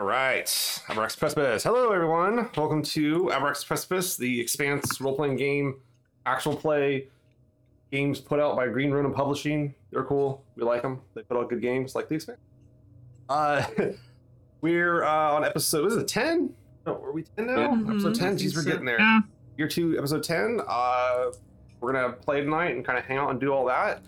All right, Abraxas Precipice. Hello, everyone. Welcome to Abraxas Precipice, the Expanse role-playing game, actual play games put out by Green Ronin Publishing. They're cool. We like them. They put out good games like the Expanse. Uh, we're uh, on episode. Is it ten? No, are we ten now? Yeah. Episode ten. I Geez, we're getting there. Yeah. Year two, episode ten. Uh, we're gonna play tonight and kind of hang out and do all that.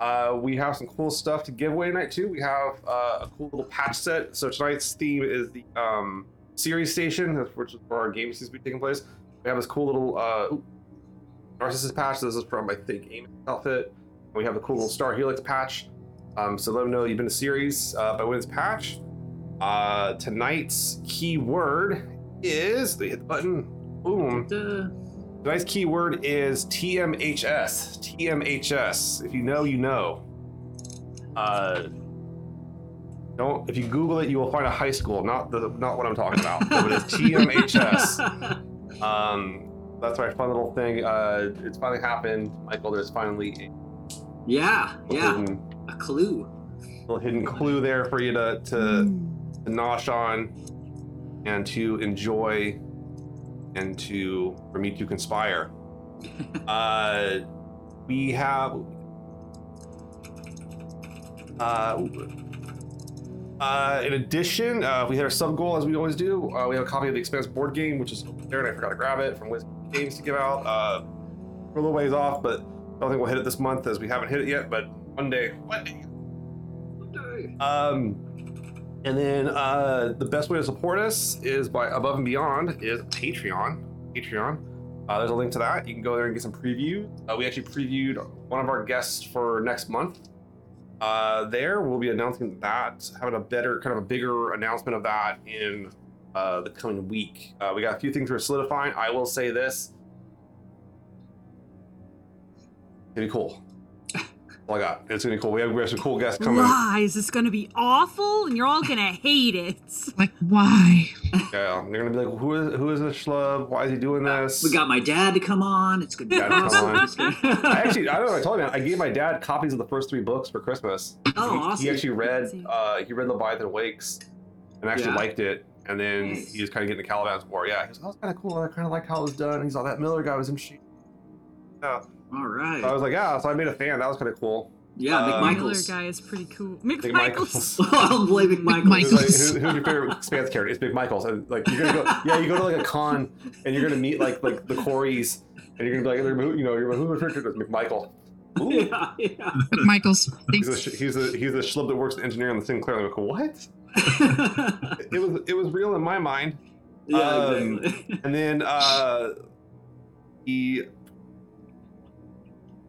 Uh, we have some cool stuff to give away tonight too. We have uh, a cool little patch set. So tonight's theme is the um, Ceres station, which is where our game seems to be taking place. We have this cool little uh, Narcissus patch. This is from I think Aim outfit. We have a cool little Star Helix patch. Um, so let them know you've been to series uh, by Wins patch. Uh, tonight's keyword is they hit the button. Boom. Duh. Tonight's keyword is TMHS. TMHS. If you know, you know. Uh, don't. If you Google it, you will find a high school. Not the not what I'm talking about. but it is TMHS. Um, that's my fun little thing. Uh, it's finally happened, Michael. There's finally yeah, a yeah, hidden, a clue. little hidden clue there for you to to, to nosh on and to enjoy and to for me to conspire. uh, we have uh, uh, in addition, uh, we had our sub goal as we always do. Uh, we have a copy of the Expanse board game, which is over there, and I forgot to grab it from Wiz Games to give out. Uh, we're a little ways off, but I don't think we'll hit it this month as we haven't hit it yet. But one day, one day, one day. Um, and then uh, the best way to support us is by Above and Beyond is Patreon. Patreon. Uh, there's a link to that. You can go there and get some previews. Uh, we actually previewed one of our guests for next month. Uh, there, we'll be announcing that, having a better, kind of a bigger announcement of that in uh, the coming week. Uh, we got a few things we're solidifying. I will say this. Gonna be cool. All I got. It's gonna be cool. We have, we have some cool guests coming. Lies. It's gonna be awful, and you're all gonna hate it. Like, why? Yeah, they're gonna be like, who is who is this schlub? Why is he doing this? We got my dad to come on. It's gonna be Dad to come awesome. on. I actually, I don't know. I told you. I gave my dad copies of the first three books for Christmas. Oh, he, awesome. he actually read, See. uh, he read Leviathan Wakes, and actually Yeah. liked it. And then Nice. he was kind of getting the Caliban's War. Yeah, he was, that was kind of cool. I kind of like how it was done. He's all that Miller guy was interesting. Yeah, All right. so I was like, yeah. So I made a fan. That was kind of cool. yeah, um, The Miller McMichaels. guy is pretty cool. Big McMichaels. Michaels. I'll blame McMichaels. Like, who, who's your favorite Expanse character? It's Big Michaels. And like you're gonna go, yeah, you go to like a con, and you're gonna meet like like the Corys, and you're gonna be like, you know, you're like, who's my favorite character? It's McMichael. Ooh. yeah, yeah. Michaels. He's a, Thanks. he's a he's a schlub that works in engineering on the Sinclair. I'm like, what? It was it was real in my mind. yeah, Um, exactly. And then uh he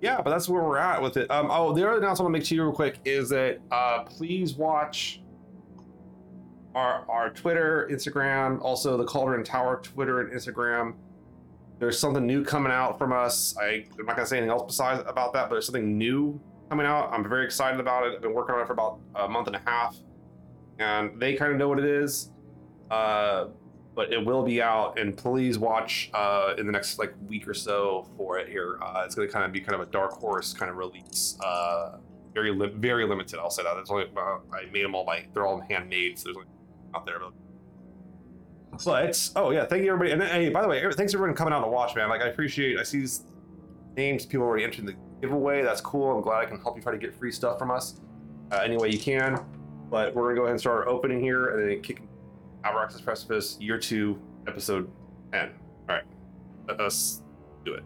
yeah, but that's where we're at with it. Um, oh, the other announcement I'll make to you real quick is that uh, please watch our our Twitter, Instagram, also the Cauldron Tower Twitter and Instagram. There's something new coming out from us. I, I'm not gonna say anything else besides about that, but there's something new coming out. I'm very excited about it. I've been working on it for about a month and a half, and they kind of know what it is. Uh, but it will be out, and please watch uh, in the next like week or so for it. Here, uh, it's going to kind of be kind of a dark horse kind of release. Uh, very li- very limited. I'll say that. It's only I made them all by they're all handmade, so there's only out there. But, but oh yeah, thank you everybody. And hey, by the way, thanks everyone coming out to watch, man. Like I appreciate. I see these names people already entering the giveaway. That's cool. I'm glad I can help you try to get free stuff from us uh, any way you can. But we're gonna go ahead and start our opening here, and then kick Abraxas Precipice, Year 2, Episode 10. Alright, let us do it.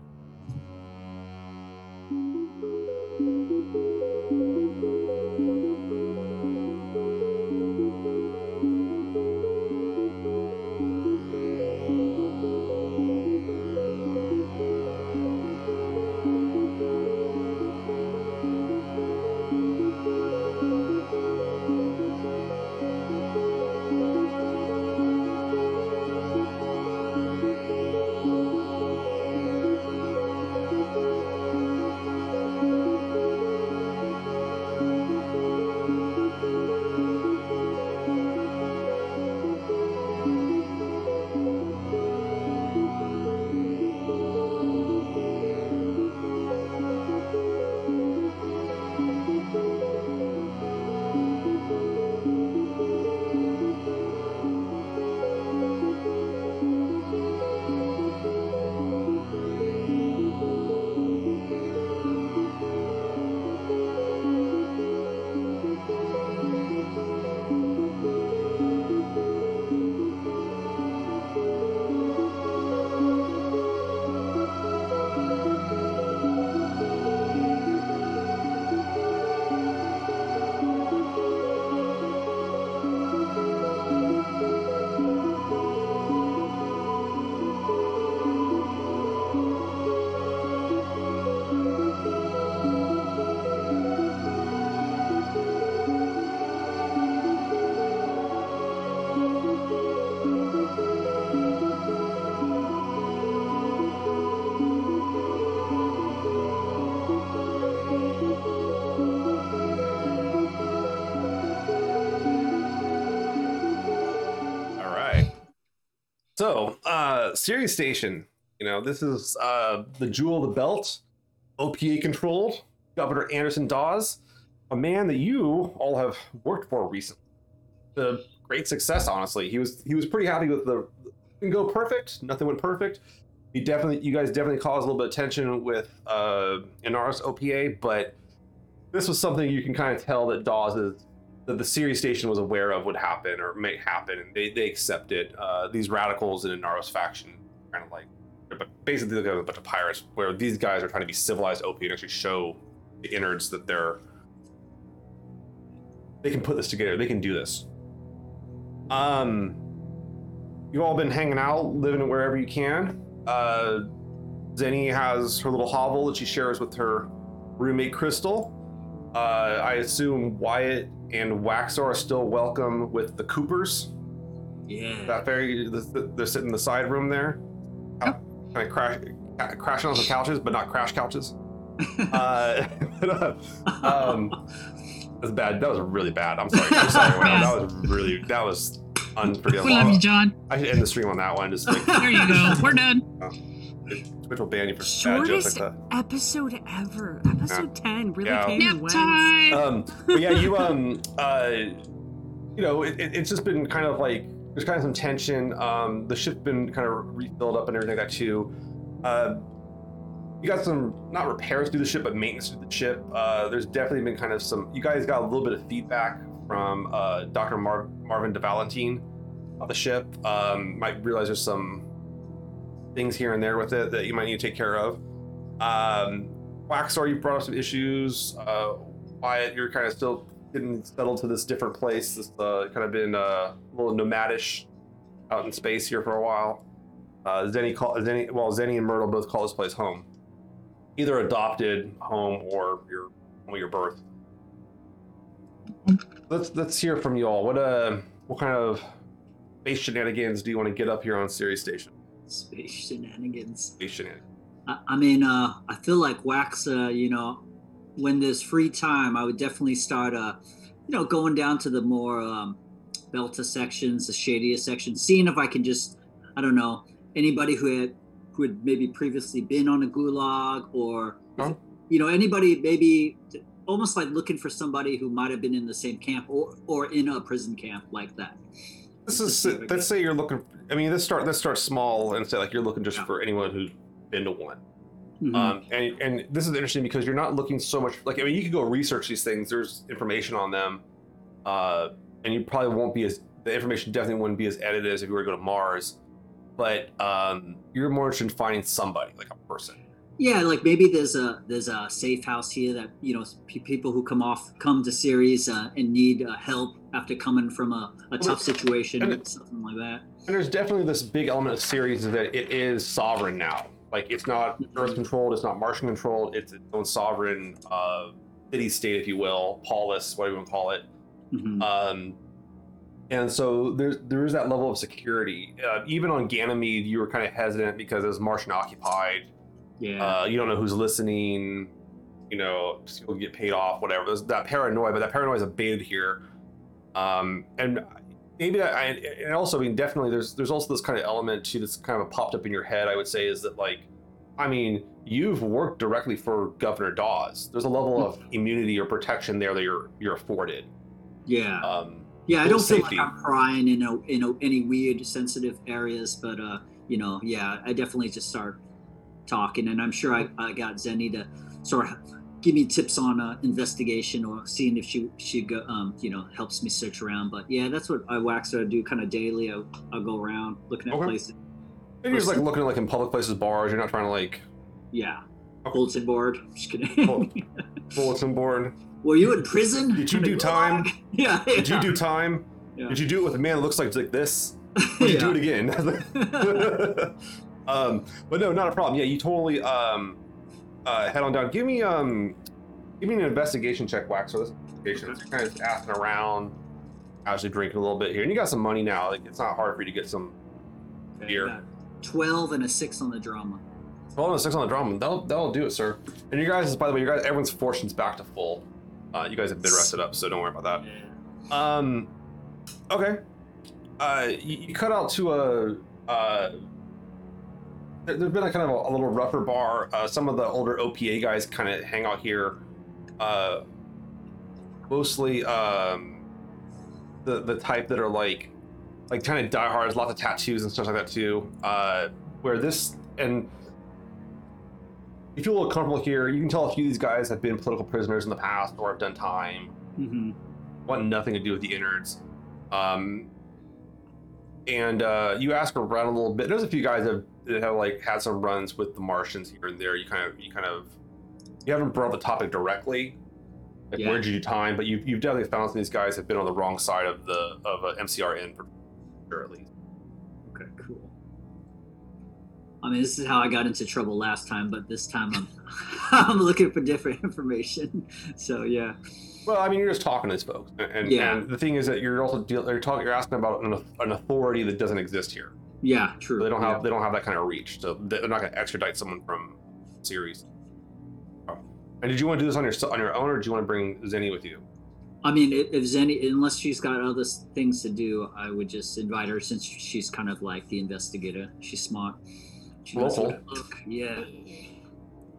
So, uh, Ceres Station, you know, this is uh, the jewel of the belt, OPA controlled, Governor Anderson Dawes, a man that you all have worked for recently. To great success, honestly. He was he was pretty happy with the didn't go perfect. Nothing went perfect. He definitely, you guys definitely caused a little bit of tension with uh, Inaros OPA, but this was something you can kind of tell that Dawes is that the Ceres station was aware of would happen or may happen, and they, they accept it. Uh, these radicals in Inaros faction kind of like, but basically they're a bunch of pirates, where these guys are trying to be civilized OP and actually show the innards that they're they can put this together. They can do this. Um, you've all been hanging out, living wherever you can. Uh, Zeni has her little hovel that she shares with her roommate Crystal. Uh, I assume Wyatt and Waxor are still welcome with the Coopers. Yeah. That very, they're sitting in the side room there, kind of crash, crashing on some couches, but not crash couches. uh, but, uh, um, that's bad. That was really bad. I'm sorry. I'm sorry. Wow, that was really that was unforgivable. We love you, John. I should end the stream on that one. Just like There you go. We're done. Twitch will ban you for bad jokes Shortest like episode ever. Episode 10 really Yeah. came Nap and went. time. Um, but yeah, you um uh, you know, it, it- it's just been kind of like there's kind of some tension. Um, the ship's been kind of refilled up and everything like that too. Uh, you got some not repairs to the ship, but maintenance to the ship. Uh, there's definitely been kind of some. You guys got a little bit of feedback from uh, Dr. Mar- Marvin DeValentine of the ship. Um, might realize there's some things here and there with it that you might need to take care of. Um, Waxor, you brought up some issues. Uh, Wyatt, you're kind of still getting settled to this different place. This uh, kind of been uh, a little nomadish out in space here for a while. Uh, Zeni, call, Zeni, well, Zeni and Myrtle both call this place home, either adopted home or your your birth. Let's let's hear from you all. What uh, what kind of space shenanigans do you want to get up here on Ceres Station? Space shenanigans. Space shenanigans. I, I mean, uh, I feel like Wax, uh, you know, when there's free time, I would definitely start, uh, you know, going down to the more um, Belta sections, the shadier sections, seeing if I can just, I don't know, anybody who had who had maybe previously been on a gulag or, Huh? you know, anybody maybe almost like looking for somebody who might have been in the same camp or or in a prison camp like that. This is let's say you're looking. I mean, let's start. Let's start small and say like you're looking just Yeah. for anyone who's been to one. Mhm. Um, and and this is interesting because you're not looking so much like I mean you could go research these things. There's information on them, uh, and you probably won't be as the information definitely wouldn't be as edited as if you were to go to Mars. But um, you're more interested in finding somebody like a person. Yeah, like maybe there's a there's a safe house here that you know pe- people who come off come to Ceres uh, and need uh, help after coming from a, a tough situation, and it- something like that. And there's definitely this big element of Ceres is that it is sovereign now. Like it's not Earth controlled, it's not Martian controlled. It's its own sovereign uh, city state, if you will, polis, whatever you want to call it. Mhm. Um, and so there's there is that level of security. Uh, even on Ganymede, you were kind of hesitant because it was Martian occupied. Yeah, Uh, you don't know who's listening. You know, people get paid off, whatever. There's that paranoia, but that paranoia is abated here. Um, and maybe I, and also, I mean, definitely, there's there's also this kind of element to that's kind of popped up in your head. I would say is that like, I mean, you've worked directly for Governor Dawes. There's a level of immunity or protection there that you're you're afforded. yeah, Um, yeah. I don't feel like I'm prying in a, in a, any weird sensitive areas, but uh, you know, yeah, I definitely just start talking, and I'm sure I, I got Zeni to sort of give me tips on uh, investigation or seeing if she she go, um, you know helps me search around. But yeah, that's what I wax I do kind of daily. I, I'll go around looking at Okay. places. and you're just like looking at like in public places, bars. You're not trying to like Yeah. Okay. Bulletin board. Just kidding. Bulletin board. Were you in prison? Did you do time? Yeah. Did you do time? Yeah. Did you do it with a man that looks like like this? Would you do it again? Um, but no, not a problem. Yeah, you totally um, uh, head on down. Give me um, give me an investigation check, Wax. So this investigation, you're kind of just asking around, actually drinking a little bit here, and you got some money now. Like it's not hard for you to get some. Beer. Twelve and a six on the drama. Well, a six on the drama. That'll that'll do it, sir. And you guys, by the way, you guys, everyone's fortune's back to full. Uh, you guys have been rested up, so don't worry about that. Yeah. Um, okay. Uh, you, you cut out to a uh, there- there's been a kind of a, a little rougher bar. Uh, some of the older OPA guys kind of hang out here. Uh, mostly um, the the type that are like like kind of diehards, lots of tattoos and stuff like that too. Uh, where this and if you feel a little comfortable here, you can tell a few of these guys have been political prisoners in the past or have done time. hmm Want nothing to do with the innards. Um, and uh, you ask around a little bit. There's a few guys that have, that have like had some runs with the Martians here and there. You kind of you kind of you haven't brought up the topic directly. Like Yeah. where did you do time? But you you've definitely found some of these guys have been on the wrong side of the of a MCRN for sure at least. Okay, cool. I mean, this is how I got into trouble last time, but this time I'm I'm looking for different information. So yeah, Well, I mean, you're just talking to these folks, and, and, Yeah. and the thing is that you're also deal, you're talking, you're asking about an, an authority that doesn't exist here. Yeah, true. They don't yeah. have they don't have that kind of reach, so they're not going to extradite someone from Ceres. And did you want to do this on your on your own, or do you want to bring Zeni with you? I mean, if, if Zeni, unless she's got other things to do, I would just invite her since she's kind of like the investigator. She's smart. She knows how to look. Yeah.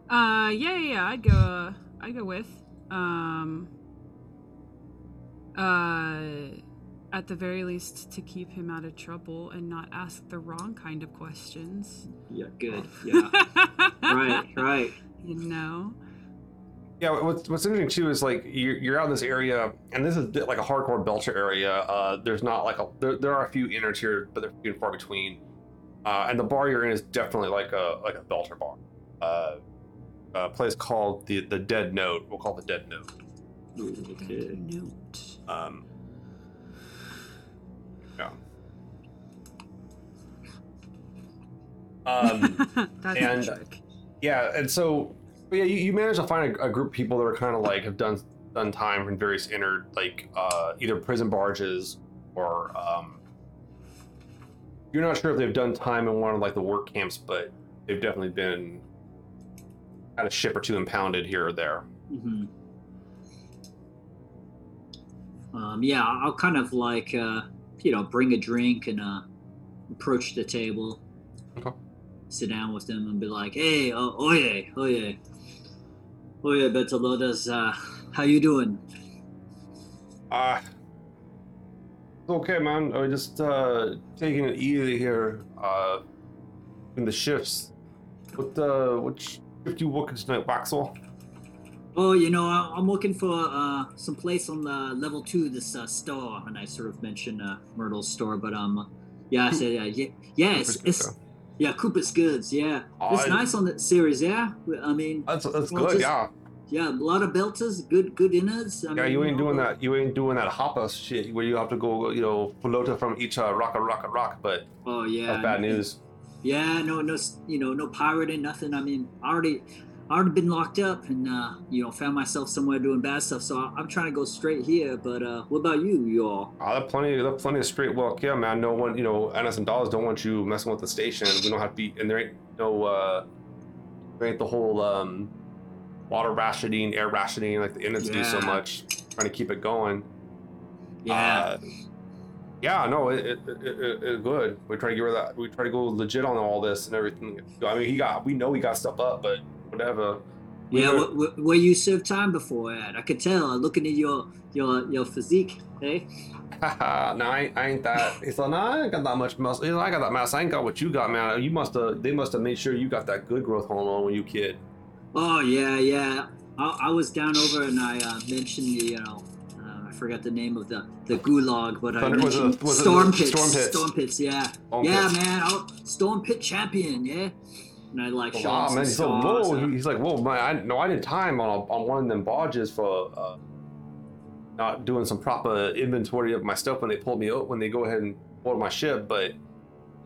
Uh, yeah, yeah, yeah. I'd go. Uh, I'd go with. Um. Uh, at the very least, to keep him out of trouble and not ask the wrong kind of questions. Yeah. Good. Yeah. right. Right. You know. Yeah, what's, what's interesting too is like you're, you're out in this area, and this is like a hardcore Belter area. Uh, there's not like a there, there are a few innards here, but they're few and far between. Uh, and the bar you're in is definitely like a like a Belter bar. Uh, a place called the the Dead Note. We'll call it the Dead Note. Ooh, okay. Note. Um, yeah. Um, That's and- trick. yeah, and so but yeah, you, you managed to find a, a group of people that are kind of like have done done time in various inner like uh, either prison barges or um, you're not sure if they've done time in one of like the work camps, but they've definitely been had a ship or two impounded here or there. hmm Um, yeah, I'll kind of like, uh, you know, bring a drink and uh, approach the table, Okay. sit down with them and be like, "Hey, uh, oye, oye, oye, Beltalowdas, uh, how you doing?" Ah, it's okay, man. I just uh, taking it easy here. Uh, in the shifts. What uh, which shift you working tonight, Waxel? Oh, you know, I- I'm looking for uh, some place on the level two this uh, store, and I sort of mentioned uh, Myrtle's store, but um, yeah, I said, uh, yeah, yeah, it's, it's yeah, Cooper's Goods, yeah, it's Oh, nice on the Ceres, yeah. I mean, That's that's Well, good, just- yeah. yeah, a lot of belters, good good innards. I Yeah, mean, you ain't know, doing that. You ain't doing that hoppa shit where you have to go, you know, pelota from each uh, rock a rock a rock. But Oh yeah, that's bad and- news. Yeah, no, no, you know, no pirating, nothing. I mean, already, I already been locked up, and uh, you know, found myself somewhere doing bad stuff. So I, I'm trying to go straight here. But uh, what about you, you all? I there plenty, there plenty of straight walk. Yeah, man. No one, you know, Ennis and Dollars don't want you messing with the station. We don't have to be, and there ain't no, uh, there ain't the whole um, water rationing, air rationing like the Innits do so much, trying to keep it going. Yeah, Uh, yeah, no, it, it, it, it, it's good. We try to get rid of that. We try to go legit on all this and everything. I mean, he got, we know he got stuff up, but whatever. We yeah. were- Wh- wh- where you served time before at? I could tell looking at your your your physique. Hey, Haha, no, I, ain't- I ain't that. He's like, no, I ain't got that much muscle. He's like, I got that mass. I ain't got what you got, man. You must have. They must have made sure you got that good growth hormone when you kid. oh yeah, yeah. I, I was down over and I uh, mentioned the you know. uh, I forgot the name of the, the gulag, but I Thunder- was mentioned was storm pits. Storm Pits? Storm pits, yeah. Storm yeah, Pits. man, I'll, Storm Pit champion, yeah. And I like show Wow, man. He's like, whoa. uh, He's like, whoa, man. I, no, I didn't time on a, on one of them barges for uh, not doing some proper inventory of my stuff when they pulled me out when they go ahead and board my ship. But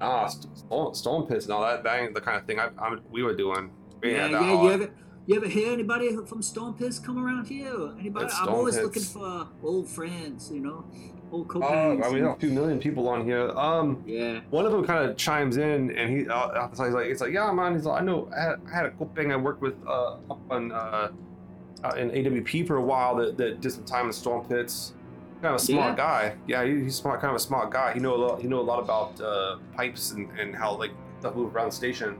ah, st- storm, storm pits and all that. That ain't the kind of thing I, I'm, we were doing. We yeah, yeah. You ever you ever hear anybody from Storm Pits come around here? Anybody? It's I'm Storm always Pits. looking for old friends, you know, old Uh. I mean, a few million people on here. Um, yeah. one of them kind of chimes in, and he, uh, he's like, it's like, yeah, man. He's like, I know, I had, I had a cool I worked with uh, up on uh, uh, in AWP for a while that, that did some time in storm pits. kind of a smart Yeah. guy. Yeah, he, he's smart, kind of a smart guy. He know a lot. He know a lot about uh, pipes and, and how like stuff move around the station.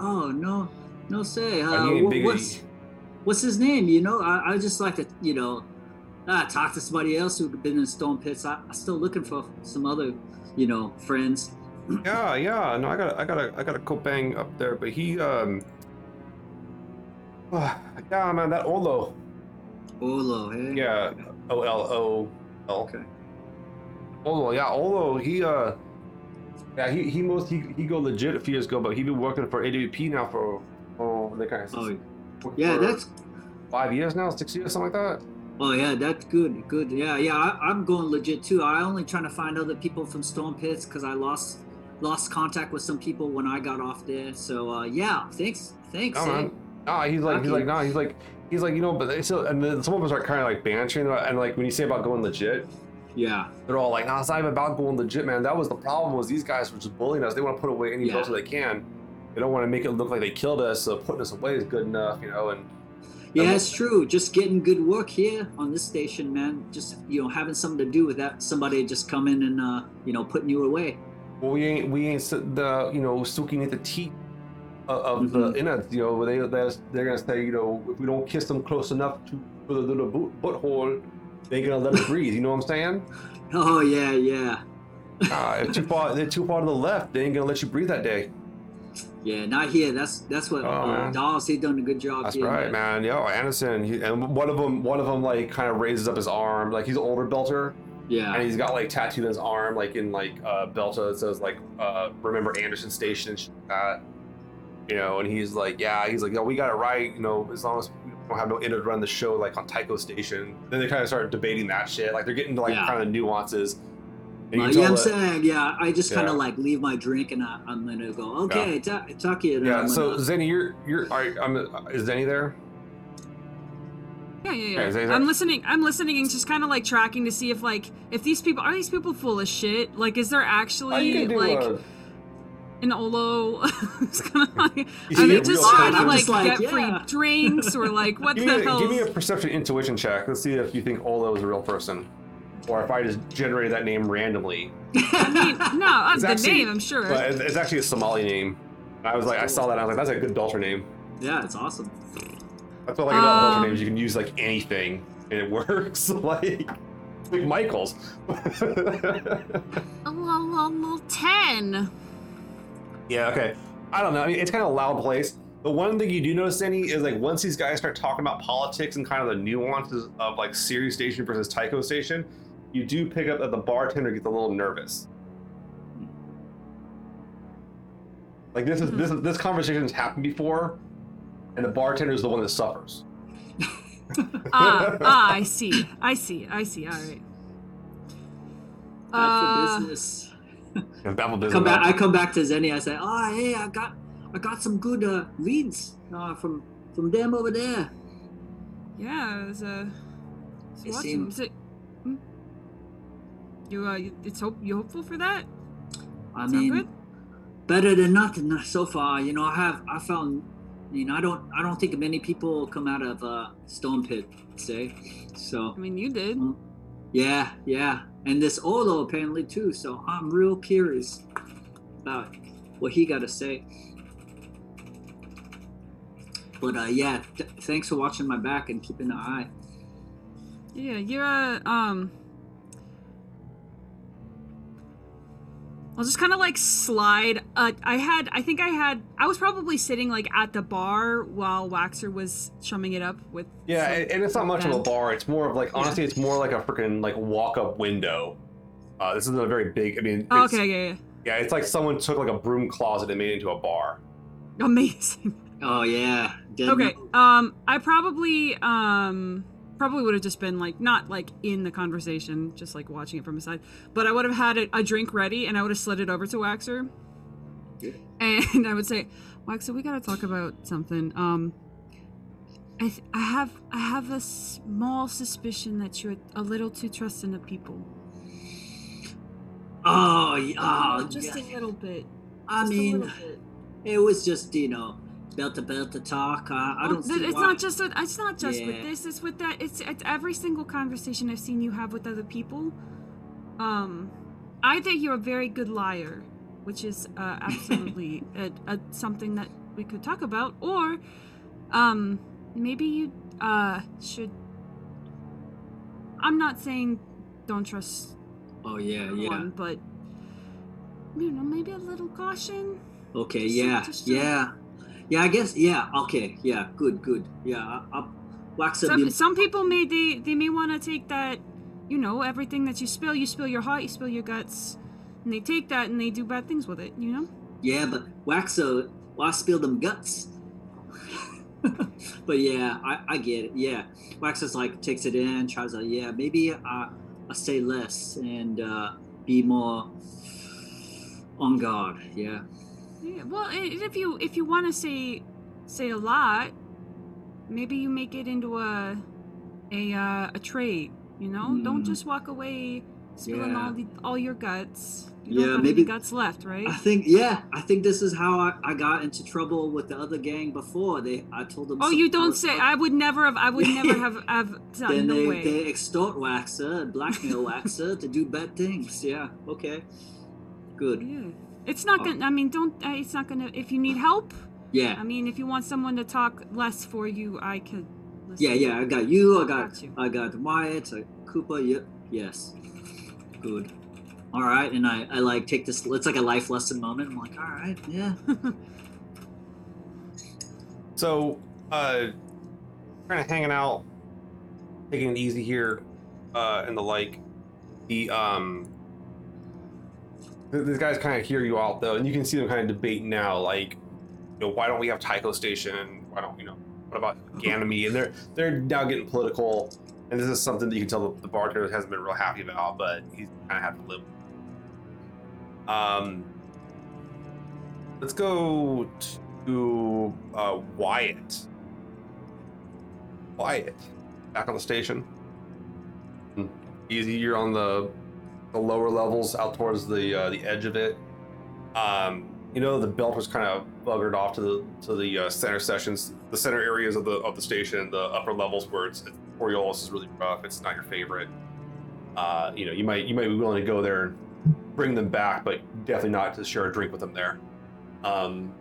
Oh no, no say. Uh, he ain't wh- big- what's what's his name? You know, I I just like to you know, uh, talk to somebody else who've been in Stone Pits. I, I'm still looking for some other, you know, friends. Yeah, yeah. No, I got I got a I got a Kopang up there, but he um. yeah, man, that Olo. Olo, hey. Yeah, O L O L. Okay. Olo, yeah, Olo. He uh, yeah, he he most he he go legit a few years ago, but he been working for AWP now for oh, kind of Oh, yeah, that's five years now, six years, something like that. Oh yeah, that's good. Good. Yeah, yeah. I, I'm going legit too. I only trying to find other people from Stone Pits because I lost lost contact with some people when I got off there. So uh, yeah, thanks, thanks. No, man. Nah, he's like, he's like, nah, he's like, he's like, you know, but they still, and then some of us are kind of like bantering, about, and like when you say about going legit, Yeah, they're all like, nah, it's not even about going legit, man. That was the problem. Was these guys were just bullying us. They want to put away any Yeah. they can. They don't want to make it look like they killed us, so putting us away is good enough, you know. And yeah, Um, it's true. Just getting good work here on this station, man. Just you know, having something to do with that. Somebody just come in and uh, you know, putting you away. well, we ain't, we ain't the, you know, soaking at the teeth of, of the innards. You know, they they're, they're gonna say, you know, if we don't kiss them close enough to for the little boot, butthole, they ain't gonna let us breathe. You know what I'm saying? Oh yeah, yeah, Uh, if too far, they're too far to the left, they ain't gonna let you breathe that day. Yeah. Not here. That's that's what Oh, uh, man. He done a good job. That's here, right, man. Yo, Anderson, he, and one of them, one of them, like kind of raises up his arm, like he's an older belter, Yeah. and he's got like tattooed on his arm, like in like uh, Belta, it says like uh, "Remember Anderson Station" and shit like that. You know, and he's like, yeah, he's like, yo, we got it right. You know, as long as we don't have no inner run the show like on Tycho Station. Then they kind of start debating that shit. Like they're getting to like Yeah. kind of nuances. And Uh, you can yeah, I'm that- saying, yeah, I just kind of Yeah. like leave my drink and I, I'm gonna go, okay, ta- talk to you. then yeah. I'm So gonna- Zeni, you're you're are, I'm, is Zeni there? Yeah, yeah, yeah. Okay, is that- I'm listening. I'm listening and just kind of like tracking to see if like if these people are these people full of shit. Like, is there Oh, you actually can do like a- an Olo? it's kind of like are see they just trying to like, like, get yeah. free drinks or like what the a, hell? give me a perception intuition check. Let's see if you think Olo is a real person, or if I just generated that name randomly. I mean, no, uh, It's the actually- name. I'm sure. But it's, it's actually a Somali name. I was like, I saw that. and I was like, that's a good Belter name. yeah, it's awesome. I feel like about Belter Um, names, you can use like anything and it works. like, like Michaels. A little, little, little ten. yeah. Okay. I don't know. I mean, it's kind of a loud place. But one thing you do notice, Danny, is like once these guys start talking about politics and kind of the nuances of like Ceres Station versus Tycho Station, you do pick up that the bartender gets a little nervous. Like this is this is this conversation has happened before, and the bartender is the one that suffers. Ah, ah, I see. I see. I see. All right. Bad Uh, for business. And Come back. I come back to Zeni. I say, oh, hey, I got, I got some good uh, leads uh, from from them over there. yeah. It was, uh, it's They awesome. it? You uh, you- it's hope you hopeful for that? I Sound mean, good? better than nothing so far. You know, I have, I found, you know, I don't, I don't think many people come out of uh, Stone Pit, say. So I mean, you did. yeah, yeah, and this Olo apparently too. So I'm real curious about what he got to say. But uh, yeah, th- thanks for watching my back and keeping an eye. Yeah, you're uh, um. I'll just kind of like slide. Uh, I had, I think I had, I was probably sitting like at the bar while Waxor was chumming it up with. Yeah, some- and, and it's not much of a bar. It's more of like honestly, it's more like a freaking like walk-up window. Uh, this isn't a very big. I mean, Oh, okay, yeah, yeah, it's like someone took like a broom closet and made it into a bar. Amazing. Oh yeah, Dead Okay. Note. Um, I probably um probably would have just been like not like in the conversation, just like watching it from a side, but I would have had a, a drink ready and I would have slid it over to Waxor, Yeah. and I would say, Waxor, we gotta talk about something. Um, I th- I have I have a small suspicion that you're a little too trusting of people. Oh, oh just yeah. a little bit. I just mean, it was just you know belt to belt to talk. Uh, I don't it's why. not just with, it's not just with this it's with that it's it's every single conversation i've seen you have with other people um I think you're a very good liar which is uh, absolutely a, a, something that we could talk about or um maybe you uh should i'm not saying don't trust Oh yeah, yeah. but you know maybe a little caution Okay, Just- yeah, yeah, yeah. I guess, yeah. Okay, yeah. Good, good. Yeah, I, I'll wax some, some people may they, they may want to take that you know everything that you spill you spill your heart you spill your guts and they take that and they do bad things with it you know Yeah, but Waxo, well, I spilled them guts. but yeah, I, I get it. Yeah, Wax is like takes it in, tries to yeah maybe I I say less and uh, be more on guard. Yeah, yeah well if you if you want to say say a lot maybe you make it into a a uh, a trade you know don't Mm. just walk away spilling Yeah. all the all your guts you Yeah, don't have maybe- any guts left right I think yeah I think this is how I, I got into trouble with the other gang before. They I told them. oh you don't say i would never have i would never have have done Then no they, way they extort Waxor and blackmail Waxor to do bad things. Yeah, okay. Good. Yeah. It's not gonna. I mean, don't. Uh, it's not gonna. If you need help, Yeah. I mean, if you want someone to talk less for you, I could. Listen. Yeah, yeah, I got you, I got Got you. I got Wyatt, I, Koopa, yep, yes. Good. Alright, and I, I like take this it's like a life lesson moment. I'm like, alright, yeah. So, uh, kind of hanging out, taking it easy here, uh, and the like. The um, th- these guys kind of hear you out though, and you can see them kind of debating now, like, you know, why don't we have Tycho Station? Why don't you know? What about Ganymede? And they're they're now getting political, and this is something that you can tell the, the bartender hasn't been real happy about, but he's kind of had to live. Um, let's go to uh, Wyatt. Wyatt, back on the station. Hmm. Easy, you're on the the lower levels, out towards the uh, the edge of it. Um, you know, the belt was kind of buggered off to the to the uh, center sessions, the center areas of the of the station, the upper levels where it's, it's Coriolis is really rough. It's not your favorite. Uh, you know, you might you might be willing to go there and bring them back, but definitely not to share a drink with them there. Um,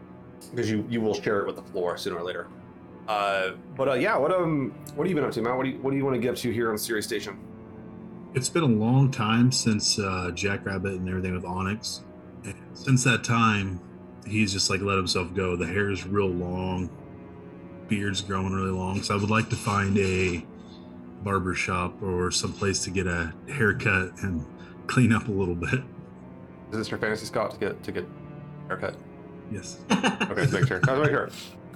because you you will share it with the floor sooner or later. Uh, but uh, yeah, what um, what have you been up to, Matt? What do you what do you want to get up to here on Ceres Station? It's been a long time since uh, Jackrabbit and everything with Onyx. And since that time, he's just like let himself go. The hair is real long, beard's growing really long. So I would like to find a barber shop or some place to get a haircut and clean up a little bit. Is this your fantasy Scott to get to get haircut? Yes. Okay, make sure. I was sure.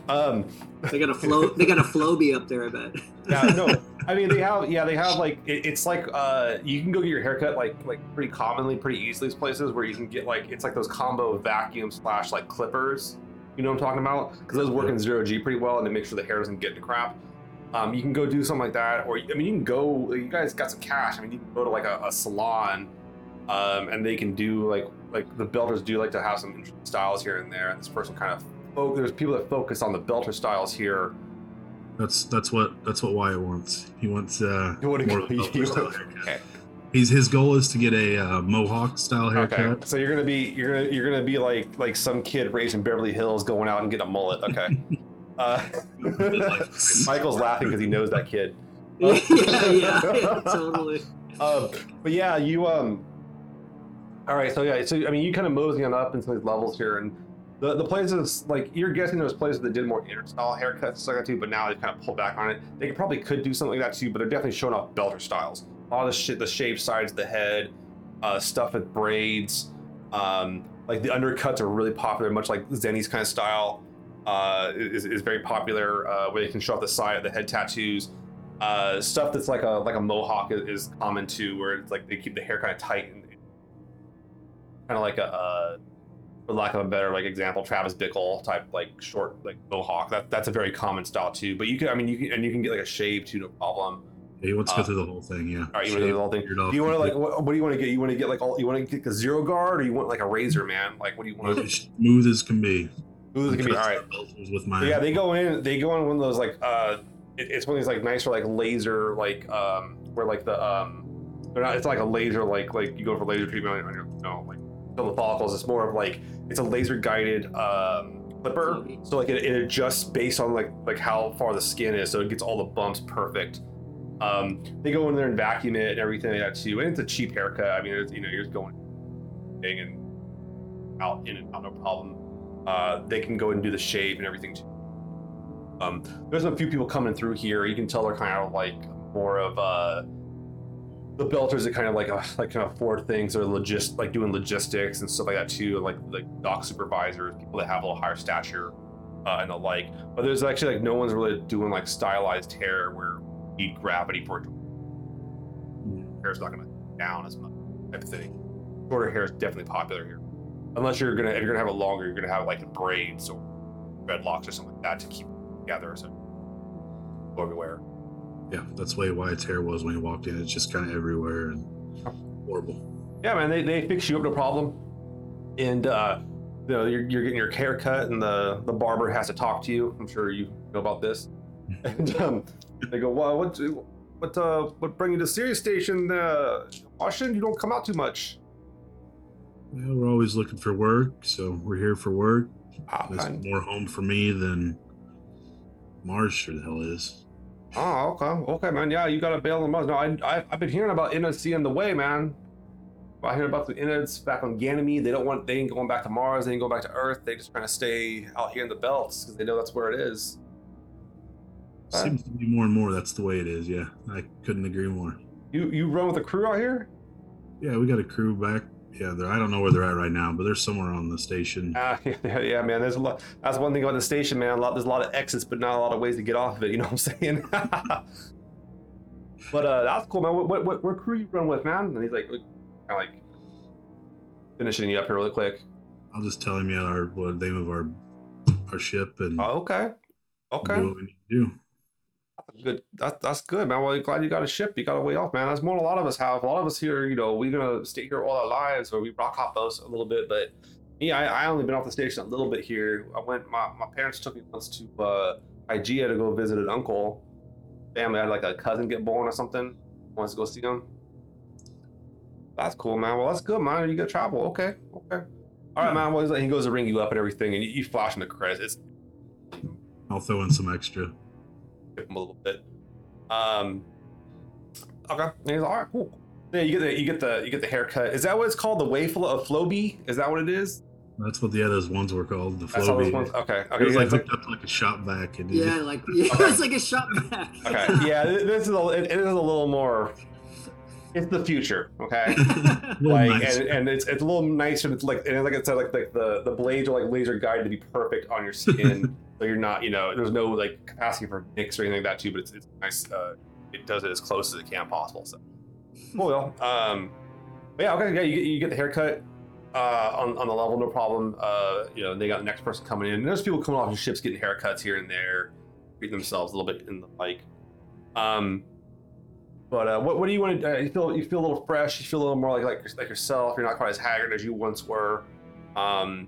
Um, they got a flow they got a Floby up there, I bet. yeah, no. I mean, they have, yeah, they have like it, it's like uh, you can go get your haircut like like pretty commonly, pretty easily. These places where you can get like it's like those combo vacuum slash like clippers. You know what I'm talking about? Because those work in zero G pretty well, and they make sure the hair doesn't get into crap. Um, you can go do something like that, or I mean, you can go. You guys got some cash. I mean, you can go to like a, a salon, um, and they can do like like the builders do like to have some interesting styles here and there. And this person kind of there's people that focus on the belter styles here. That's that's what that's what Wyatt wants. He wants uh You wanna more of Belter style okay. He's his goal is to get a uh, Mohawk style haircut. Okay, so you're gonna be you're gonna you're gonna be like like some kid raised in Beverly Hills going out and getting a mullet. Okay. uh, Michael's laughing because he knows that kid. yeah, yeah, totally. Um, but yeah, you um. All right, so yeah, so I mean, you kind of moseying on up into these levels here, and the the places like you're guessing there's places that did more inner style haircuts stuff like that too, but now they kind of pulled back on it. They probably could do something like that too, but they're definitely showing off belter styles. A lot of the shit, the shape, sides of the head, uh, stuff with braids, um, like the undercuts are really popular, much like Zeni's kind of style. Uh, is, is very popular uh, where they can show off the side of the head tattoos. Uh, stuff that's like a like a mohawk is, is common too, where it's like they keep the hair kind of tight and kind of like a, uh, for lack of a better like example, Travis Bickle type like short like mohawk. That that's a very common style too. But you can, I mean, you can and you can get like a shave too, no problem. Yeah, he wants to Uh, go through the whole thing. Yeah. All right, you want to do the whole thing? Do you want to like what, what do you want to get? You want to get like all you want to get the zero guard, or you want like a razor man? Like what do you want? to As smooth as can be. This is gonna be all right. With my Yeah, they go in. They go in one of those like uh, it, it's one of these like nicer like laser like um where like the um they're not. It's like a laser like like you go for laser treatment on your you know like fill the follicles. It's more of like it's a laser guided um clipper. So like it, it adjusts based on like like how far the skin is, so it gets all the bumps perfect. Um, they go in there and vacuum it and everything like that too. And it's a cheap haircut. I mean, it's, you know, you're just going in and out in and out, no problem. Uh, they can go and do the shave and everything too. Um, there's a few people coming through here. You can tell they're kind of like more of uh, the belters that kind of like uh, like kind of afford things or logist like doing logistics and stuff like that too. Like like dock supervisors, people that have a little higher stature uh, and the like. But there's actually like no one's really doing like stylized hair where you need gravity for it. to- Hair's not gonna down as much type of thing. Shorter hair is definitely popular here, unless you're gonna if you're gonna have it longer, you're gonna have like braids or dreadlocks or something like that to keep it together. So go everywhere. Yeah, that's the way Wyatt's hair was when he walked in. It's just kind of everywhere and horrible. Yeah, man, they, they fix you up no problem. And uh you know, you're, you're getting your hair cut and the, the barber has to talk to you. I'm sure you know about this. And um, they go, Well, what what uh what bring you to Ceres Station, uh Washington? You don't come out too much. Well, we're always looking for work, so we're here for work. It's more home for me than Mars sure the hell is. Oh, okay. Okay, man. Yeah, you gotta bail them out. No, I, I I've been hearing about Innards seeing the way, man. I hear about the Innards back on Ganymede. They don't want they ain't going back to Mars, they ain't going back to Earth. They just trying to stay out here in the belts because they know that's where it is. Huh? Seems to be more and more that's the way it is. Yeah, I couldn't agree more. You you run with a crew out here? Yeah, we got a crew back. Yeah, they're, I don't know where they're at right now, but they're somewhere on the station. Uh, yeah, yeah, man. There's a lot. That's one thing about the station, man. A lot. There's a lot of exits, but not a lot of ways to get off of it. You know what I'm saying? but uh, that's cool, man. What, what what what crew you run with, man? And he's like, kind of like finishing you up here really quick. I'll just tell him yeah our what the name of our our ship and Oh, okay, okay. do what we need to do. Good. That, that's good, man. Well, glad you got a ship. You got a way off, man. That's more than a lot of us have. A lot of us here, you know, we're gonna stay here all our lives, or we rock hop those a little bit. But me, I, I only been off the station a little bit here. I went. My, my parents took me once to uh, Hygiea to go visit an uncle. Family had like a cousin get born or something. Wants to go see him. That's cool, man. Well, that's good, man. You got travel. Okay, okay. All right, man. Well, he goes to ring you up and everything, and you, flash him the credits. It's I'll throw in some extra. Tip him a little bit. Um. Okay. And he's like, all right, cool. Yeah, you get the you get the you get the haircut. Is that what it's called? The wave flow of Floby? Is that what it is? That's what the others ones were called. The That's how those Floby. ones. Okay. It Okay. was yeah, like it's like- hooked up to like a shop vac, and Yeah, yeah. like yeah, Okay. it's like a shop back. okay. Yeah. This is a it, it is a little more. It's the future. Okay. like and, and it's, it's a little nicer. And it's like and like I said, like, like the the blades are like laser guided to be perfect on your skin, so you're not you know there's no like capacity for nicks or anything like that too. But it's, it's nice. Uh, it does it as close as it can possible. So cool. Well, um, but yeah, okay, yeah, you get, you get the haircut uh, on on the level, no problem. Uh, you know, they got the next person coming in. And there's people coming off your ships getting haircuts here and there, treating themselves a little bit in the like. Um, but uh, what, what do you want to? Uh, you feel you feel a little fresh. You feel a little more like like, like yourself. You're not quite as haggard as you once were. Um,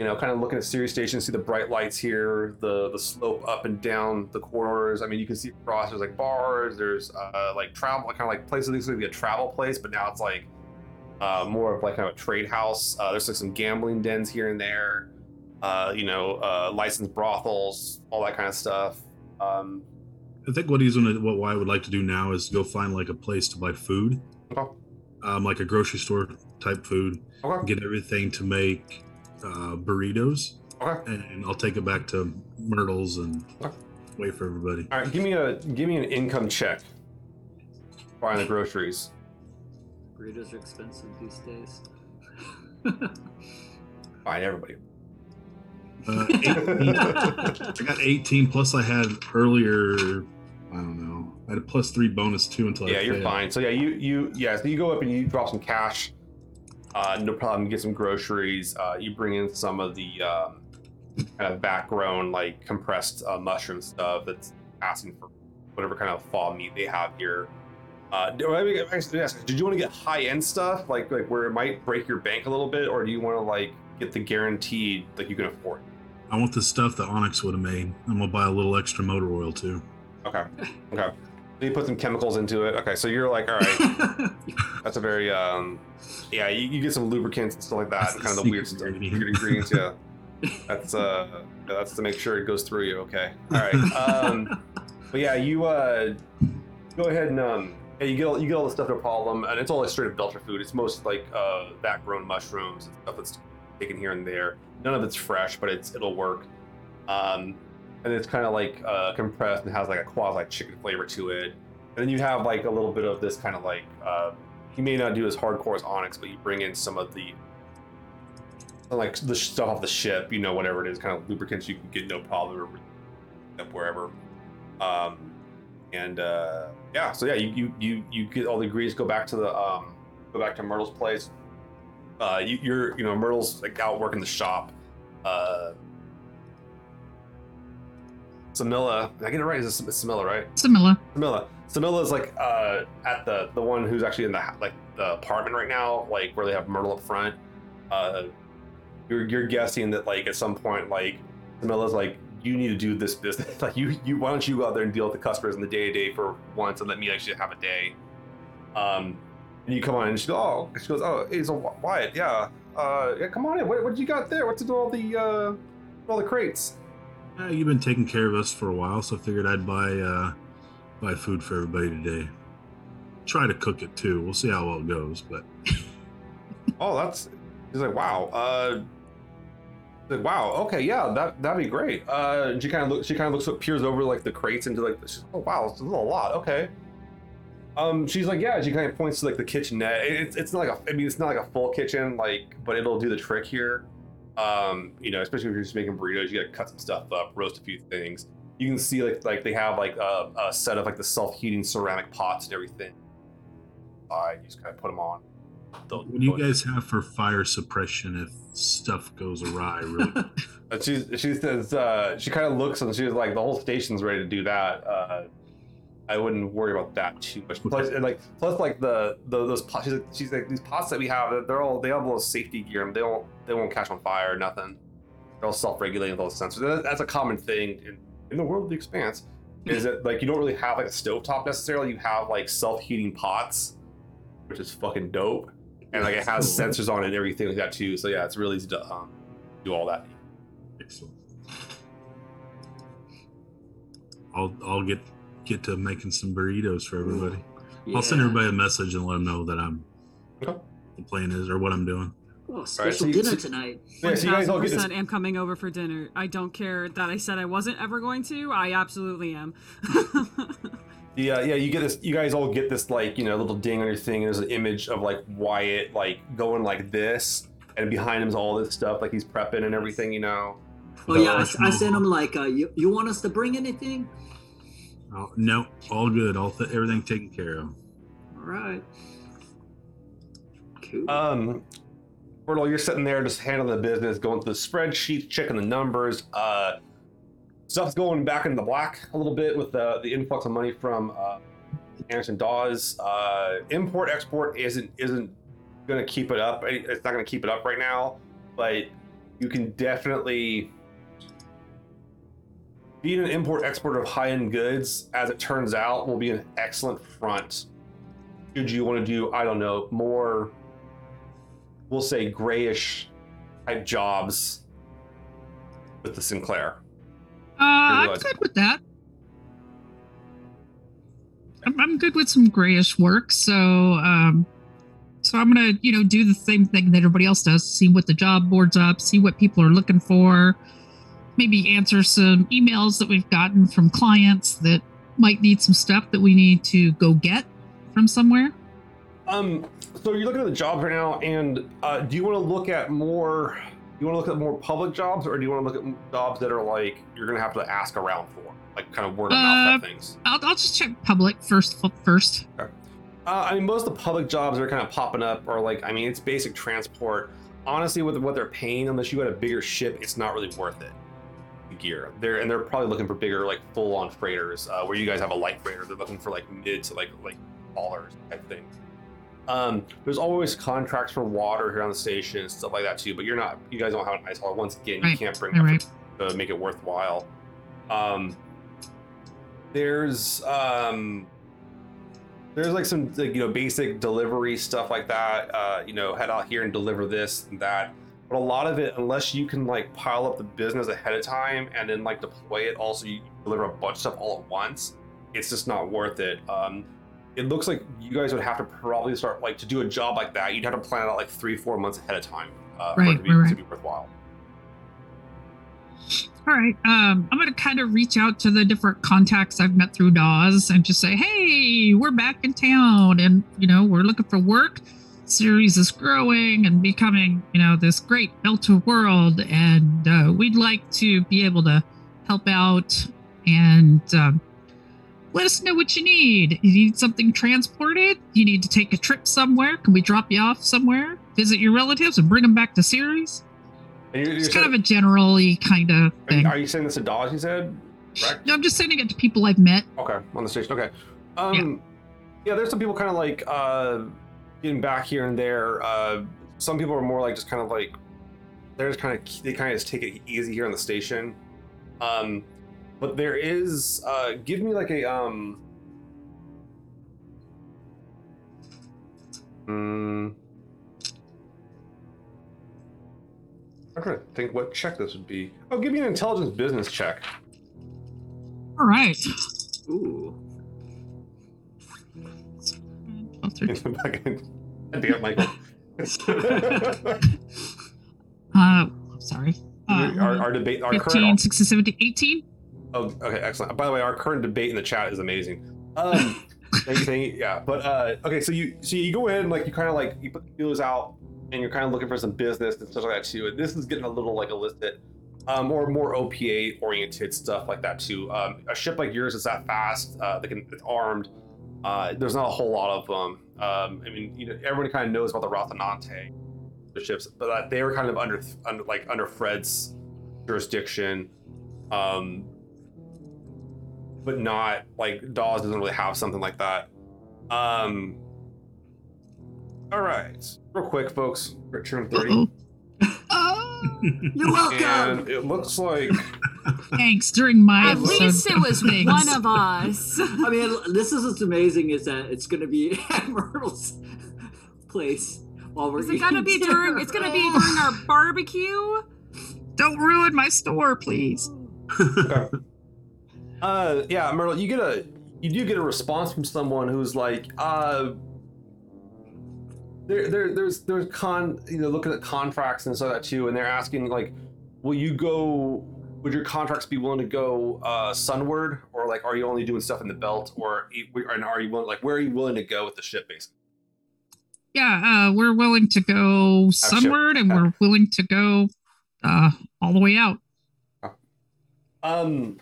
you know, kind of looking at Ceres Station, see the bright lights here, the the slope up and down the corridors. I mean, you can see across. There's like bars. There's uh, like travel, kind of like places used to be a travel place, but now it's like uh, more of like kind of a trade house. Uh, there's like some gambling dens here and there. Uh, you know, uh, licensed brothels, all that kind of stuff. Um, I think what he's gonna, what Wyatt would like to do now is go find like a place to buy food, okay. um, like a grocery store type food. Okay. Get everything to make uh, burritos, Okay. and I'll take it back to Myrtle's and Okay. wait for everybody. All right, give me a give me an income check. Buying the groceries. Burritos are expensive these days. Buying everybody. Uh, 18, I got 18 plus I had earlier. I don't know. I had a plus three bonus too until I yeah, you're failed. fine. So yeah, you you yeah, so you go up and you drop some cash. Uh, no problem. Get some groceries. Uh, you bring in some of the um, kind of background like compressed uh, mushroom stuff that's asking for whatever kind of fall meat they have here. Uh, let me get- actually ask, did you want to get high end stuff like like where it might break your bank a little bit, or do you want to like get the guaranteed like you can afford? I want the stuff that Onyx would have made. I'm gonna buy a little extra motor oil too. Okay. Okay. So you put some chemicals into it. Okay, so you're like, all right, that's a very um, yeah. You, you get some lubricants and stuff like that, That's and the kind of the weird stuff, ingredient. weird ingredients. Yeah, that's uh, that's to make sure it goes through you. Okay. All right. Um, but yeah, you uh, go ahead and um, yeah, you get all, you get all the stuff no problem, and it's all like straight up Delta food. It's most like uh, vat grown mushrooms and stuff that's taken here and there. None of it's fresh, but it's it'll work. Um, and it's kind of like uh, compressed and has like a quasi chicken flavor to it. And then you have like a little bit of this kind of like uh, you may not do as hardcore as Onyx, but you bring in some of the like the stuff off the ship, you know, whatever it is, kind of lubricants you can get no problem up wherever. Um, and uh, yeah, so yeah, you, you you you get all the ingredients, go back to the um, go back to Myrtle's place. Uh, you, you're you know Myrtle's like out working the shop. Uh, Samilla, did I get it right? Is it Samilla, right? Samilla. Samilla. Samilla is like uh, at the the one who's actually in the like the apartment right now, like where they have Myrtle up front. Uh, you're you're guessing that like at some point like Samilla's like you need to do this business. like you you why don't you go out there and deal with the customers in the day to day for once and let me actually have a day. Um, and you come on and she goes oh she goes oh so Wy- Wyatt yeah uh yeah come on in what what you got there what's in all the uh all the crates. Uh, you've been taking care of us for a while, so I figured I'd buy uh, buy food for everybody today. Try to cook it too. We'll see how well it goes, but Oh, that's. He's like, wow. Uh, like, wow. Okay, yeah, that that'd be great. Uh, and she kind of looks. She kind of looks, peers over like the crates into like. Oh wow, this is a lot. Okay. Um, she's like, yeah. She kind of points to like the kitchenette. It- It's it's not like a. I mean, it's not like a full kitchen, like, but it'll do the trick here. Um, you know, especially if you're just making burritos, you gotta cut some stuff up, roast a few things. You can see like like they have like a, a set of like the self heating ceramic pots and everything. I you just kind of put them on. They'll- what do you guys have for fire suppression if stuff goes awry? Really? She she says uh, she kind of looks and she's like the whole station's ready to do that. Uh, I wouldn't worry about that too much. Plus, and like plus like the, the those pots. She's like, she's like these pots that we have. they're- They're all they have a little safety gear. and They don't they won't catch on fire. Nothing. They're all self regulating with all the sensors. That's a common thing in, in the world of the expanse. Is that like you don't really have like a stovetop necessarily. You have like self heating pots, which is fucking dope. And like it has sensors on it and everything like that too. So yeah, it's really easy to um, do all that. Excellent. I'll I'll get get to making some burritos for everybody. I'll send everybody a message and let them know that I'm Okay. the plan is or what I'm doing. Oh, special you- dinner so- tonight. You guys all get this 1000% am coming over for dinner. I don't care that I said I wasn't ever going to. I absolutely am. Yeah, yeah, you get this. You guys all get this like you know little ding on your thing. And there's an image of like Wyatt like going like this, and behind him is all this stuff like he's prepping and everything. You know. Oh yeah, I, I sent him like, uh, you you want us to bring anything? Oh, no, all good. All th- everything taken care of. All right. Cool. Um, Myrtle, you're sitting there just handling the business, going through the spreadsheets, checking the numbers. Uh, stuff's going back in the black a little bit with the the influx of money from uh, Anderson Dawes. Uh, import export isn't isn't going to keep it up. It's not going to keep it up right now, but you can definitely being an import exporter of high end goods. As it turns out, will be an excellent front. Should you want to do, I don't know, more we'll say grayish type jobs with the Sinclair. Uh, I'm good with that. I'm, I'm good with some grayish work, so um, so I'm gonna you know do the same thing that everybody else does. See what the job board's up, see what people are looking for, maybe answer some emails that we've gotten from clients that might need some stuff that we need to go get from somewhere. Um, so you're looking at the jobs right now, and uh, do you want to look at more? Do you want to look at more public jobs, or do you want to look at jobs that are like you're gonna have to ask around for, like kind of word of mouth Uh, type things? I'll, I'll just check public first. First, Uh, I mean, most of the public jobs that are kind of popping up are like, I mean, it's basic transport. Honestly, with what they're paying, unless you got a bigger ship, it's not really worth it. Gear, they're and they're probably looking for bigger, like full-on freighters. Uh, where you guys have a light freighter, they're looking for like mid to like like haulers type thing. Um, there's always contracts for water here on the station and stuff like that too. But you're not, you guys don't have an ice hauler. Once again, you Right, can't bring right. to make it worthwhile. Um, there's um, there's like some like, you know basic delivery stuff like that. Uh, you know, head out here and deliver this and that. But a lot of it, unless you can like pile up the business ahead of time and then like deploy it, also you deliver a bunch of stuff all at once. It's just not worth it. Um, it looks like you guys would have to probably start like to do a job like that. You'd have to plan it out like three, four months ahead of time uh, for it Right, to be, right, to be worthwhile. All right. Um, I'm gonna kind of reach out to the different contacts I've met through Dawes and just say, "Hey, we're back in town, and you know we're looking for work. Ceres is growing and becoming, you know, this great Delta world, and uh, we'd like to be able to help out and um, let us know what you need. You need something transported? You need to take a trip somewhere? Can we drop you off somewhere? Visit your relatives and bring them back to Ceres? You're, you're It's kind of a generally kind of are, you, thing. are you saying this to Dawes? You said? No, I'm just sending it to people I've met. Okay, on the station. Okay. Um, yeah. there's some people kind of like uh, getting back here and there. Uh, some people are more like just kind of like they're just kind of they kind of just take it easy here on the station. Um, but there is uh, give me like a um. Mm, I'm trying to think what check this would be. Oh, give me an intelligence business check. All right. Ooh. Damn, Michael. Uh, sorry. Uh, our, our debate, our 15, current. 16, 17, 18. Oh, okay, excellent. By the way, our current debate in the chat is amazing. Um, thank you, thank you. Yeah, but uh, okay, so you so you go in like you kind of like you put the feelers out, and you're kind of looking for some business and stuff like that too. And this is getting a little like illicit, um, or more OPA oriented stuff like that too. Um, a ship like yours is that fast. Uh, they can it's armed. Uh, there's not a whole lot of them. Um, I mean, you know, everyone kind of knows about the Rocinante, the ships, but uh, they were kind of under, under like under Fred's jurisdiction. Um, but not like Dawes doesn't really have something like that. Um. All right, real quick, folks. Return thirty, Uh-oh. Oh, You're welcome. and it looks like thanks. During my At episode least it was things. one of us. I mean, this is what's amazing is that it's going to be at Myrtle's place while we're Is it gonna be during? It's gonna be during our barbecue. Don't ruin my store, please. Uh, yeah, Myrtle, you get a you do get a response from someone who's like, uh, there, there, there's, there's con, you know, looking at contracts and stuff like that too, and they're asking like, will you go? Would your contracts be willing to go uh, sunward, or like, are you only doing stuff in the belt, or and are you willing, like, where are you willing to go with the ship, basically? Yeah, uh, we're willing to go sure. sunward, and we're willing to go uh, all the way out. Um,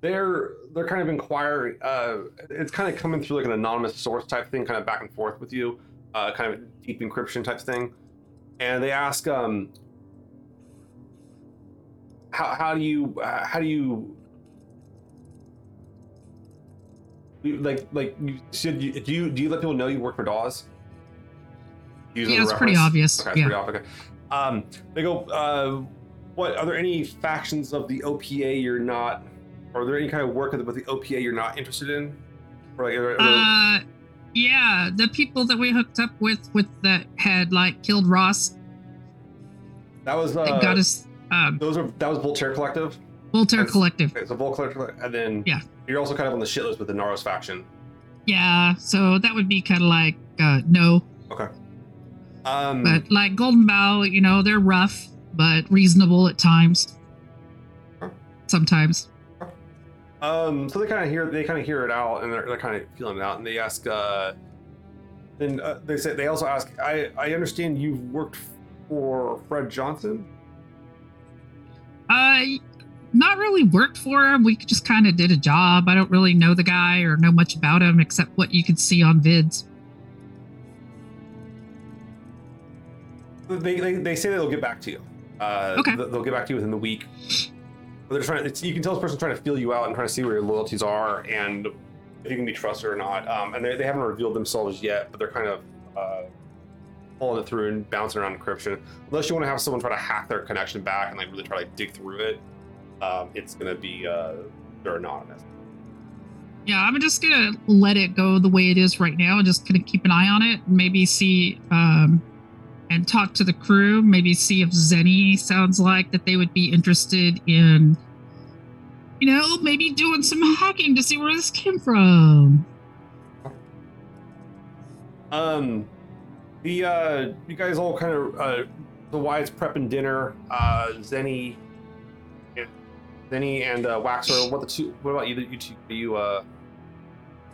they're they're kind of inquiring. Uh, it's kind of coming through like an anonymous source type thing, kind of back and forth with you, uh, kind of deep encryption type thing. And they ask, um, how how do you uh, how do you like like you should you do you do you let people know you work for Dawes? Using Yeah, it's pretty obvious. Okay, yeah. pretty obvious. Okay. Um, they go. Uh, what are there any factions of the OPA you're not? Or are there any kind of work with with the OPA you're not interested in? Or like, are- are- Uh, yeah, the people that we hooked up with with that had like killed Ross, that was uh, got us um, those are that was Voltaire Collective. Voltaire Collective. Okay, so Voltaire, Collective, and then Yeah. you're also kind of on the shit list with the Inaros faction. Yeah, so that would be kind of like uh, no, Okay. Um, but like Golden Bough, you know, they're rough but reasonable at times. Huh. Sometimes. Um, so they kind of hear they kind of hear it out, and they're, they're kind of feeling it out, and they ask. Uh, then uh, they say they also ask. I I understand you've worked for Fred Johnson. Uh, not really worked for him. We just kind of did a job. I don't really know the guy or know much about him except what you could see on vids. They, they, they say they'll get back to you. Uh, Okay. They'll get back to you within the week. But they're trying. It's, you can tell this person's trying to feel you out and trying to see where your loyalties are and if you can be trusted or not. Um, and they, they haven't revealed themselves yet, but they're kind of uh, pulling it through and bouncing around encryption. Unless you want to have someone try to hack their connection back and like really try to like, dig through it, um, it's gonna be uh, they're anonymous. Yeah, I'm just gonna let it go the way it is right now and just of keep an eye on it. Maybe see um, and talk to the crew. Maybe see if Zeni sounds like that they would be interested in, you know, maybe doing some hacking to see where this came from. Um, the uh, you guys all kind of uh, the Wyatt's prepping dinner. Uh, Zeni, Zeni and uh, Waxor. What the two? What about you? You two? Do you uh?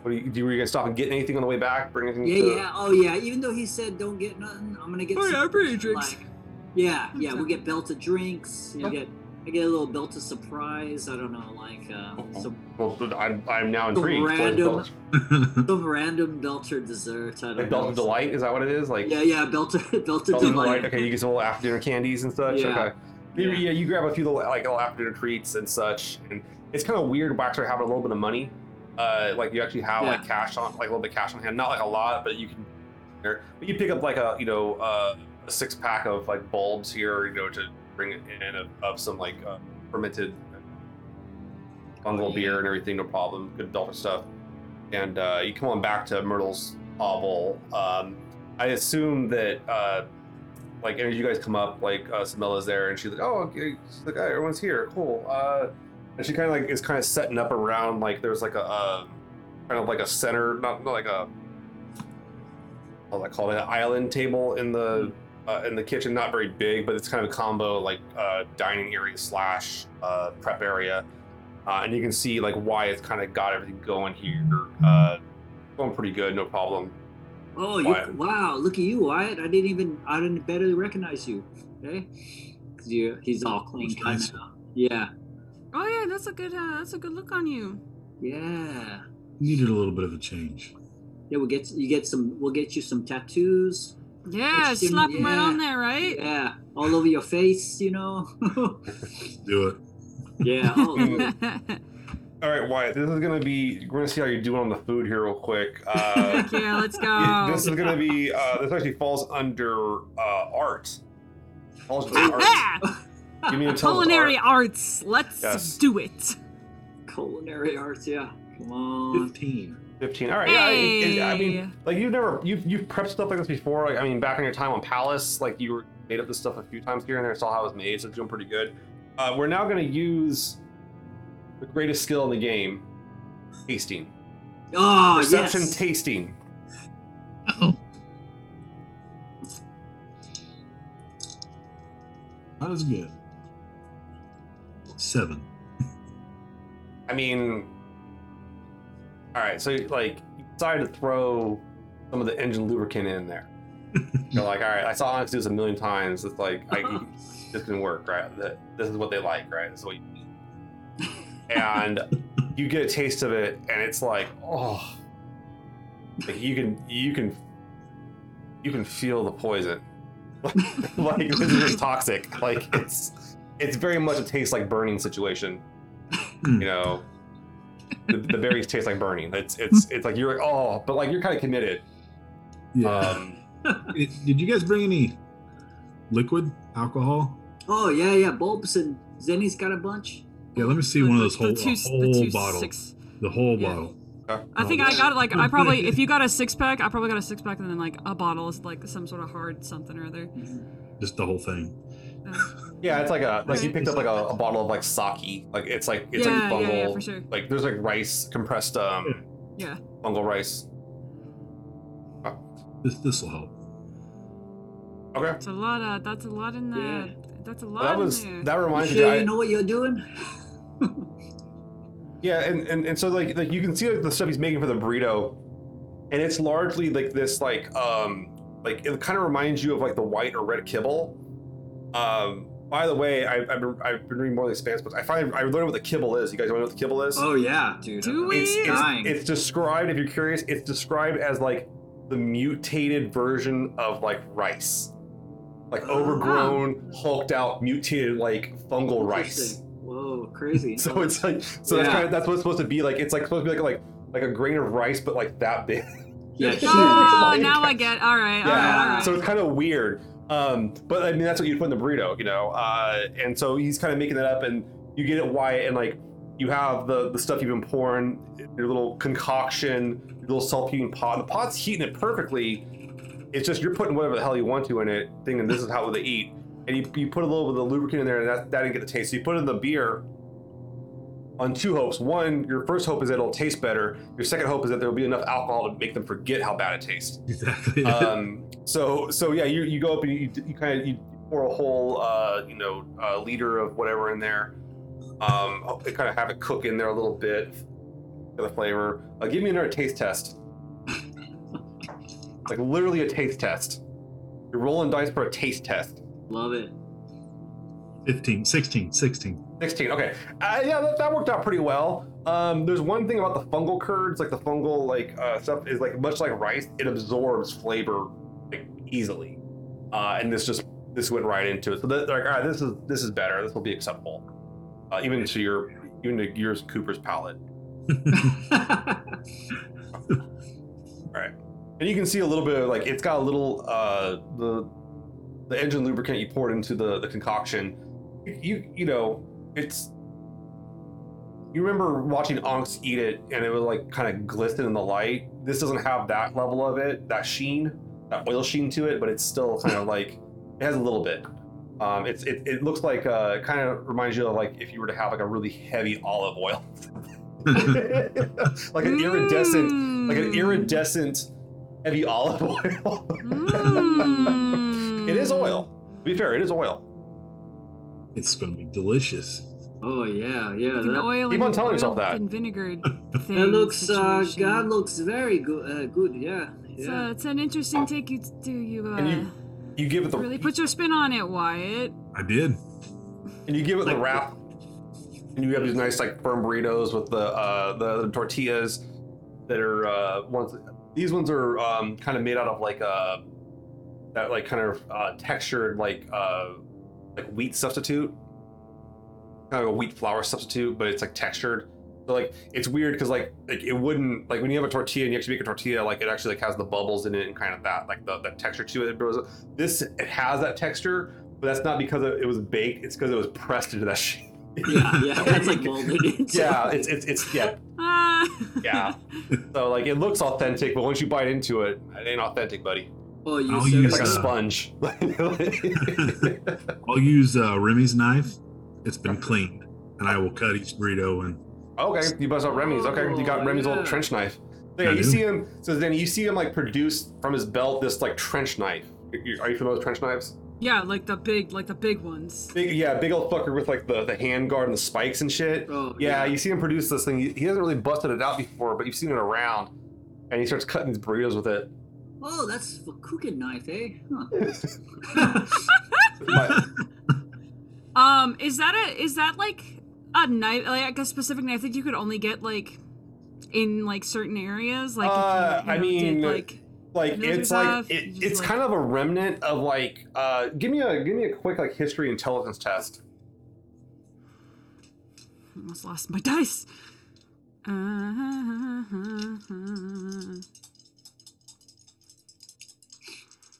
What do you, do? Were you guys stop and get anything on the way back? Bring anything? Yeah, to, yeah. Oh, yeah. Even though he said don't get nothing, I'm gonna get. Oh, yeah, some, I bring you drinks. like- yeah, yeah. We'll get belted drinks. You Okay. get. I get a little belted surprise. I don't know, like uh, some, Well, I'm, I'm now The intrigued. What is random- Belt- some random belter dessert. I don't Like know. Belted Delight? Is that what it is? Like Yeah, yeah. Belter, belted Belted delight. Delight. Okay, you get some little after dinner candies and such. Yeah. Okay. Yeah. yeah. you grab a few little like little after dinner treats and such, and it's kind of weird Waxor having a little bit of money. Uh, like you actually have like cash on, like a little bit of cash on hand, not like a lot, but you can. But you pick up like a you know uh, a six pack of like bulbs here, you know, to bring in of, of some like uh, fermented fungal yeah. beer and everything, no problem. Good adult stuff. And uh, you come on back to Myrtle's hovel. Um, I assume that uh, like as you guys come up, like uh, Samilla's there, and she's like, "Oh, okay." she's like, oh, everyone's here, cool." And she kind of like is kind of setting up around like there's like a uh, kind of like a center, not, not like a what do I call it, an island table in the uh, in the kitchen, not very big, but it's kind of a combo like uh, dining area slash uh, prep area, uh, and you can see like why it's kind of got everything going here, uh, going pretty good, no problem. Oh, you, wow! Look at you, Wyatt. I didn't even. I didn't barely recognize you. Okay, because you. He's all clean That's cut now. Yeah, Oh yeah, that's a good uh, that's a good look on you. yeah, Needed a little bit of a change. yeah. We'll get you get some. We'll get you some tattoos. Yeah, Interesting, slap him right yeah. on there, right? Yeah, all over your face. You know. Do it. yeah. Look. All right, Wyatt, this is gonna be. We're gonna see how you're doing on the food here, real quick. Uh, yeah, let's go. this is gonna be. Uh, this actually falls under uh, art. Falls under art. Give me a Culinary art. arts. Let's Yes. do it. culinary arts. Yeah. Come on. Fifteen. Fifteen. All right. Yeah. I, I, I mean, like you've never you've you've prepped stuff like this before. Like I mean, back in your time on Pallas, like you were made up this stuff a few times here and there. Saw how it was made, so it's doing pretty good. Uh, we're now gonna use the greatest skill in the game, tasting. Oh Perception yes. tasting. Oh. Not as good. Seven. I mean, all right. So like, you decided to throw some of the engine lubricant in there. You're like, all right. I saw Onyx do this a million times. It's like, I, this can work, right? This is what they like, right? This is what you need. And you get a taste of it, and it's like, oh, like you can, you can, you can feel the poison. like this is toxic. Like it's, it's very much a taste like burning situation. You know, the, the berries taste like burning. It's, it's, it's like you're like, oh, but like you're kind of committed. Yeah. Um, It- did you guys bring any liquid alcohol? Oh yeah, yeah. Bulbs and Zeni's got a bunch. Yeah, let me see The- one of those whole, the two, a the whole two bottle. six- The whole Yeah. bottle. I think I yeah. got like I probably if you got a six pack, I probably got a six pack and then like a bottle is like some sort of hard something or other. Just the whole thing. Uh, Yeah, it's like a like you picked up like a, a bottle of like sake. Like it's like it's yeah, like fungal. yeah, yeah, for sure. Like there's like rice compressed um Yeah. fungal rice. This this will help. Okay. It's a lot of that's a lot in there. Yeah. That's a lot That in was there. that reminds me. sure I, you know what you're doing? yeah, and, and and so like like you can see like the stuff he's making for the burrito, and it's largely like this like um like it kind of reminds you of like the white or red kibble. Um. By the way, I, I've been I've been reading more of the expanse books. I find I learned what the kibble is. You guys know what the kibble is? Oh yeah, dude. Do we? it's, dying. it's, it's described if you're curious it's described as like the mutated version of like rice like Oh, overgrown hulked out mutated like fungal rice Whoa, crazy. so it's like so that's kind of that's what it's supposed to be like it's like supposed to be like like like a grain of rice but like that big Yeah, Oh, Like- now I get. All right. Yeah, right. All right. so it's kind of weird. Um, but I mean, that's what you put in the burrito, you know. Uh, and so he's kind of making that up, and you get it Wyatt, and like you have the the stuff you've been pouring, your little concoction, your little self-heating pot. The pot's heating it perfectly. It's just you're putting whatever the hell you want to in it, thinking this is how they eat. And you, you put a little bit of the lubricant in there, and that, that didn't get the taste. So you put in the beer on two hopes. One, your first hope is that it'll taste better. Your second hope is that there'll be enough alcohol to make them forget how bad it tastes Exactly. um, so so yeah, you, you go up and you, you kind of you pour a whole uh, you know uh, liter of whatever in there. Um, kind of have it cook in there a little bit for the flavor. Uh, give me another taste test. like literally a taste test. You're rolling dice for a taste test. Love it. 15, 16, 16. 16. Okay. Uh, yeah, that, that worked out pretty well. Um, there's one thing about the fungal curds, like the fungal like uh, stuff is like much like rice, it absorbs flavor like easily. Uh, and this just this went right into it. So that, like, all right, this is this is better. This will be acceptable, uh, even to your even to yours Cooper's palate. All right. And you can see a little bit of like it's got a little uh, the the engine lubricant you poured into the the concoction. You, you know it's you remember watching Onyx eat it and it was like kind of glisten in the light. This doesn't have that level of it, that sheen, that oil sheen to it, but it's still kind of like it has a little bit. Um, it's it, it looks like uh, it kind of reminds you of like if you were to have like a really heavy olive oil, like an iridescent, like an Mm. iridescent heavy olive oil. Mm. it is oil. To be fair, it is oil. It's going to be delicious. oh yeah, yeah. Like an That, oil Keep on telling yourself that. and vinegar thing. that looks uh. God looks very good. Uh, good, yeah, It's, yeah. uh, it's an interesting take you do you. Uh, And you you give it the really put your spin on it, Wyatt. I did. and you give it the wrap, and you have these nice like firm burritos with the uh, the, the tortillas that are uh, ones. These ones are um, kind of made out of like uh, that like kind of uh, textured like uh, like wheat substitute, kind of a wheat flour substitute, but it's like textured. So like it's weird because like like it wouldn't like when you have a tortilla and you actually make a tortilla like it actually like has the bubbles in it and kind of that like the, the texture to it. This it has that texture, but that's not because it was baked. It's because it was pressed into that shape. yeah, yeah. That's like molded yeah, it's it's it's yeah Ah. yeah. so like it looks authentic, but once you bite into it, it ain't authentic, buddy. Oh, you I'll use It's like a uh, sponge. I'll use uh, Remy's knife. It's been cleaned, and I will cut each burrito and okay, you bust out Remy's. Okay, you got Oh, Remy's yeah. old trench knife. So, yeah, I you do. see him. So then you see him like produce from his belt this like trench knife. Are you familiar with trench knives? yeah, like the big, like the big ones. Big, yeah, big old fucker with like the the hand guard and the spikes and shit. Oh, Yeah, you see him produce this thing. He he hasn't really busted it out before, but you've seen it around, and he starts cutting these burritos with it. Oh, that's for cooking knife, eh? Huh. Um, is that a is that like a knife, like a specific knife that you could only get like in like certain areas? Like, if you, Uh, you I know, did, mean, like like it's are like it, it's like- kind of a remnant of like uh give me a give me a quick like history intelligence test almost lost my dice. Uh,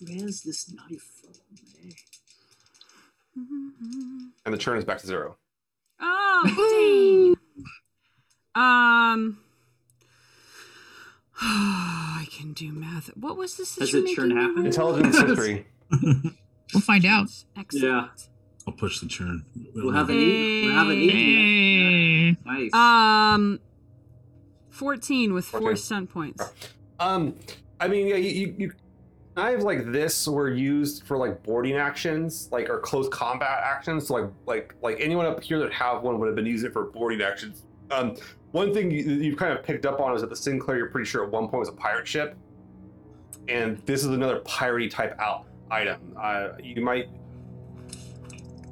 Where's this knife from? eh? and the churn is back to zero oh, dang. Um. I can do math. What was this? that Has you're it churn making happened? intelligence history We'll find out. Excellent. Yeah. I'll push the churn. We'll have an eat. We'll have an eat. Hey. Nice. Um, fourteen with four 14. stunt points. um i mean yeah you, you, you knives like this were used for like boarding actions like or close combat actions. So like like like anyone up here that have one would have been using it for boarding actions. Um one thing you, you've kind of picked up on is that the sinclair you're pretty sure at one point was a pirate ship. And this is another piratey type out item. Uh you might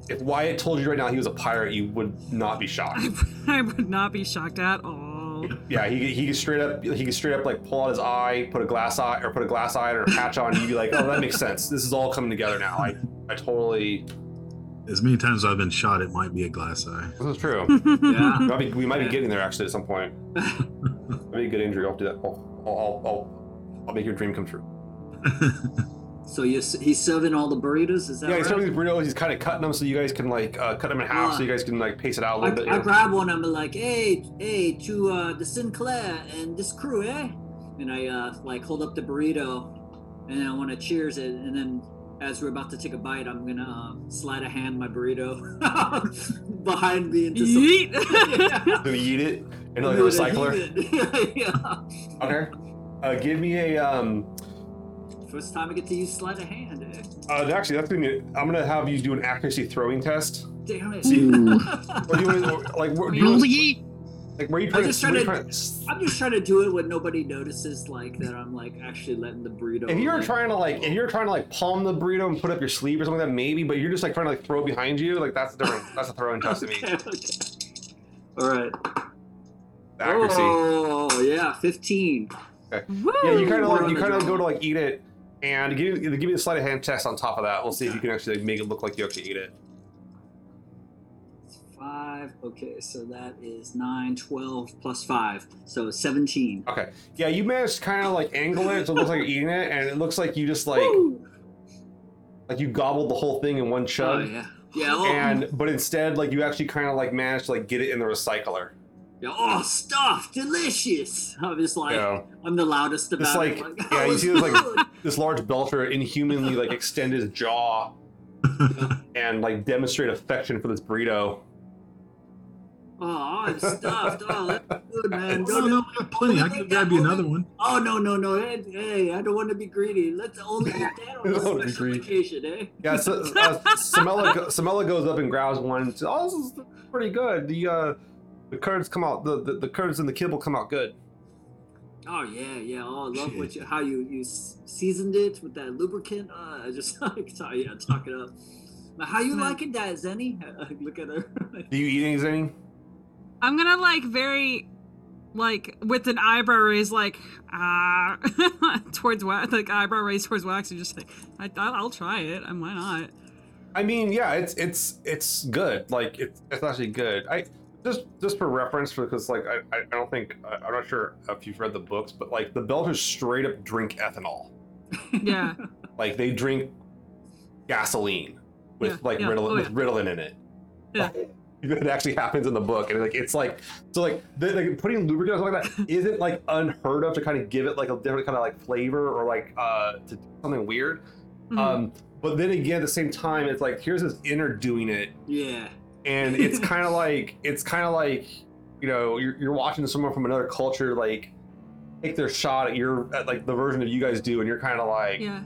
if wyatt told you right now he was a pirate you would not be shocked. I would not be shocked at all. Yeah, he he could straight up he could straight up like pull out his eye, put a glass eye or put a glass eye or a patch on, and you'd be like, oh, that makes sense. This is all coming together now. I I totally As many times as I've been shot, it might be a glass eye. this is true. yeah. we, might be, we might be getting there actually at some point. Maybe a good injury. I'll do that. I'll I'll, I'll, I'll make your dream come true. So you he's serving all the burritos. Is that Yeah, he's serving these burritos. He's kind of cutting them so you guys can like uh, cut them in half, so you guys can like pace it out a little bit. I know? grab one. I'm like, hey, hey, to uh, the Sinclair and this crew, eh? And I uh, like hold up the burrito, and then I want to cheers it. And then as we're about to take a bite, I'm gonna uh, slide a hand my burrito behind me into some. Yeet. Gonna eat it into like a the recycler. yeah. Okay. Uh, give me a um. First time I get to use sleight of hand. Eh? Uh, actually, that's gonna be. I'm gonna have you do an accuracy throwing test. Damn it. Ooh. Or do you want like where, do you want, like where you I'm just to, where you trying trying to- I'm just trying to do it when nobody notices, like that. I'm like actually letting the burrito. If you're like, trying to like, if you're trying to like palm the burrito and put up your sleeve or something like that, maybe. But you're just like trying to like throw behind you, like that's a different. that's a throwing test to me. Okay, okay. All right. Accuracy. Oh yeah, fifteen. Woo! Yeah, you kind of like you kind of go to like eat it, and give give me the sleight of hand test on top of that. We'll see if you can actually like, make it look like you actually ate it. Five. Okay, so that is nine, 12 plus five, so seventeen. Okay. Yeah, you managed to kind of like angle it so it looks like you're eating it, and it looks like you just like Woo! like you gobbled the whole thing in one Oh chug. yeah. Yeah. Oh, And but instead, like you actually kind of like managed to like get it in the recycler. Yeah, oh, stuff, delicious. I'm just like, You know, I'm the loudest Just about like- it. Like, yeah, you see this, like- this large belcher inhumanly like extend his jaw and like demonstrate affection for this burrito. Oh, I'm stuffed. Oh, that's good, man. no, Don't- no, we have plenty. I could grab you another one. Oh no no no! Hey, hey, I don't want to be greedy. Let's only eat that on a Don't wanna be special greedy. occasion, eh? Yeah, so, uh, Samela, go- Samela goes up and grabs one. And says, oh, this is pretty good. The uh, the curds come out. The, the the curds and the kibble come out good. Oh yeah, yeah. Oh, I love what you, how you you seasoned it with that lubricant. Uh, I just like talk, yeah, talk it up. Now, how you Hmm. liking that, Zeni? Look at her. Do you eat any Zeni? I'm gonna like very, like with an eyebrow raise, like ah, towards wax, like eyebrow raise towards wax, and just like I, I'll try it. And why not? I mean, yeah, it's it's it's good. Like it's it's actually good. I just just for reference, because like I I don't think I- I'm not sure if you've read the books, but like the Belters straight up drink ethanol. Yeah. Like they drink gasoline with Yeah, like yeah, Ritalin, oh, with yeah. Ritalin in it. Yeah. It actually happens in the book, and like it's like so like, the, like putting lubricant or something like that isn't like unheard of to kind of give it like a different kind of like flavor or like uh to do something weird. Mhm. Um, but then again, at the same time, it's like here's this inner doing it, yeah. And it's kind of like it's kind of like you know you're, you're watching someone from another culture like take their shot at your at like the version of you guys do, and you're kind of like yeah.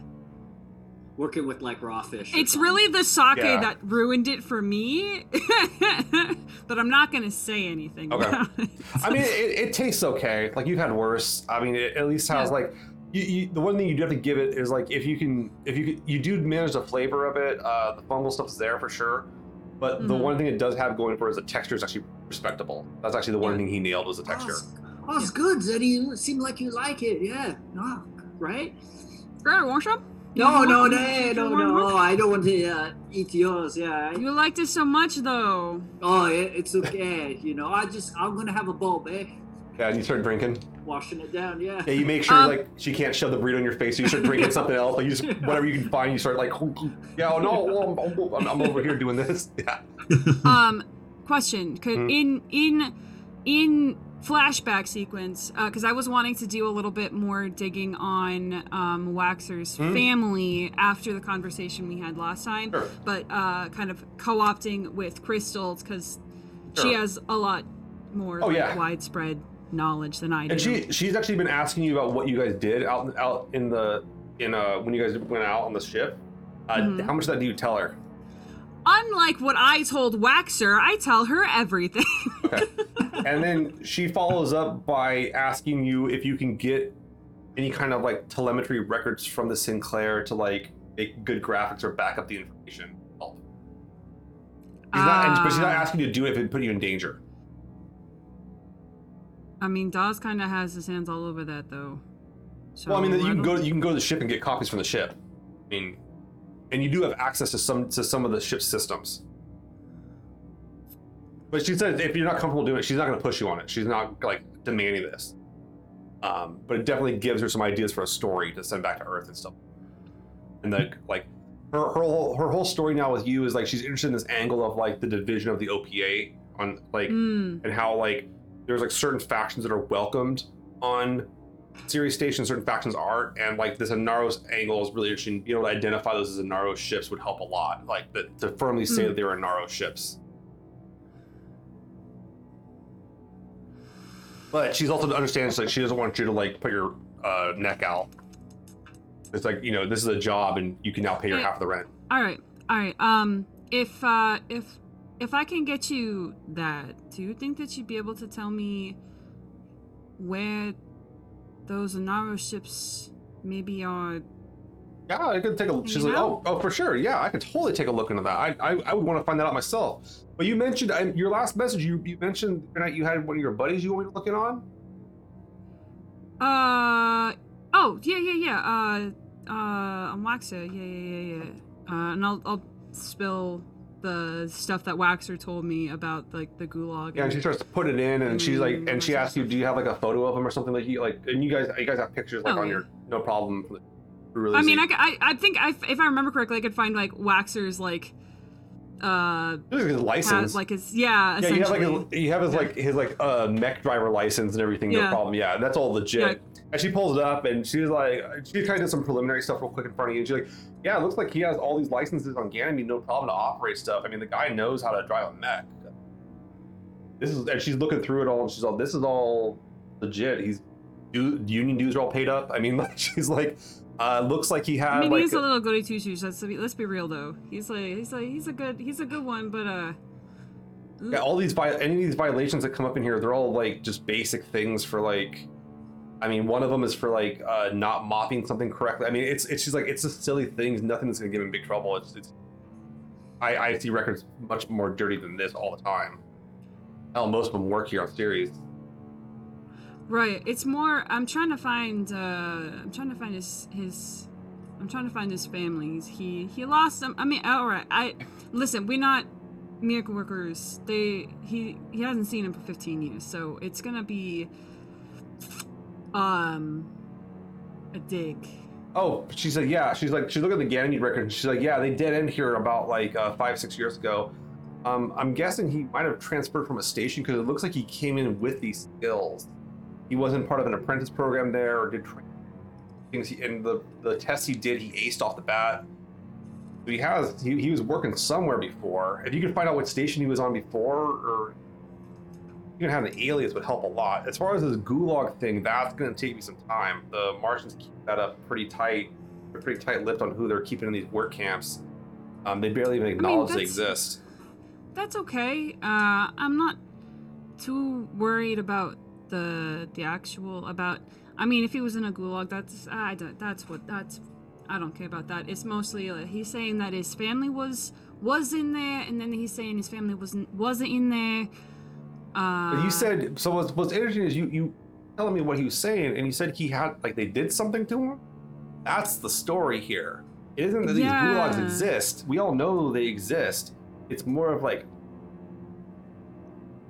Working with like raw fish. It's something. really the sake Yeah. that ruined it for me. but I'm not gonna say anything. Okay. about it. I mean, it, it tastes okay. Like you've had worse. I mean, it at least has Yeah. like you, you. The one thing you do have to give it is like if you can, if you can, you do manage the flavor of it. Uh, the fungal stuff is there for sure. But the Mhm. one thing it does have going for it is the texture is actually respectable. That's actually the one Yeah. thing he nailed was the Oh, texture. it's, oh, it's good, Zeni. You seem like you like it. Yeah. No, right? Grab one up? No, You no, want- no, no, no. Oh, I don't want to uh, eat yours. Yeah. You liked it so much though. Oh, it, it's okay. You know, I just I'm gonna have a bowl, eh? Yeah, and you start drinking. Washing it down. Yeah. Yeah, you make sure Um, like she can't shove the burrito in your face. So you start drinking something else. Like you just whatever you can find. You start like, yeah, oh, no, well, I'm, I'm over here doing this. Yeah. um question could Mhm. in in in flashback sequence because i was wanting to do a little bit more digging on um Waxor's Mhm. family after the conversation we had last time Sure. but uh kind of co-opting with crystals because she has a lot more Oh, like, yeah. widespread knowledge than i do And she she's actually been asking you about what you guys did out out in the in uh when you guys went out on the ship. Uh, Mhm. How much of that do you tell her? unlike what i told Waxor i tell her everything Okay. and then she follows up by asking you if you can get any kind of like telemetry records from the Sinclair to like make good graphics or back up the information. She's not, and- but she's not asking you to do it if it put you in danger. I mean dawes kind of has his hands all over that though so well, I mean, you can go you can go to the ship and get copies from the ship. I mean, and you do have access to some to some of the ship's systems. But she said if you're not comfortable doing it, she's not going to push you on it. She's not like demanding this. Um, but it definitely gives her some ideas for a story to send back to Earth and stuff. And like like her her whole, her whole story now with you is like she's interested in this angle of like the division of the OPA on like Mm. and how like there's like certain factions that are welcomed on Ceres Station, certain factions aren't, and like this Inaros angle is really interesting. Being able to identify those as Inaros ships would help a lot. Like the, to firmly say Hmm. that they're Inaros ships. But she's also understands like she doesn't want you to like put your uh, neck out. It's like you know this is a job and you can now pay your Hey. half the rent. All right, all right. Um, if uh, if if I can get you that, do you think that you'd be able to tell me where those Inaros ships maybe are? Yeah, I could take a. She's like, oh, oh, for sure. Yeah, I could totally take a look into that. I, I, I would want to find that out myself. But you mentioned I, your last message. You, you mentioned that you had one of your buddies you want me to look in on. Uh oh, yeah, yeah, yeah. Uh, uh, Waxor, yeah, yeah, yeah, yeah. Uh, and I'll I'll spill the stuff that Waxor told me about like the gulag. Yeah, and she starts to put it in, and she's like, and she Mm. asks you, do you have like a photo of him or something like you like? And you guys, you guys have pictures like Oh, on yeah. your no problem. Really I mean, I, think I, if I remember correctly, I could find like Waxor's like, uh, his license. has, like his yeah, yeah, you have like you have his Yeah. like his like uh mech driver license and everything. No problem. Yeah, that's all legit. And she pulls it up and she's like, she kind of did some preliminary stuff real quick in front of you. And she's like, yeah, it looks like he has all these licenses on Ganymede, no problem to operate stuff. I mean, the guy knows how to drive a mech. This is, and she's looking through it all, and she's all, this is all legit. He's, union dues are all paid up. I mean, like, she's like, uh, looks like he had I mean, like, he's a little goody two shoes. Let's be, let's be real though. He's like he's like he's a good he's a good one, but uh. Yeah, all these vi- any of these violations that come up in here, they're all like just basic things for like. I mean, one of them is for like uh, not mopping something correctly. I mean, it's it's just like it's just silly things. Nothing that's gonna give him big trouble. It's, it's I I see records much more dirty than this all the time. Hell, most of them work here on Ceres. Right. It's more. I'm trying to find. Uh, I'm trying to find his his. I'm trying to find his families. He he lost them. I mean, all right. I listen. We're not miracle workers. They he he hasn't seen him for 15 years, so it's gonna be um a dig. Oh, she said, yeah. She's like, she's looking at the Ganymede record. And she's like, yeah, they did end here about like uh, five, six years ago. Um, I'm guessing he might have transferred from a station because it looks like he came in with these skills. He wasn't part of an apprentice program there or did tra- things. He, and the the tests he did, he aced off the bat. But he has, he, he was working somewhere before. If you could find out what station he was on before, or you can have an alias would help a lot. As far as this gulag thing, that's going to take me some time. The Martians keep that up pretty tight. They're pretty tight-lipped on who they're keeping in these work camps. Um, they barely even acknowledge they exist. That's okay. Uh, I'm not too worried about the the actual about. I mean, if he was in a gulag, that's I don't, that's what that's. I don't care about that. It's mostly uh, he's saying that his family was was in there, and then he's saying his family wasn't wasn't in there. Uh, you said so. What's, what's interesting is you you telling me what he was saying, and he said he had like they did something to him. That's the story here. It isn't that these gulags exist. We all know they exist. It's more of like,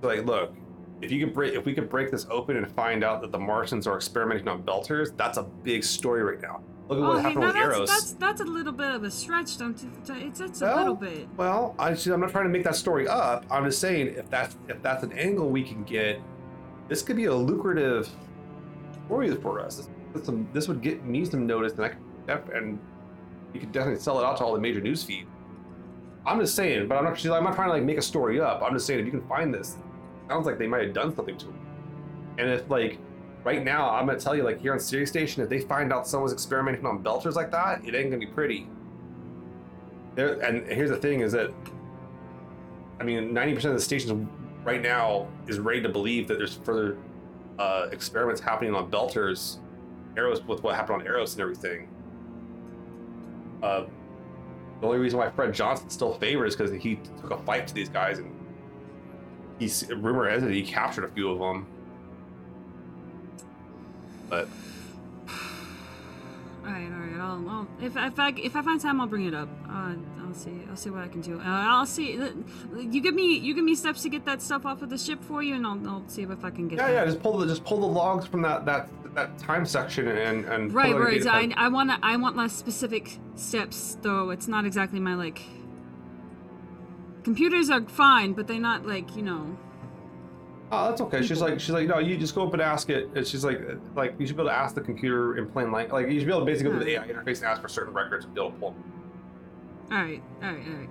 like look, if you could break, if we could break this open and find out that the Martians are experimenting on Belters, that's a big story right now. Look at Oh, what hey, happened with that's, Eros. that's that's a little bit of a stretch, don't you? It's it's a Well, little bit. Well, I, I'm not trying to make that story up. I'm just saying if that's if that's an angle we can get, this could be a lucrative story for us. This, some, this would get me some notice, and I could, and you could definitely sell it out to all the major news feeds. I'm just saying, but I'm not. I'm not trying to like make a story up. I'm just saying if you can find this, sounds like they might have done something to him. And if like right now, I'm gonna tell you like here on Ceres Station, if they find out someone's experimenting on belters like that, it ain't gonna be pretty. There, and here's the thing: is that I mean, 90% of the stations right now is ready to believe that there's further uh, experiments happening on belters, Eros with what happened on Eros and everything. Uh, the only reason why Fred Johnson still favored is because he took a fight to these guys, and he's rumor has it he captured a few of them. But All right, all right. I'll, I'll if if I if I find time, I'll bring it up. Uh, I'll I'll see. I'll see what I can do. Uh, I'll see. You give me you give me steps to get that stuff off of the ship for you, and I'll, I'll see if I can get. Yeah, that. yeah. Just pull the just pull the logs from that that that time section and and Right, right. in I, I want I want less specific steps, though. It's not exactly my like. Computers are fine, but they're not like you know. Oh, that's okay. She's like, she's like, no, you just go up and ask it. And she's like, like you should be able to ask the computer in plain language. Like you should be able to basically go to the AI interface and ask for certain records and be able to pull. them. All right, all right, all right.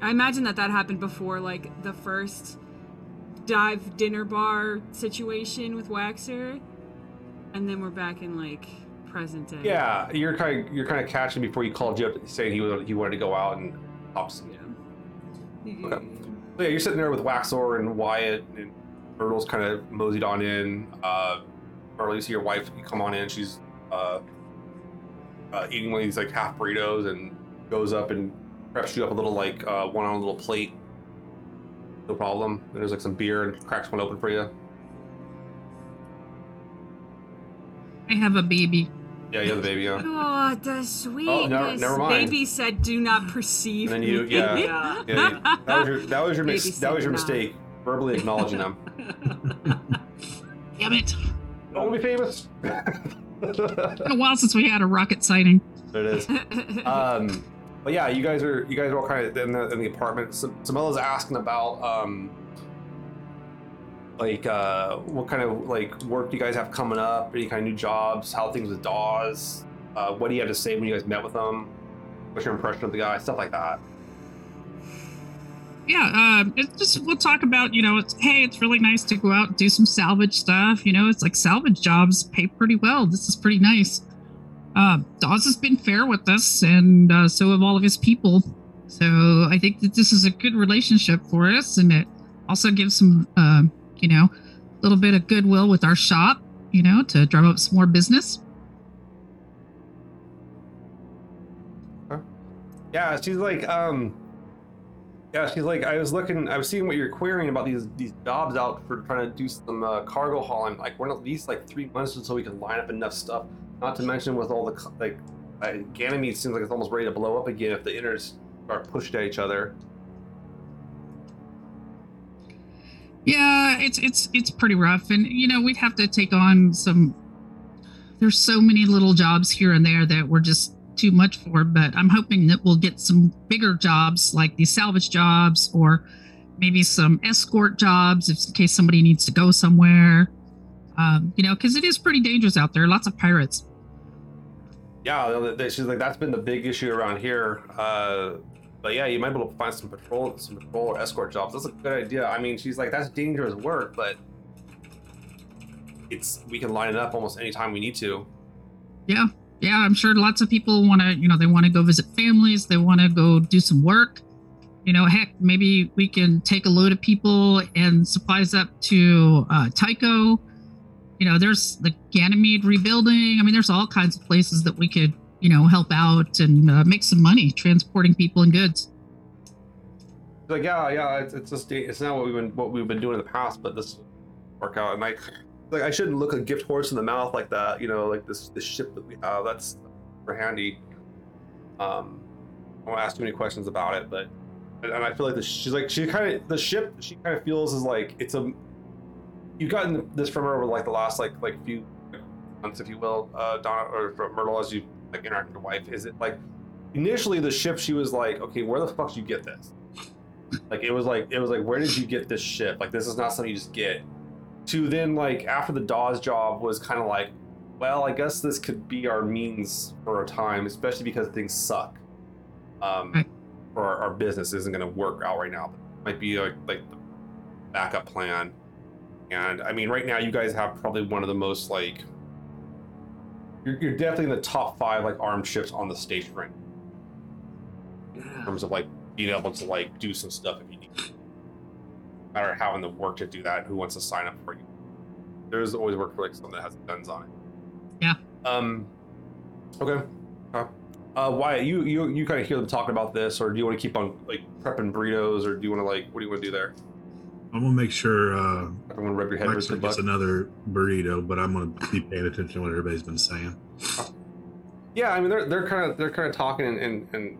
I imagine that that happened before, like the first dive dinner bar situation with Waxor, and then we're back in like present day. Yeah, you're kind of you're kind of catching before he called you up saying he was he wanted to go out and talk. Yeah. Okay. So yeah, you're sitting there with Waxor and Wyatt, and Myrtle's kind of moseyed on in. Uh, Myrtle, you see your wife come on in. She's uh, uh, eating one of these like half burritos and goes up and preps you up a little like uh, one on a little plate. No problem. And there's like some beer and cracks one open for you. I have a baby. Yeah, you have the baby. Yeah. Oh, the sweetness. never mind. Baby said, "Do not perceive." And then you- me." yeah. Yeah. yeah that was your that was your, mis- Baby that was your said mistake. Verbally acknowledging them. Damn it. Don't be famous. It's been a while since we had a rocket sighting. There it is. um but yeah you guys are you guys are all kind of in the, in the apartment Sam- samella's asking about um like uh what kind of like work do you guys have coming up any kind of new jobs how things with dawes uh what do you have to say when you guys met with them what's your impression of the guy stuff like that Yeah, um, it's just we'll talk about you know it's hey it's really nice to go out and do some salvage stuff. You know it's like salvage jobs pay pretty well. This is pretty nice. Uh, Dawes has been fair with us, and uh, so have all of his people. So I think that this is a good relationship for us, and it also gives some uh, you know a little bit of goodwill with our shop. You know to drum up some more business. yeah she's like um yeah she's like i was looking i was seeing what you're querying about these these jobs out for trying to do some uh, cargo hauling like we're at least like three months until we can line up enough stuff not to mention with all the like uh, ganymede seems like it's almost ready to blow up again if the inners start pushed at each other Yeah, it's it's it's pretty rough, and you know we'd have to take on some. There's so many little jobs here and there that we're just too much for, but I'm hoping that we'll get some bigger jobs like these salvage jobs, or maybe some escort jobs if in case somebody needs to go somewhere. Um, you know, because it is pretty dangerous out there. Lots of pirates. yeah she's like that's been the big issue around here uh but yeah you might be able to find some patrol some patrol or escort jobs that's a good idea i mean she's like that's dangerous work but it's we can line it up almost anytime we need to Yeah, yeah, I'm sure lots of people want to, you know, they want to go visit families, they want to go do some work. You know, heck, maybe we can take a load of people and supplies up to uh, Tycho. You know, there's the Ganymede rebuilding. I mean, there's all kinds of places that we could, you know, help out and uh, make some money transporting people and goods. Like yeah yeah it's, it's just it's not what we've been what we've been doing in the past but this work out and i like i shouldn't look a gift horse in the mouth like that you know like this this ship that we have that's for handy um i won't ask too many questions about it but and i feel like she's like she kind of the ship she kind of feels is like it's a you've gotten this from her over like the last like like few months if you will uh donna or myrtle as you like interact with your wife is it like initially the ship she was like okay where the fuck did you get this? Like it was like it was like where did you get this ship? Like this is not something you just get. To then like after the dawes job was kind of like well i guess this could be our means for a time especially because things suck. Um Right. or our, our business isn't going to work out right now but might be like like the backup plan. And i mean right now you guys have probably one of the most like you're, you're definitely in the top five like armed ships on the station right now in terms of like being able to like do some stuff if you need. to. No matter having the work to do that, who wants to sign up for you? There's always work for like someone that has guns on it. Yeah. Um. Okay. Uh, uh, Wyatt, you you you kind of hear them talking about this, or do you want to keep on like prepping burritos, or do you want to like what do you want to do there? I'm gonna make sure uh, I'm gonna rub your head with Mike's the gets another burrito, but I'm gonna be paying attention to what everybody's been saying. Yeah, I mean they're they're kind of they're kind of talking and, and and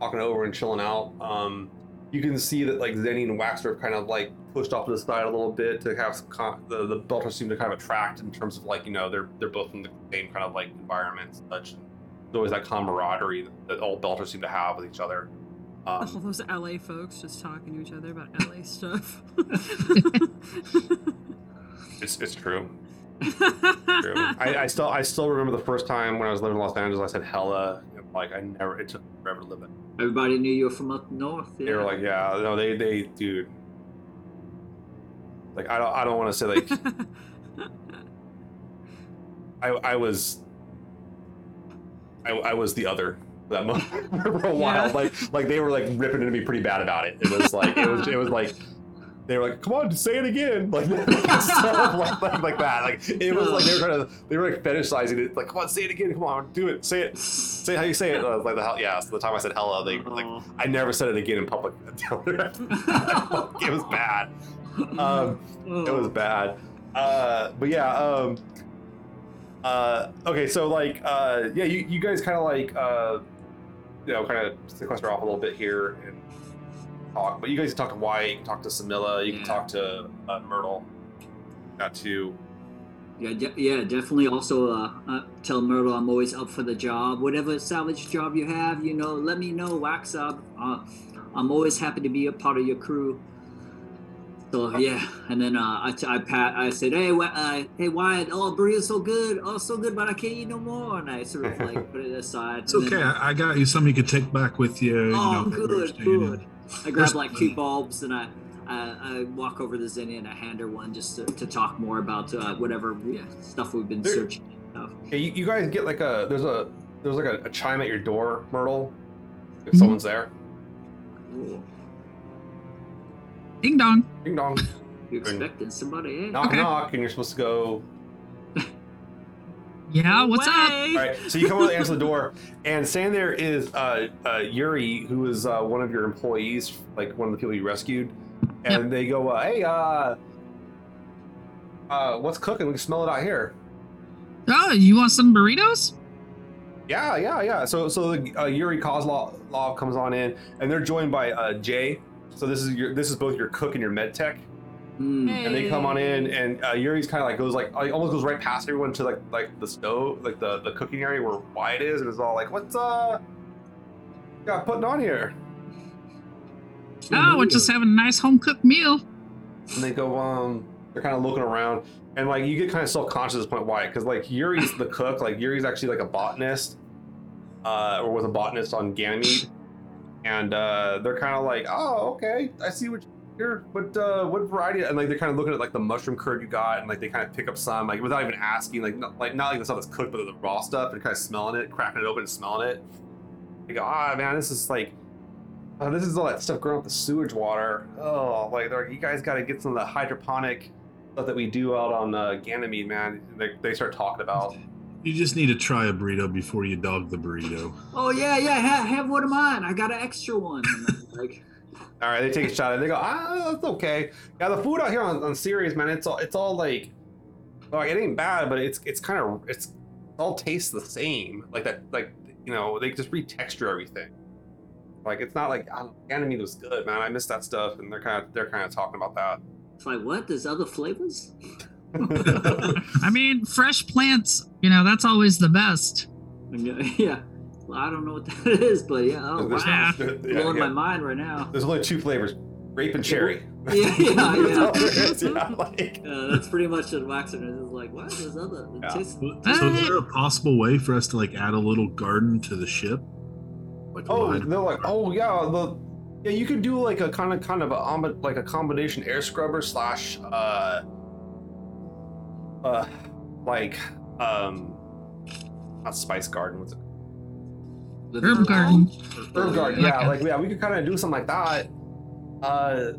talking over and chilling out. Um, you can see that like Zeni and Waxor have kind of like pushed off to the side a little bit to have some con- the the Belters seem to kind of attract in terms of like you know they're they're both in the same kind of like environment and such. And there's always that camaraderie that, that all Belters seem to have with each other. All Um, those LA folks just talking to each other about LA stuff. it's it's true. true. I, I still I still remember the first time when I was living in Los Angeles. I said hella. Like I never. It took forever to live it. Everybody knew you were from up north. Yeah. They were like, yeah, no, they they dude. Like I don't I don't want to say like I I was I, I was the other moment for a while. Yeah. Like like they were like ripping into me pretty bad about it. It was like it was it was like they were like, come on, say it again, like stuff like, like like that. Like it was like they were trying to they were like fetishizing it. Like, come on, say it again. Come on, do it. Say it. Say how you say it. Uh, like the hell, yeah. So the time I said hello, they like Oh. I never said it again in public. it was bad. Um, it was bad. Uh, but yeah. Um, uh, okay, so like, uh, yeah, you, you guys kind of like, uh, you know, kind of sequester off a little bit here and talk. But you guys can talk to Wyatt, you can talk to Samilla, you can Yeah. talk to uh, Myrtle. Got to. Yeah, de- yeah, definitely. Also, uh, uh, tell Myrtle I'm always up for the job. Whatever salvage job you have, you know, let me know. Wax up. Uh, I'm always happy to be a part of your crew. So yeah, and then uh, I, t- I pat I said, hey, Wa- uh, hey Wyatt, oh burrito's so good, oh so good, but I can't eat no more. And I sort of like put it aside. It's and okay. then I, I got you something you could take back with you. you Oh, know, good, understand it. good. I grab like two bulbs and I, I, I walk over to Zeni and I hand her one just to, to talk more about uh, whatever yeah, stuff we've been There- searching. Stuff. Yeah, you, you guys get like a there's a there's like a, a chime at your door, Myrtle. If Mhm. someone's there, Ooh, Ding dong. ding dong, You're expecting somebody? Eh? knock Okay. knock, and you're supposed to go Yeah, what's up? Way. All right, so you come over and answer the door, and standing there is uh, uh, Yuri, who is uh, one of your employees, like one of the people you rescued, and they go, uh, "Hey, uh, uh, what's cooking? We can smell it out here." Oh, you want some burritos? Yeah, yeah, yeah. So, so the, uh, Yuri Kozlov comes on in, and they're joined by uh, Jay. So this is your this is both your cook and your med tech. Hey. and they come on in, and uh, Yuri's kind of like goes like like, almost goes right past everyone to like like the stove, like the the cooking area where Wyatt is, and is all like, "What's uh, got putting on here?" Oh, we're just having a nice home cooked meal. and they go um they're kind of looking around and like you get kind of self-conscious at this point why because like yuri's the cook like yuri's actually like a botanist uh or was a botanist on ganymede and uh they're kind of like oh okay i see what you're but uh what variety and like they're kind of looking at like the mushroom curd you got and like they kind of pick up some like without even asking like not like not like the stuff that's cooked but the raw stuff and kind of smelling it cracking it open and smelling it they go ah man this is like Oh, this is all that stuff growing up the sewage water. Oh, like like, you guys got to get some of the hydroponic stuff that we do out on uh, Ganymede, man. They, they start talking about. You just need to try a burrito before you dog the burrito. Oh yeah, yeah. Have, have one of mine. I got an extra one. Like, All right, they take a shot at it. They go, ah, that's okay. Yeah, the food out here on, on Ceres, man, it's all it's all like, like it ain't bad, but it's it's kind of it's it all tastes the same. Like that, like you know, they just retexture everything. Like it's not like oh, Ganymede was good, man. I miss that stuff, and they're kind of they're kind of talking about that. it's like what? There's other flavors? I mean, fresh plants, you know, that's always the best. Yeah. Well, I don't know what that is, but yeah. Oh There's- wow. yeah, Blowing yeah. my mind right now. There's only two flavors: grape and cherry. Yeah, yeah, That's all yeah. there is, yeah, like- Uh, that's pretty much what Waxor is like. What? There's other. Yeah. tastes- So is there a possible way for us to like add a little garden to the ship? Like Oh, line- they're like, oh yeah, the yeah, you could do like a kind of kind of a like a combination air scrubber slash uh uh like um not spice garden what's it Herb garden. herb garden Like yeah like yeah we could kind of do something like that. Uh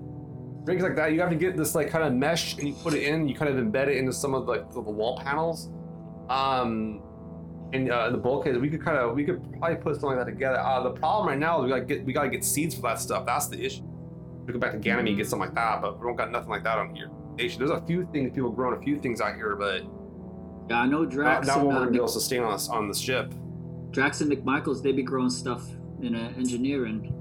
rigs like that. You have to get this like kind of mesh and you put it in. You kind of embed it into some of like the, the wall panels. Um and uh, the bulkheads we could kind of we could probably put something like that together. Uh the problem right now is we gotta get we gotta get seeds for that stuff. That's the issue. We go back to Ganymede and get something like that but we don't got nothing like that on here. Station. There's a few things people growing a few things out here but Yeah, I know not, Drax not and what we're gonna be able to sustain on us on the ship Drax and McMichaels. They be growing stuff in uh, engineering.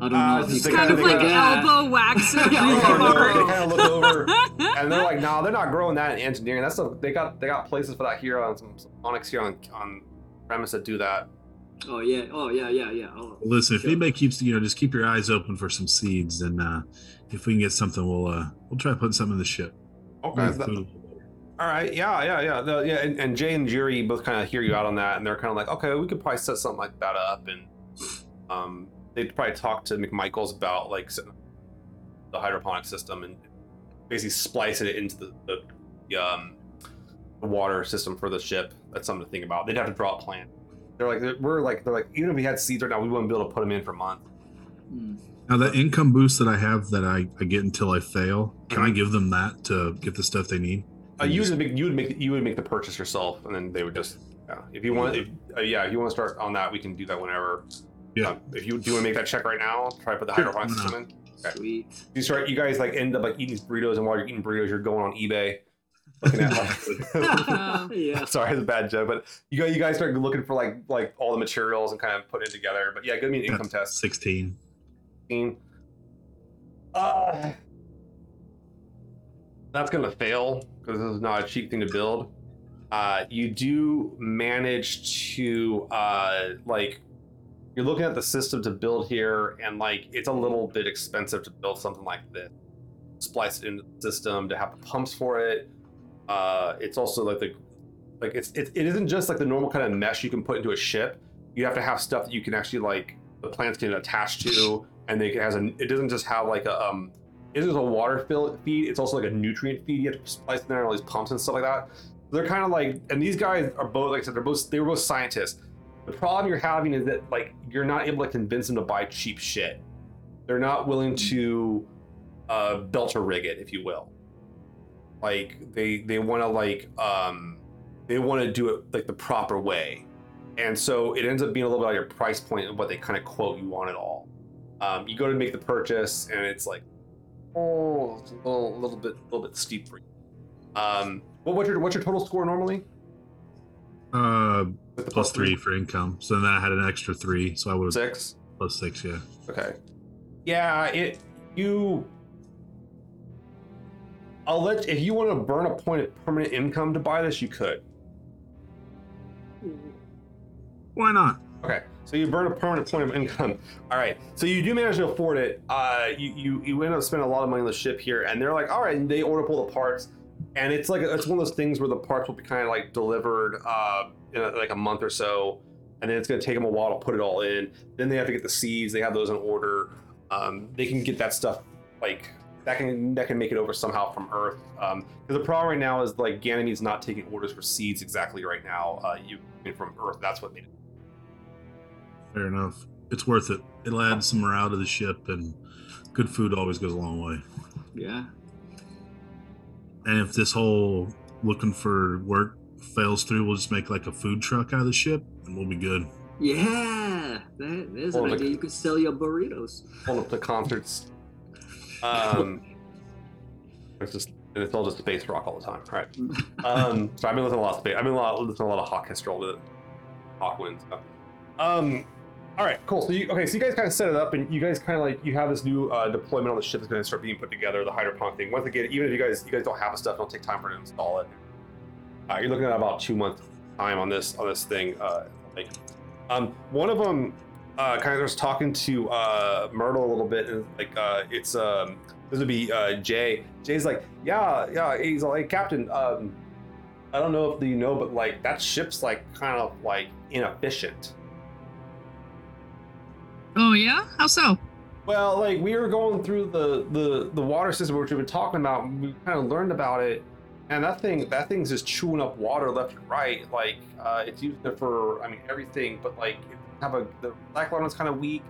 I don't Uh, know if you just could they kind of like kinda- elbow wax. They Yeah, kinda look- they no. kind of look over and they're like, "No, they're not growing that in engineering. That's a, they got they got places for that here on some, some Onyx here on on premise that do that." Oh yeah. Oh yeah. Yeah. Yeah. Oh, Listen, if anybody keeps you know, just keep your eyes open for some seeds, and uh, if we can get something, we'll uh, we'll try putting something in the ship. Okay. Move that- all right. Yeah. Yeah. Yeah. The- yeah. And, and Jay and Jerry both kind of hear you out on that, and they're kind of like, "Okay, we could probably set something like that up." And um, they'd probably talk to McMichaels about like the hydroponic system and basically splicing it into the, the, the um the water system for the ship. That's something to think about. They'd have to draw a plan. They're like, we're like, they're like, even if we had seeds right now, we wouldn't be able to put them in for months. hmm. Now that income boost that I have that I, I get until I fail, can I Mhm. give them that to get the stuff they need? Uh, you would make you would make you would make the purchase yourself, and then they would just yeah. If you want, if, uh, yeah, if you want to start on that, we can do that whenever. Yeah. Uh, if you do you want to make that check right now, try to put the Sure, hydroponic system in. Okay. Sweet. You start. You guys like end up like eating these burritos, and while you're eating burritos, you're going on eBay, looking at like. yeah. Sorry, it's a bad joke, but you guys you guys start looking for like like all the materials and kind of putting it together. But yeah, give me an income test. Sixteen. Uh, that's gonna fail because this is not a cheap thing to build. Uh, you do manage to uh, like you're looking at the system to build here, and like it's a little bit expensive to build something like this. Splice it into the system to have the pumps for it. Uh, it's also like the like it's it, it isn't just like the normal kind of mesh you can put into a ship. You have to have stuff that you can actually like the plants can attach to, and they, it has a. It doesn't just have like a um. It isn't a water feed. It's also like a nutrient feed. You have to splice in there all these pumps and stuff like that. They're kind of like, and these guys are both like I said, they're both they were both scientists. The problem you're having is that like you're not able to convince them to buy cheap shit. They're not willing to uh, belter rig it, if you will. Like they they want to like um they want to do it like the proper way, and so it ends up being a little bit like your price point of what they kind of quote you on it all. Um, you go to make the purchase, and it's like, oh, it's a little, little bit, a little bit steep for you. Um, what, what's your what's your total score normally? Uh, the plus three for income. So then I had an extra three, so I would have six. plus six. Yeah. Okay. Yeah, it you. I'll let if you want to burn a point of permanent income to buy this, you could. Why not? Okay, so you burn a permanent point of income. All right, so you do manage to afford it. Uh, you you you end up spending a lot of money on the ship here, and they're like, all right, and they order up all the parts, and it's like it's one of those things where the parts will be kind of like delivered uh, in a, like a month or so, and then it's going to take them a while to put it all in. Then they have to get the seeds. They have those in order. Um, they can get that stuff like that can that can make it over somehow from Earth. Because the problem right now is like Ganymede's not taking orders for seeds exactly right now. Uh, you from Earth. That's what made it. Fair enough. It's worth it. It'll add some morale to the ship, and good food always goes a long way. Yeah. And if this whole looking for work fails through, we'll just make like a food truck out of the ship, and we'll be good. Yeah. That, there's Or an like- idea. You could sell your burritos. Pulling up the concerts. Um, it's just and it's all just space rock all the time. All right. Um, so I've been listening to a lot of space. I've been listening to a lot of Hawk Kestrel to Hawkwind stuff. Um, all right, cool. So you okay? So you guys kind of set it up, and you guys kind of like you have this new uh, deployment on the ship that's going to start being put together. The hydroponic thing. Once again, even if you guys you guys don't have the stuff, it'll take time for it to install it. Uh, you're looking at about two months time on this on this thing. Uh, like, um, one of them uh, kind of was talking to uh, Myrtle a little bit, and like uh, it's um, this would be uh, Jay. Jay's like, yeah, yeah. He's like, Captain. Um, I don't know if you know, but like that ship's like kind of like inefficient. Oh yeah? How so? Well, like we were going through the the the water system which we've been talking about. We kind of learned about it, and that thing that thing's just chewing up water left and right. Like uh, it's it for I mean everything, but like have a the black is kind of weak.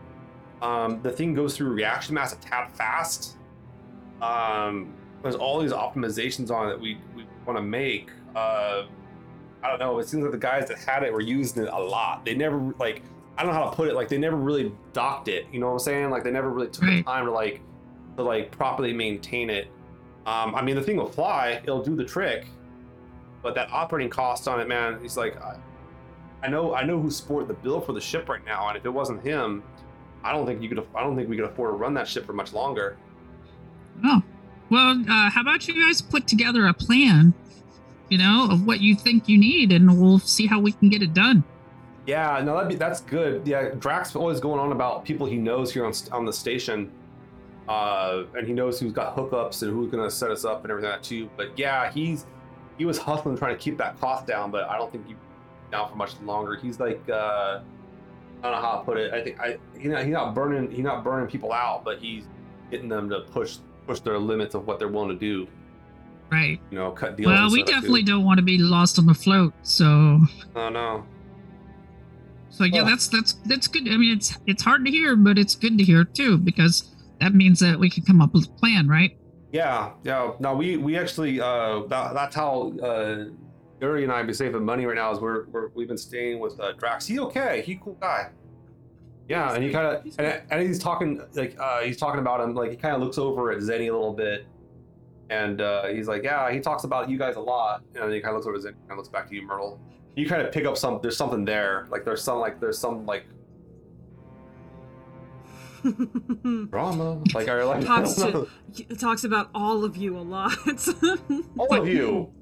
Um, the thing goes through reaction mass a tad fast. Um, there's all these optimizations on it that we we want to make. Uh, I don't know. It seems like the guys that had it were using it a lot. They never like I don't know how to put it. Like they never really docked it. You know what I'm saying? Like they never really took the time to like to like properly maintain it. Um, I mean, the thing will fly. It'll do the trick. But that operating cost on it, man, he's like I, I know I know who's supporting the bill for the ship right now, and if it wasn't him, I don't think you could. I don't think we could afford to run that ship for much longer. Oh, well, uh, how about you guys put together a plan, you know, of what you think you need, and we'll see how we can get it done. Yeah, no, that'd be that's good. Yeah, Drax always going on about people he knows here on on the station, uh, and he knows who's got hookups and who's gonna set us up and everything like that too. But yeah, he's he was hustling trying to keep that cost down, but I don't think he down for much longer. He's like uh, I don't know how to put it. I think I he's not burning he's not burning people out, but he's getting them to push push their limits of what they're willing to do. Right. You know, cut deals. Well, we too. definitely don't want to be lost on the float. So, Oh no. So yeah, that's that's that's good. I mean, it's it's hard to hear, but it's good to hear too because that means that we can come up with a plan, right? Yeah, yeah. No, we we actually uh that, that's how uh Yuri and I be saving money right now is we're, we're we've been staying with uh, Drax. He okay, he cool guy. Yeah, and he kind of and, and he's talking like uh he's talking about him like he kind of looks over at Zeni a little bit, and uh he's like, yeah, he talks about you guys a lot, and then he kind of looks over at Zeni and looks back to you, Myrtle. You kind of pick up some. There's something there. Like there's some like there's some like drama. Like I like talks to, talks about all of you a lot. all of you.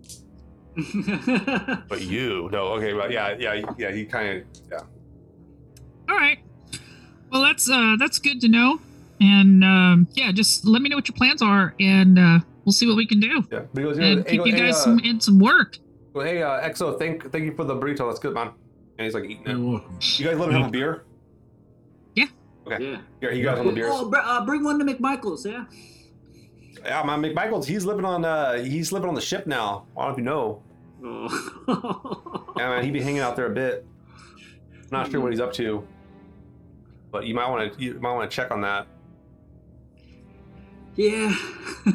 But you, no, okay, but yeah, yeah, yeah. He kind of, yeah. All right. Well, that's uh that's good to know. And um, yeah, just let me know what your plans are, and uh, we'll see what we can do, Yeah, but he goes, yeah, and hey, keep you hey, guys uh, some, in some work. Go, hey, uh, Exo, thank, thank you for the burrito. That's good, man. And he's like eating You're it. welcome. You guys let him have a beer. yeah. Okay. Yeah, you guys want the beers? Oh, br- uh, bring one to McMichael's. Yeah. Yeah, man. McMichaels, he's living on, uh, he's living on the ship now. I don't know if you know. Oh. Yeah, man, he be hanging out there a bit. Not sure what he's up to, but you might want to, you might want to check on that. yeah.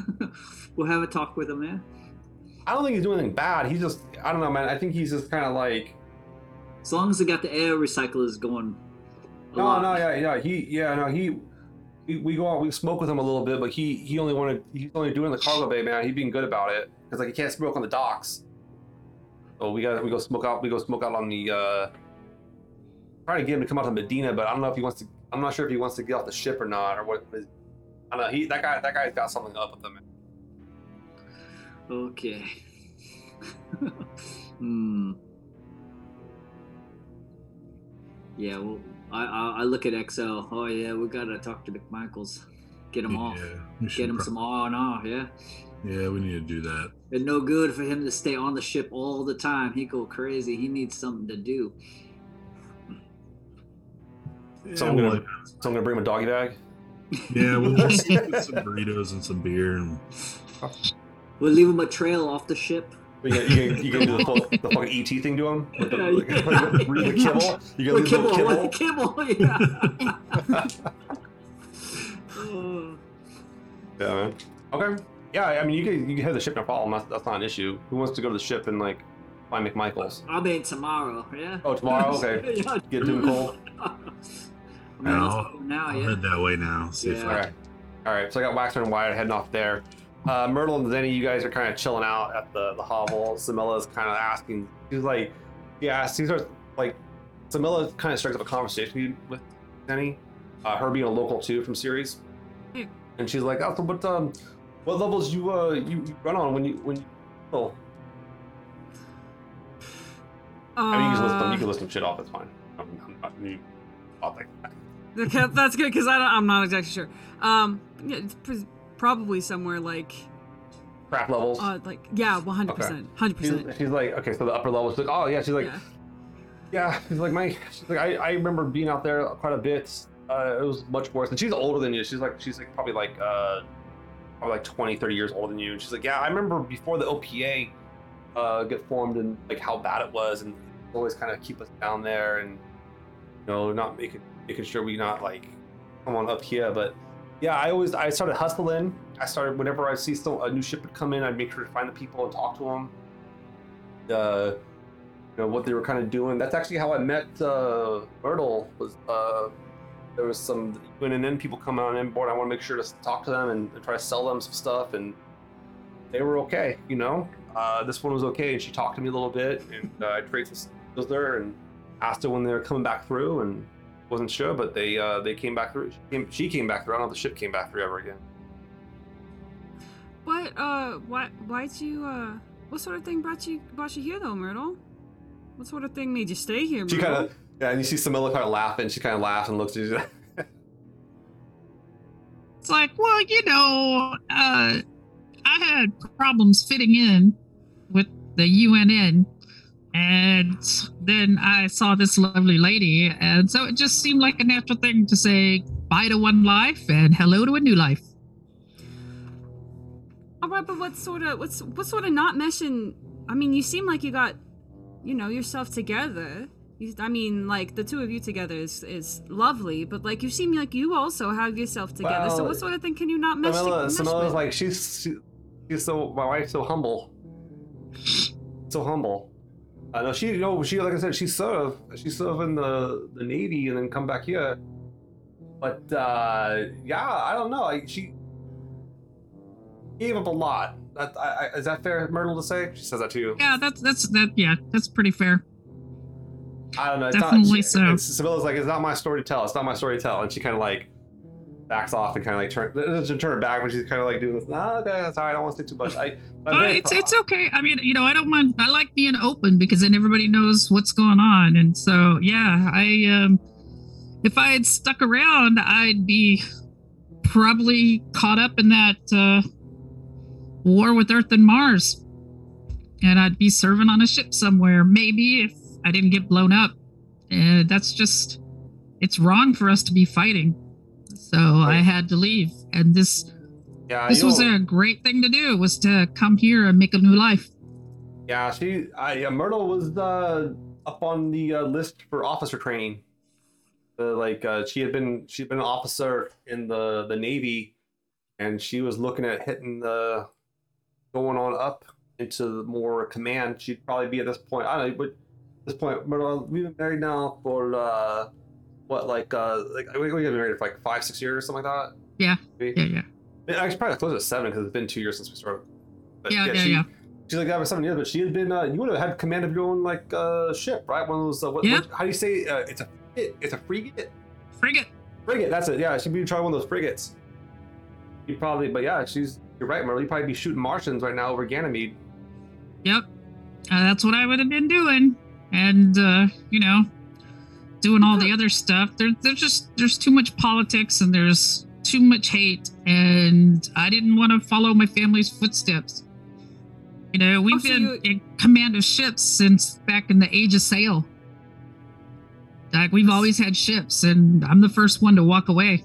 we'll have a talk with him. Yeah. I don't think he's doing anything bad. He's just, I don't know, man. I think he's just kind of like, As long as they got the air recyclers going. No, lot. no, yeah, yeah. He, yeah, no, he. We, we go out, we smoke with him a little bit, but he he only wanted he's only doing the cargo bay, man. He being good about it because like he can't smoke on the docks. So we got we go smoke out. We go smoke out on the. uh Trying to get him to come out to Medina, but I don't know if he wants to. I'm not sure if he wants to get off the ship or not, or what. I don't know. He that guy that guy's got something up with him. Okay. hmm. Yeah, well, I, I I look at XL. Oh yeah, we gotta talk to McMichaels, get him off, Yeah, we should get him prob- some R and R. Yeah, Yeah, we need to do that. it's no good for him to stay on the ship all the time. He go crazy. He needs something to do. Yeah, So I'm gonna so I'm gonna bring him a doggy bag. yeah, we'll just get some burritos and some beer, and We'll leave him a trail off the ship. You can, you can, you can do the, full, the fucking ET thing to him. With the, Yeah, like, yeah. like, the- the kibble. You can With leave the kibble, kibble. kibble, yeah. Oh. Yeah, man. Okay. Yeah, I mean, you can you can head the ship no problem. That's, that's not an issue. Who wants to go to the ship and like find McMichaels? I'll mean tomorrow, yeah. Oh, tomorrow. Okay. yeah. Get to Nicole. I mean, Yeah, I'll- now, I'll yeah. head that way now. See if Yeah. All I right. All right. So I got Waxor and Wyatt heading off there. Uh, Myrtle and Zeni, you guys are kind of chilling out at the the hovel. Samilla's kind of asking. She's like, yeah. She starts like, Samilla kind of strikes up a conversation with Zeni. Uh, her being a local too from Ceres. Yeah. And she's like, oh, so what um, what levels you uh you, you run on when you when you oh I mean, you can list them. You can list them shit off. That's fine. I'm, I'm not you, I'll take that. Okay, that's good because I don't, I'm not exactly sure. Um, yeah, it's pr- probably somewhere like, Craft levels. uh, like yeah, 100, percent hundred percent. she's like, okay, so the upper levels. She's like, oh yeah. She's like, Yeah. yeah. She's like, my. She's like, I, I remember being out there quite a bit. Uh, it was much worse. And she's older than you. She's like, she's like probably like, uh, probably like 20, 30 years older than you. And she's like, yeah, I remember before the OPA, uh, get formed and like how bad it was, and always kind of keep us down there and you know not making making sure we not like come on up here. But yeah, I always I started hustling. I started whenever I see still a new ship would come in, I'd make sure to find the people and talk to them. Uh, you know what they were kind of doing. That's actually how I met uh, Myrtle. Was uh, there was some UNN people coming on board. I want to make sure to talk to them and, and try to sell them some stuff, and they were okay. You know, uh, this one was okay, and she talked to me a little bit, and uh, I traded some skills there, and asked her when they were coming back through, and wasn't sure, but they uh, they came back through. She came, she came back through. I don't know if the ship came back through ever again. What? Uh, why? Why'd you? Uh, what sort of thing brought you brought you here though, Myrtle? What sort of thing made you stay here, She kind of yeah, and you see Samilla kind of laughing. She kind of laughs and looks at you. It's like, well, you know, uh, I had problems fitting in with the UNN, and then I saw this lovely lady, and so it just seemed like a natural thing to say bye to one life and hello to a new life. All right, but what sort of what's what sort of not meshing? I mean, you seem like you got, you know, yourself together. You, I mean, like the two of you together is is lovely, but like you seem like you also have yourself together. so what sort of thing can you not mesh, Samilla, mesh Samilla's with? like she's she, she's so my wife's so humble, so humble. I know she you know she like I said she served she served in the the navy and then come back here. But uh yeah, I don't know. Like she gave up a lot. That, I, I, is that fair, Myrtle, to say? She says that to you. Yeah, that's that's that. Yeah, that's pretty fair. I don't know. It's Definitely not, she, so. it's- like, it's not my story to tell. It's not my story to tell. And she kind of like backs off and kind of like turn, doesn't turn her back, but she's kind of like doing this. Nah, okay, that's all right. I don't want to say too much. I, it's it's okay. I mean, you know, I don't mind. I like being open because then everybody knows what's going on, and so yeah, I um, if I had stuck around, I'd be probably caught up in that uh, war with Earth and Mars, and I'd be serving on a ship somewhere. Maybe if I didn't get blown up. Uh, that's just it's wrong for us to be fighting. So I had to leave, and this yeah, this was a great thing to do was to come here and make a new life Yeah, she, I, Myrtle was uh, up on the uh, list for officer training. Uh, like uh, she had been, she'd been an officer in the the Navy, and she was looking at hitting the, going on up into more command. She'd probably be at this point. I don't know, but at this point, Myrtle, we've been married now for uh, what, like, uh, like we we got married for like five, six years, or something like that. Yeah. Maybe? yeah yeah Actually, probably close to seven because it's been two years since we started. But Yeah, yeah, she, yeah. She's like that for seven years, but she had been. Uh, you would have had command of your own like uh, ship, right? One of those. Uh, what, Yeah. what- how do you say? Uh, it's a frigate. It's a frigate. frigate Frigate. That's it. Yeah, she'd be trying one of those frigates. You probably, but yeah, she's. You're right, Merle. You'd probably be shooting Martians right now over Ganymede. yep uh, that's what i would have been doing and uh you know doing all the other stuff. There, there's just there's too much politics and there's too much hate. And i didn't want to follow my family's footsteps. You know we've Oh, so been you- in command of ships since back in the age of sail. Like we've always had ships and i'm the first one to walk away.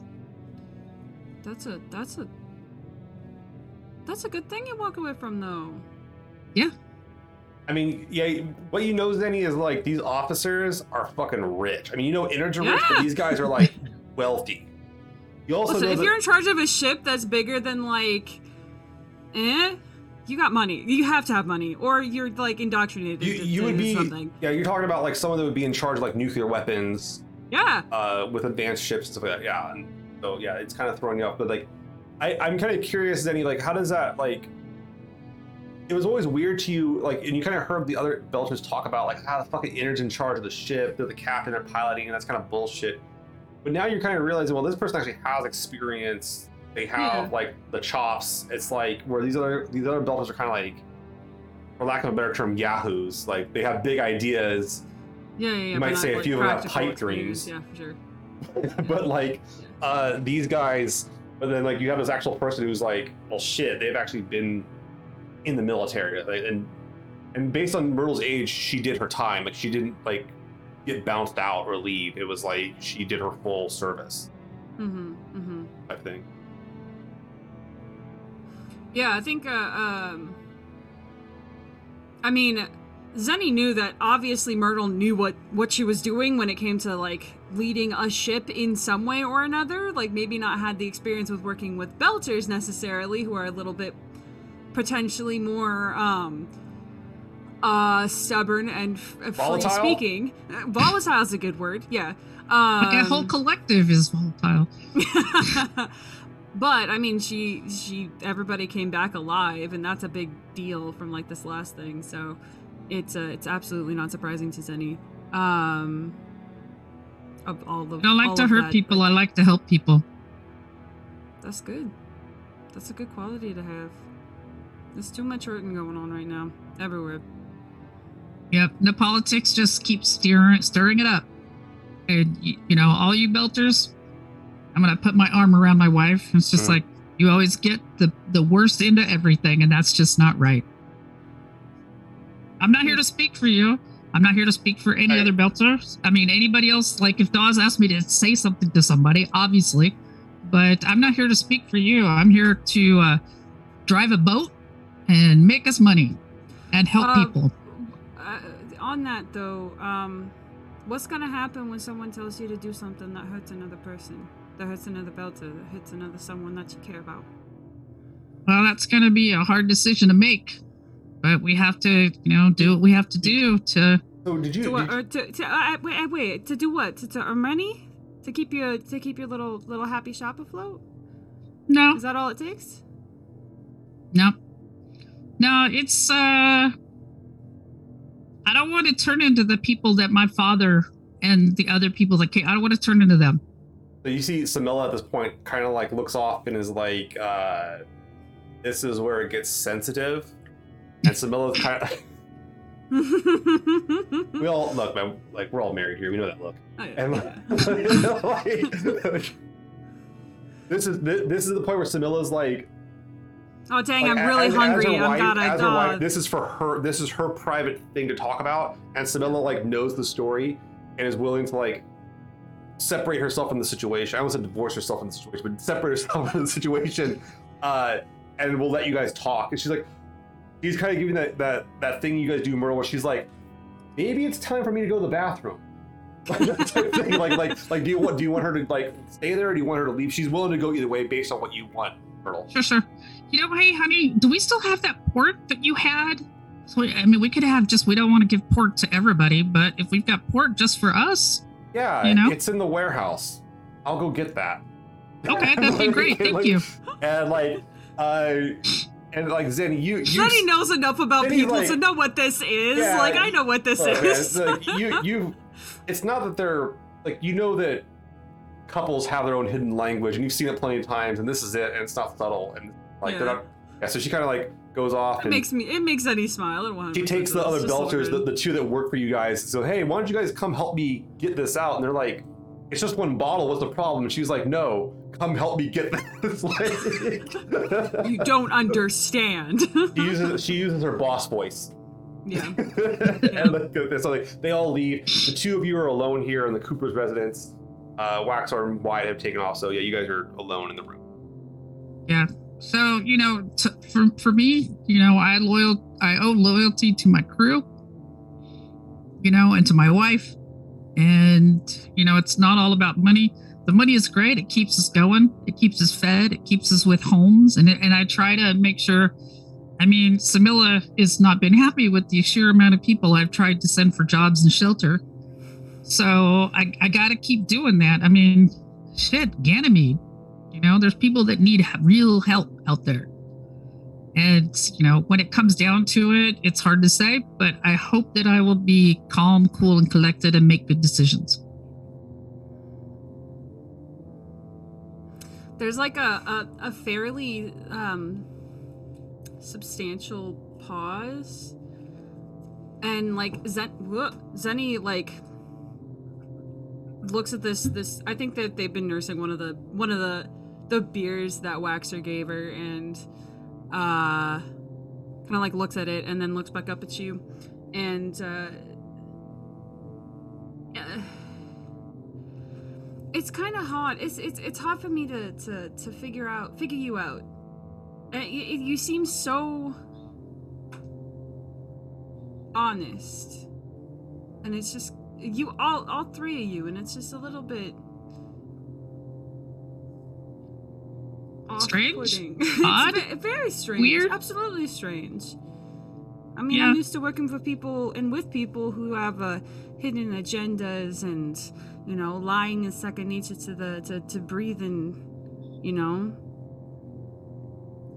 That's a that's a that's a good thing you walk away from though. I mean, yeah. What you know, Zeni, is like these officers are fucking rich. I mean, you know, Integer rich, but these guys are like wealthy. You also Listen, know if that- you're in charge of a ship that's bigger than like, eh, you got money. You have to have money, or you're like indoctrinated. you, you would be something. yeah. You're talking about like someone that would be in charge of like nuclear weapons, Yeah. uh, with advanced ships and stuff like that. Yeah, and so yeah, it's kind of throwing you off. But like, I, I'm kind of curious, Zeni, like, how does that like? It was always weird to you, like, and you kind of heard the other Belters talk about like how the fucking Inner's in charge of the ship, they're the captain, they're piloting, and that's kind of bullshit. But now you're kind of realizing, well, this person actually has experience. They have Yeah. like the chops. It's like where these other these other Belters are kind of like, for lack of a better term, yahoos. Like they have big ideas, Yeah, yeah, yeah. You might say a like, few of them have pipe dreams. Yeah, for sure. but like uh these guys but then like you have this actual person who's like well shit they've actually been in the military like, and and based on myrtle's age she did her time like she didn't like get bounced out or leave it was like she did her full service Mm-hmm. Mm-hmm. type thing Yeah, I think. Uh, um, I mean, Zeni knew that obviously Myrtle knew what what she was doing when it came to like leading a ship in some way or another. Like maybe not had the experience with working with Belters necessarily, who are a little bit potentially more um uh stubborn and f- uh, free Volatile? speaking. Uh, volatile is a good word. Yeah. Um, like a whole collective is volatile but I mean, she she everybody came back alive, and that's a big deal from like this last thing. So it's uh, it's absolutely not surprising to Zeni. Um, of all the. I don't like to hurt that, people. but I like to help people. That's good. That's a good quality to have. There's too much hurting going on right now, everywhere. Yep. The politics just keep stirring stirring it up. And you know, all you belters, I'm gonna put my arm around my wife. It's just Mhm. like you always get the the worst into everything, and that's just not right. I'm not here to speak for you. I'm not here to speak for any Right. other belters. I mean, anybody else. Like if Dawes asked me to say something to somebody, obviously, but I'm not here to speak for you. I'm here to uh, drive a boat and make us money and help Uh, people. Uh, on that though, um, what's gonna happen when someone tells you to do something that hurts another person, that hurts another belter, that hurts another someone that you care about? Well, that's going to be a hard decision to make, but we have to, you know, do what we have to do to. So did you? To what? did you- Or to, to uh, wait, uh, wait, to do what? To, to earn money? To keep your to keep your little little happy shop afloat? No, Is that all it takes? no, no. It's. uh I don't want to turn into the people that my father and the other people that came. I don't want to turn into them. So you see Samilla at this point kind of like looks off and is like, uh, this is where it gets sensitive. And Samilla's kind of, we all, look, man, like we're all married here. We know that look. Oh, yeah, And yeah. like, this is this, this is the point where Samilla's like, Oh dang! like, I'm really as- as hungry. I'm wife- got a wife. This is for her. This is her private thing to talk about, and Samilla like knows the story and is willing to like separate herself from the situation. I almost said divorce herself from the situation, but separate herself from the situation, uh, and we'll let you guys talk. And she's like, she's kind of giving that that that thing you guys do, Myrtle, where she's like, maybe it's time for me to go to the bathroom. Like, that type of thing. like, like, like, do you want do you want her to like stay there, or do you want her to leave? She's willing to go either way based on what you want, Myrtle. Sure, sure. You know, hey, honey, do we still have that port that you had? So, I mean, we could have just. We don't want to give port to everybody, but if we've got port just for us, Yeah, You know? it's in the warehouse. I'll go get that. okay, that'd be great. Thank Like, you. And like, uh, and like Zeni, you, you Sonny knows enough about Then people like- to know what this is. Yeah, like I know what this Look, is. it's like, you, you, it's not that they're like you know that couples have their own hidden language, and you've seen it plenty of times, and this is it, and it's not subtle, and like they're Yeah. not. Yeah, so she kind of like goes off it and makes me. It makes Eddie smile. At one. she takes the other belters, the, the two that work for you guys. So hey, why don't you guys come help me get this out? And they're like, it's just one bottle. What's the problem? And she's like, no, come help me get this. like, you don't understand. she uses she uses her boss voice. yeah. and so they, they all leave. The two of you are alone here in the Cooper's residence. Uh, Waxor and Wyatt have taken off, so yeah, you guys are alone in the room. So you know, t- for for me, you know, I loyal, I owe loyalty to my crew, you know, and to my wife, and you know, it's not all about money. The money is great; it keeps us going, it keeps us fed, it keeps us with homes, and and I try to make sure. I mean, Samilla has not been happy with the sheer amount of people I've tried to send for jobs and shelter. So I, I got to keep doing that. I mean, shit, Ganymede. You know, there's people that need real help out there. And, you know, when it comes down to it, it's hard to say, but I hope that I will be calm, cool, and collected and make good decisions. There's like a a, a fairly um, substantial pause, and like Zen, whoop, Zeni like looks at this this. I think that they've been nursing one of the one of the the beers that Waxor gave her, and uh, kind of like looks at it and then looks back up at you, and uh, it's kind of hard. It's it's it's hard for me to to to figure out figure you out. Uh, you, you seem so honest, and it's just you all all three of you, and it's just a little bit Strange? Odd? very strange. Weird? Absolutely strange. I mean, Yeah. I'm used to working for people and with people who have uh, hidden agendas and you know lying is second nature to the to, to breathing you know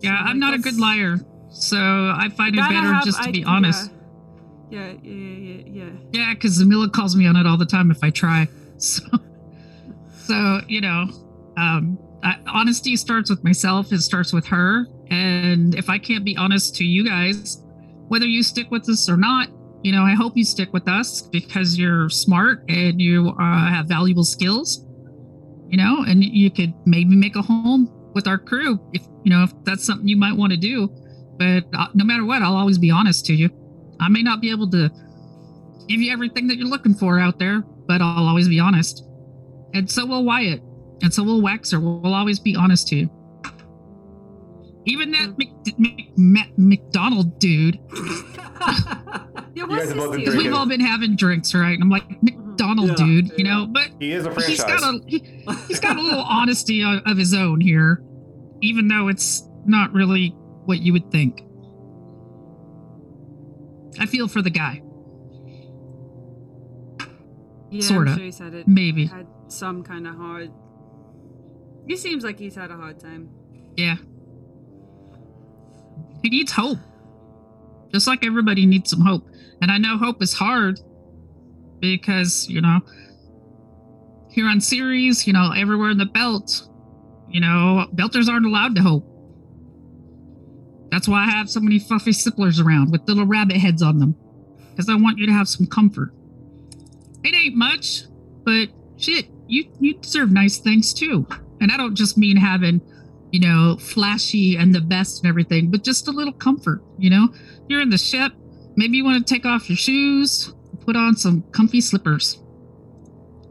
Yeah, So, I'm not a good liar. So I find it better have- just to I- be honest. yeah. Yeah, yeah, yeah, yeah. Yeah, because Zamila calls me on it all the time if I try. So, so you know, um, I, honesty starts with myself. It starts with her, and if I can't be honest to you guys, whether you stick with us or not, you know, I hope you stick with us because you're smart and you uh, have valuable skills. You know, and you could maybe make a home with our crew if you know if that's something you might want to do. But uh, no matter what, I'll always be honest to you. I may not be able to give you everything that you're looking for out there, but I'll always be honest. And so will Wyatt. And so we'll Waxor. We'll always be honest to you. Even that mm. Mc, Mc, Mc, McDonald dude, Yeah, guys what's have both been his we've all been having drinks, right? And I'm like, mm-hmm. McDonald Yeah, dude, you know, but He is a he's franchise. got a he, he's got a little honesty of, of his own here, even though it's not really what you would think. I feel for the guy, Yeah, Sorta. Sure he's had it. maybe. Had some kind of hard. He seems like he's had a hard time. Yeah. He needs hope. Just like everybody needs some hope. And I know hope is hard because, you know, here on Ceres, you know, everywhere in the belt, you know, belters aren't allowed to hope. That's why I have so many fluffy sipplers around with little rabbit heads on them. Because I want you to have some comfort. It ain't much, but shit, you you deserve nice things too. And I don't just mean having, you know, flashy and the best and everything, but just a little comfort, you know? You're in the ship, maybe you want to take off your shoes, put on some comfy slippers.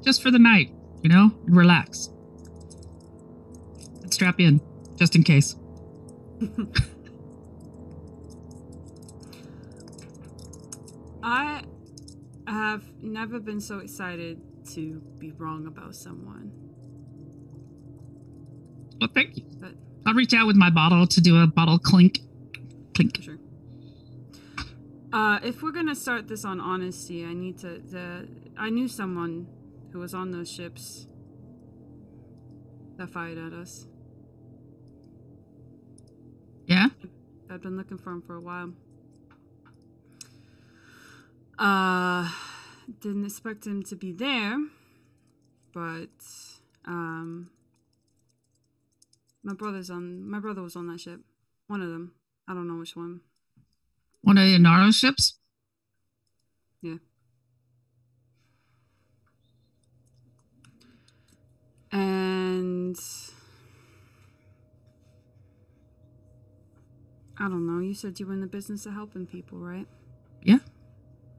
Just for the night, you know, relax. And strap in, just in case. I have never been so excited to be wrong about someone. Well, thank you. But I'll reach out with my bottle to do a bottle clink. Clink. sure. Uh, if we're gonna start this on honesty, I need to. The I knew someone who was on those ships that fired at us. Yeah? I've been looking for him for a while. Uh, didn't expect him to be there, but um, my brother's on. My brother was on that ship. One of them. I don't know which one. One of the Naro ships? Yeah. And I don't know. You said you were in the business of helping people, right? Yeah.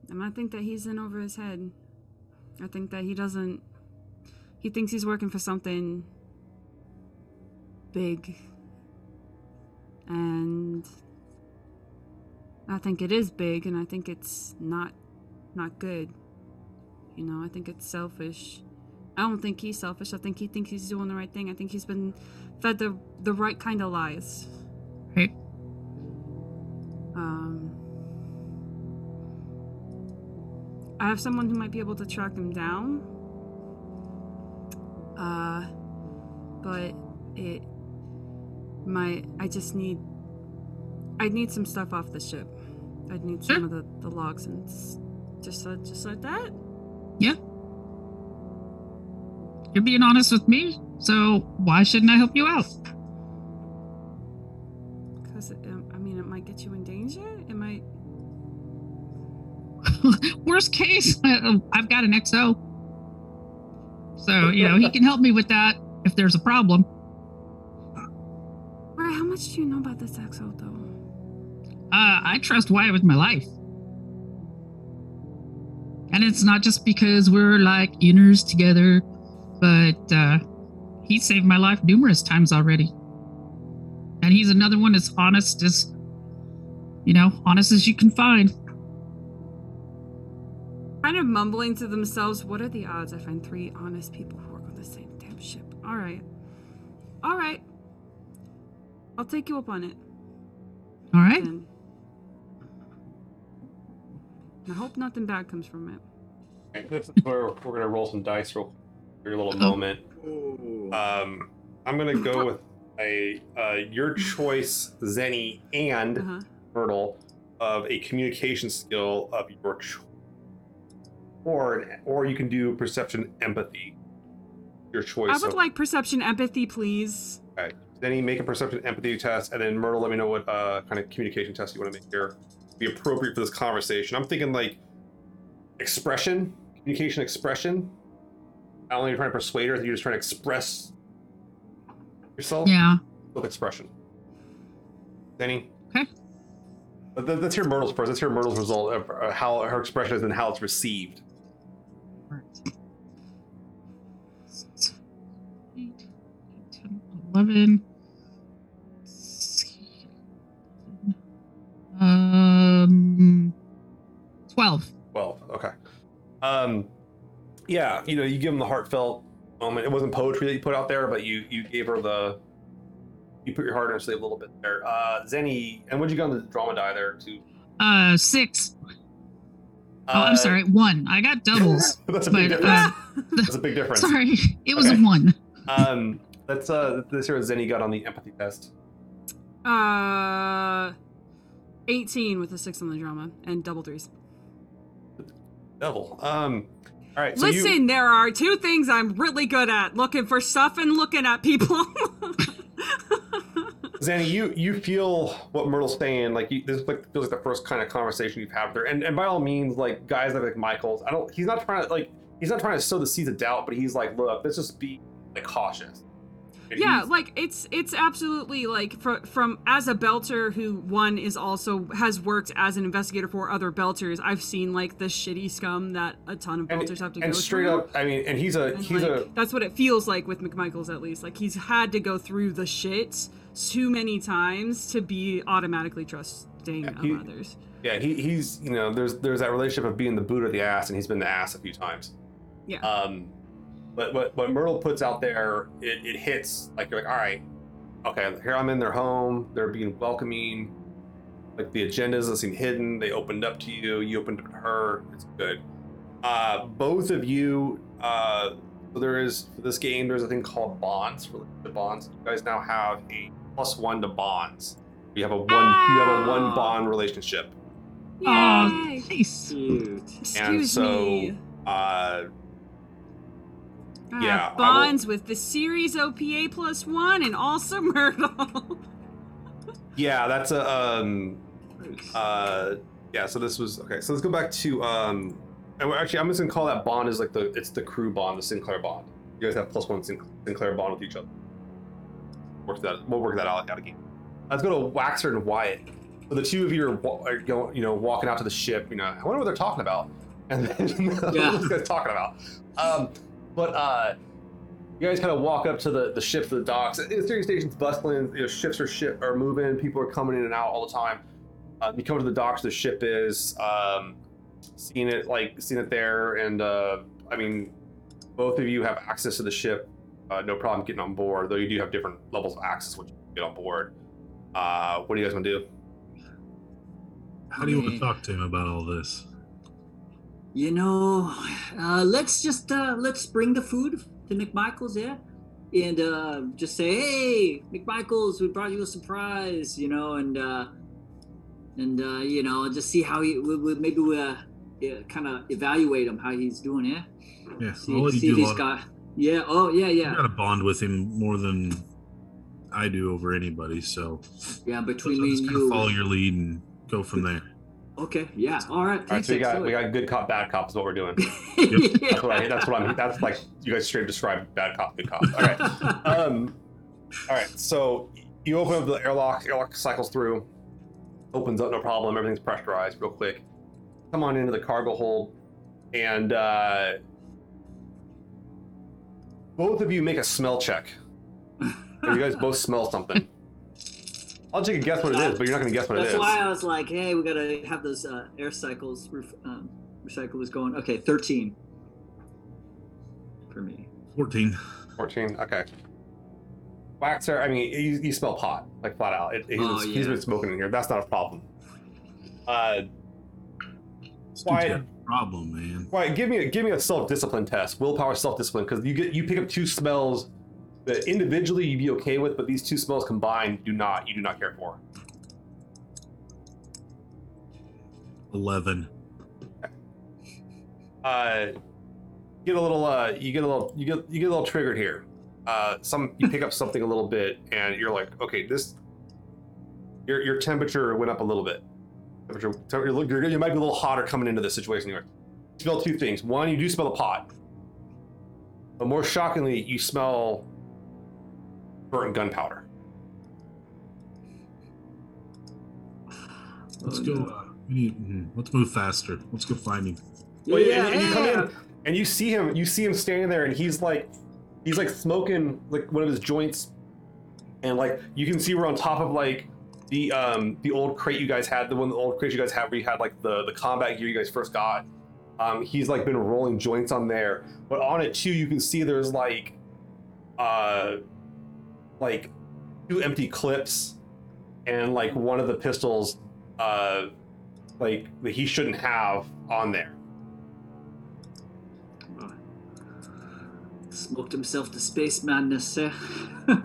And I think that he's in over his head. I think that he doesn't. He thinks he's working for something big. And I think it is big and I think it's not not good. You know, I think it's selfish. I don't think he's selfish. I think he thinks he's doing the right thing. I think he's been fed the the right kind of lies. Right. Um I have someone who might be able to track him down. Uh but it my I just need I need some stuff off the ship. I'd need some Sure. of the, the logs and just uh, just like that. Yeah. You're being honest with me, so why shouldn't I help you out? Because um, I mean, it might get you in danger. It might. Worst case, I've got an XO. So, you know, he can help me with that if there's a problem. Much do you know about this XO though? Uh, I trust Wyatt with my life. And it's not just because we're like inners together, but uh, he saved my life numerous times already. And he's another one as honest as, you know, honest as you can find. Kind of mumbling to themselves. What are the odds I find three honest people who work on the same damn ship? All right. All right. I'll take you up on it. All right. Then. I hope nothing bad comes from it. Okay, This is where we're gonna roll some dice real quick for your little Oh. moment. Um, I'm gonna go with a uh, your choice, Zeni and Uh huh. Myrtle. of a communication skill of your choice. Or, or you can do perception empathy. Your choice. I would of- like perception empathy, please. Okay. Then you make a perception empathy test, and then Myrtle, let me know what uh, kind of communication test you want to make here. Be appropriate for this conversation. I'm thinking like expression, communication expression. I don't know you're trying to persuade her, you're just trying to express yourself Yeah. with expression. Danny? Okay. Let's hear Myrtle's first. Let's hear Myrtle's result of uh, how her expression is and how it's received. Right. Eight, 10, 11. 12. Well, okay. Um, yeah, you know, you give him the heartfelt moment. It wasn't poetry that you put out there, but you you gave her the you put your heart in her sleeve a little bit there. Uh, Zeni, and what'd you go on the drama die there too? Uh, 6. Oh, I'm Uh, sorry. 1. I got doubles. That's a big but, difference. uh, That's a big difference. sorry. It was Okay. a 1. Um, let's uh, let's Zeni got on the empathy test. Uh, 18 with a six on the drama and double threes. Devil. Um, all right. So Listen, you, there are two things I'm really good at: looking for stuff and looking at people. Zanny, you you feel what Myrtle's saying. Like you, this like feels like the first kind of conversation you've had with her. And and by all means, like guys like, like Michaels, I don't. He's not trying to like. He's not trying to sow the seeds of doubt, but he's like, look, let's just be like cautious. And yeah, like it's it's absolutely like fr- from as a belter who one is also has worked as an investigator for other belters. I've seen like the shitty scum that a ton of and, belters have to and go straight through. up. I mean, and he's a And, he's like, a that's what it feels like with McMichaels at least. Like he's had to go through the shit too many times to be automatically trusting Yeah, of he- others. yeah. He he's you know there's there's that relationship of being the boot or the ass, and he's been the ass a few times. Yeah. Um, but what what Myrtle puts out there, it, it hits like you're like, all right, okay, here I'm in their home. They're being welcoming. Like the agendas that seem hidden, they opened up to you. You opened up to her. It's good. Uh, both of you. Uh, so there is for this game. There's a thing called bonds. Related to bonds. You guys now have a plus one to bonds. You have a one. You have a one bond relationship. Oh, Yay! nice. Cute. Excuse so, me. Uh, Have yeah, bonds with the Ceres OPA plus one and also Myrtle. yeah, that's a um, uh, yeah. So this was okay. So let's go back to um, and we're actually I'm just gonna call that bond is like the it's the crew bond, the Sinclair bond. You guys have plus one Sinclair bond with each other. Work that. We'll work that out, out again. Let's go to Waxor and Wyatt. So the two of you are, are going, you know, walking out to the ship. You know, I wonder what they're talking about. And then what Yeah. are these guys talking about? Um, but uh, you guys kind of walk up to the, the ship, to the docks. The Ceres station's bustling. You know, ships are ship are moving. People are coming in and out all the time. Uh, you come to the docks. The ship is um, seeing it like seeing it there, and uh, I mean, both of you have access to the ship. Uh, no problem getting on board, though you do have different levels of access when you get on board. Uh, what do you guys want to do? How do you want to talk to him about all this? You know, uh, let's just uh, let's bring the food to McMichael's, yeah, and uh, just say, "Hey, McMichael's, we brought you a surprise," you know, and uh, and uh, you know, just see how he we, we, maybe we uh, yeah, kind of evaluate him how he's doing, yeah. Yeah, See, I'll let see do a he's lot. got, yeah, oh yeah, yeah, I got a bond with him more than I do over anybody, so yeah. Between me and you, follow your lead and go from there. Okay, yeah, all right. All right, so we got we got good cop, bad cop is what we're doing. Yeah. That's what I, that's what I'm. That's like you guys straight described bad cop, good cop. All right. Um, all right. So you open up the airlock. Airlock cycles through. Opens up, no problem. Everything's pressurized, real quick. Come on into the cargo hold, and uh, both of you make a smell check. you guys both smell something. I'll take a guess what it is, but you're not going to guess what it is. That's why I was like, hey, we gotta have those uh, air cycles, ref- um, recyclers going. Okay, 13 for me. 14. 14. Okay. Waxor, I mean, you, you smell pot, like flat out. It, he's, Oh, he's yeah. been smoking in here. That's not a problem. Uh, This dude's Why- a problem, man. Why? Give me a give me a self discipline test, willpower self discipline, because you get you pick up two smells that individually you'd be okay with, but these two smells combined, do not you do not care for. 11. uh, get a little uh, you get a little you get you get a little triggered here. Uh, some you pick up something a little bit, and you're like, okay, this your your temperature went up a little bit. Temperature, temperature you're, you might be a little hotter coming into this situation. You smell two things. One, you do smell a pot, but more shockingly, you smell burnt gunpowder. Let's go. Uh, we need, mm, let's move faster. Let's go find him. Well, Yeah, and, and you come in and you see him you see him standing there and he's like he's like smoking like one of his joints and like you can see we're on top of like the um the old crate you guys had the one the old crate you guys had where you had like the the combat gear you guys first got um he's like been rolling joints on there but on it too you can see there's like uh like two empty clips and like one of the pistols uh like that he shouldn't have on there Smoked himself to space madness, eh? I'm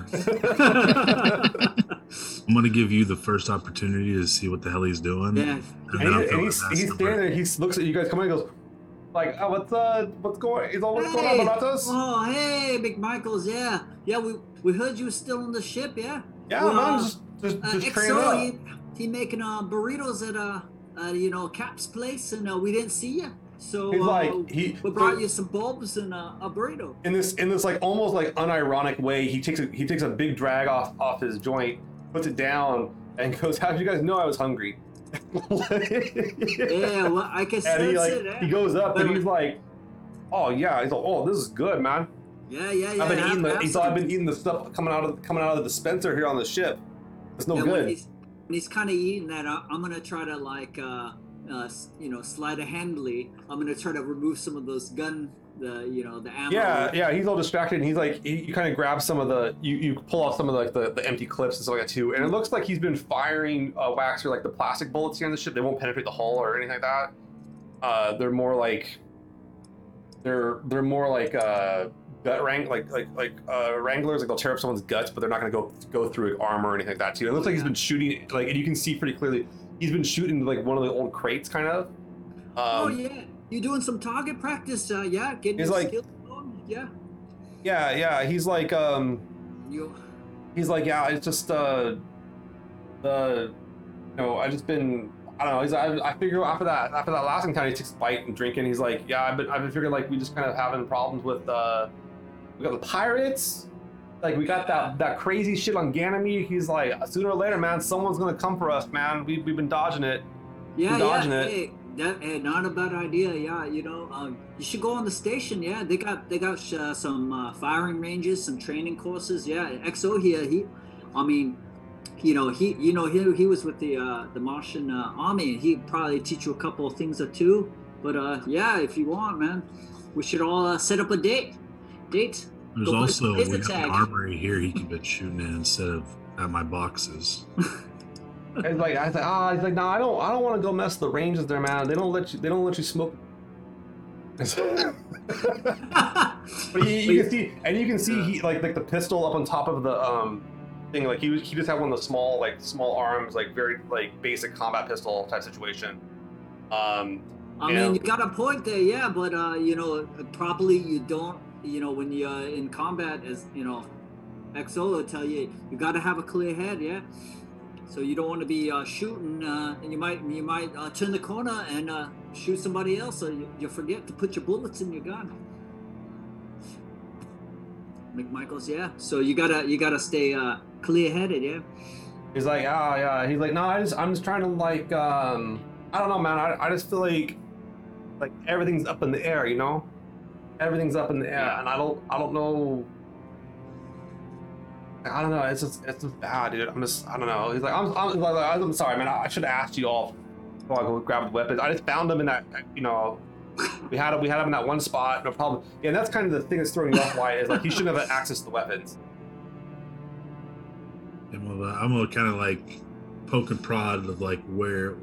gonna give you the first opportunity to see what the hell he's doing. yeah. And And, he, and he's, he's standing there. He looks at you guys Come on, he goes, like, oh, what's uh, what's going? He's all, what's going Hey! on, Baratas? Oh, hey, McMichaels, yeah. Yeah, we, we heard you were still on the ship, yeah? yeah, well, man, just just, Uh, just training XO, up. he, he making uh, burritos at, uh, uh, you know, Cap's place, and uh, we didn't see you. So He's uh, like he we brought you some bulbs and uh, a burrito. in this in this like almost like unironic way. He takes a, he takes a big drag off off his joint, puts it down, and goes, "How did you guys know I was hungry?" Yeah, well, I can sense he like it, eh? he goes up and he's like, "Oh yeah," he's like, "Oh, this is good, man." Yeah, yeah, yeah. I've been eating the he's all, I've been eating the stuff coming out of coming out of the dispenser here on the ship. It's no good. he's, when he's kind of eating that, I, I'm gonna try to like, uh, uh, you know, slide a handly. I'm gonna try to remove some of those gun, the you know, the ammo. Yeah, yeah, he's all distracted, and he's like, he, you kind of grab some of the, you, you pull off some of like the, the empty clips and stuff like that too, and it looks like he's been firing uh, wax or like the plastic bullets here on the ship. They won't penetrate the hull or anything like that. Uh, they're more like, they're they're more like uh, gut rank, like like like uh, wranglers. Like they'll tear up someone's guts, but they're not gonna go go through armor or anything like that too. It looks like he's been shooting, like, and you can see pretty clearly he's been shooting like one of the old crates, kind of. Um, oh yeah, you doing some target practice? Uh, yeah, getting He's like- skills. Yeah, yeah, yeah. He's like, um, you. he's like, yeah, it's just uh, the, you know, I just been, I don't know. He's, I, I figure after that, after that last encounter, he takes a bite and drinking. He's like, yeah, I've been, I've been figuring like we just kind of having problems with, uh, we got the pirates, like we got that that crazy shit on Ganymede. He's like, sooner or later, man, someone's gonna come for us, man. We we've been dodging it. Yeah, dodging yeah. it. Hey, that hey, not a bad idea. Yeah, you know, um, you should go on the station. Yeah, they got they got uh, some uh, firing ranges, some training courses. Yeah, XO here. He, I mean, you know, he you know he, he was with the uh, the Martian uh, army, and he'd probably teach you a couple of things or two. But uh, yeah, if you want, man, we should all uh, set up a date. Date. There's also we have an armory here he could be shooting in instead of at my boxes. It's like I said, ah, he's like, no, I don't, I don't want to go mess with the ranges there, man. They don't let you, they don't let you smoke. But you, you can see, and you can see he like like the pistol up on top of the um thing. Like he was- he just had one of the small like small arms, like very like basic combat pistol type situation. Um, I mean, you got a point there, yeah, but uh, you know, probably you don't, you know, when you're in combat, as you know, XO will tell you, you got to have a clear head, yeah. So you don't want to be uh, shooting, uh, and you might you might uh, turn the corner and uh, shoot somebody else, or you, you forget to put your bullets in your gun. McMichaels, yeah. So you gotta you gotta stay uh, clear headed, yeah. he's like, ah, yeah. He's like, no, I just I'm just trying to like um I don't know, man. I I just feel like like everything's up in the air, you know. Everything's up in the air, and I don't I don't know. I don't know. It's just it's just bad, dude. I'm just I don't know. He's like I'm I'm, like, I'm sorry, man. I should have asked you all before I go grab the weapons. I just found them in that you know. We had we had him in that one spot, no problem. Yeah, and that's kind of the thing that's throwing you off. Why is like he shouldn't have access to the weapons. I'm gonna, I'm gonna kind of like poke and prod of like where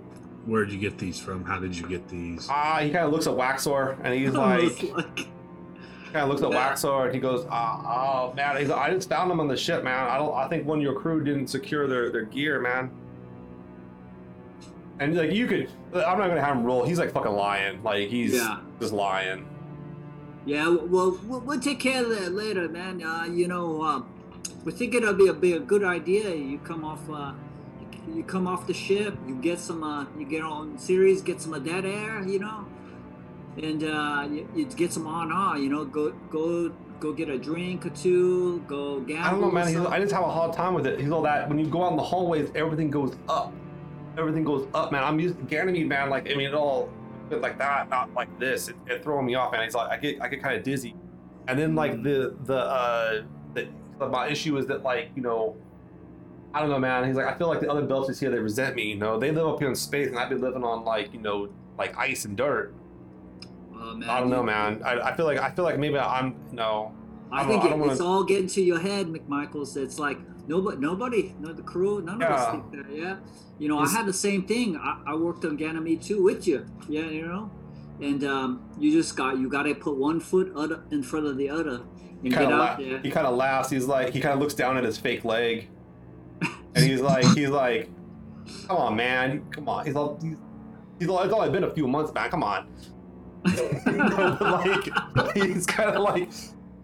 where'd you get these from? How did you get these? Ah, he kind of looks at Waxor and he's like kind of looks at Yeah. Waxor and he goes, ah, oh man, like, I just found them on the ship, man. I don't, I think one of your crew didn't secure their their gear, man. And like you could, I'm not gonna have him roll. He's like fucking lying. Like he's Yeah. just lying. Yeah, well, we'll, we'll take care of that later, man. Uh, you know, uh, we think it'll be a, be a good idea. You come off, uh, you come off the ship. You get some, uh, you get on Ceres, get some of that air, you know, and uh, you, you get some on ah, you know, go go go get a drink or two, go gamble. I don't know, man. He's. I just have a hard time with it. He's all that when you go out in the hallways, everything goes up. Everything goes up, man. I'm used to Ganymede, man. Like I mean, it all like that, not like this. It, it throwing me off, man. He's like, I get, I get kind of dizzy, and then like the the uh the my issue is that like you know. I don't know, man. He's like, I feel like the other Belgians here, they resent me. You know, they live up here in space, and I've been living on like, you know, like ice and dirt. Man, I don't know, man. I, I feel like I feel like maybe I'm no. I I think it, it's wanna- all getting to your head, McMichaels. It's like nobody, nobody, no, the crew, none of us Yeah. think that. Yeah, you know, It's- I had the same thing. I, I worked on Ganymede too with you. Yeah, you know, and um, you just got you got to put one foot other, in front of the other He and kind get of out la- there. he kind of laughs. He's like he kind of looks down at his fake leg, and he's like he's like, come on, man, come on. He's all he's, he's all, it's only been a few months, man. Come on. You know, like he's kind of like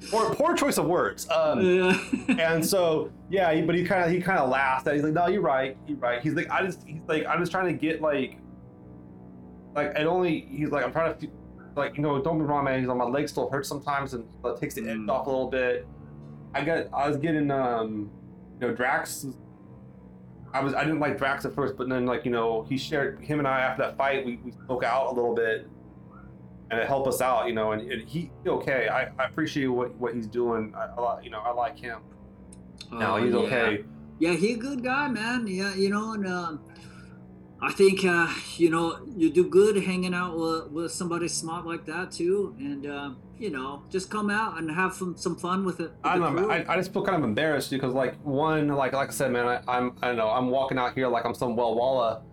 poor, poor choice of words. Um, Yeah. and so yeah, he, but he kind of he kind of laughs. At it. He's like, no, you're right, you're right. He's like, I just he's like, I'm just trying to get like, like it only. He's like, I'm trying to. Like you know, don't be wrong, man. He's like, my legs still hurt sometimes, and it takes the edge Mm. off a little bit. I got, I was getting, um, you know, Drax. I was, I didn't like Drax at first, but then like you know, he shared him and I after that fight, we, we spoke out a little bit, and it helped us out, you know. And, and he okay. I, I appreciate what what he's doing. I, I li- you know, I like him. No, Oh, he's yeah. okay. Yeah, he's a good guy, man. Yeah, you know, and um, I think uh, you know you do good hanging out with, with somebody smart like that too, and uh, you know, just come out and have some some fun with it. with I don't know. I, I just feel kind of embarrassed because, like, one, like, like I said, man, I, I'm, I don't know, I'm walking out here like I'm some well walla.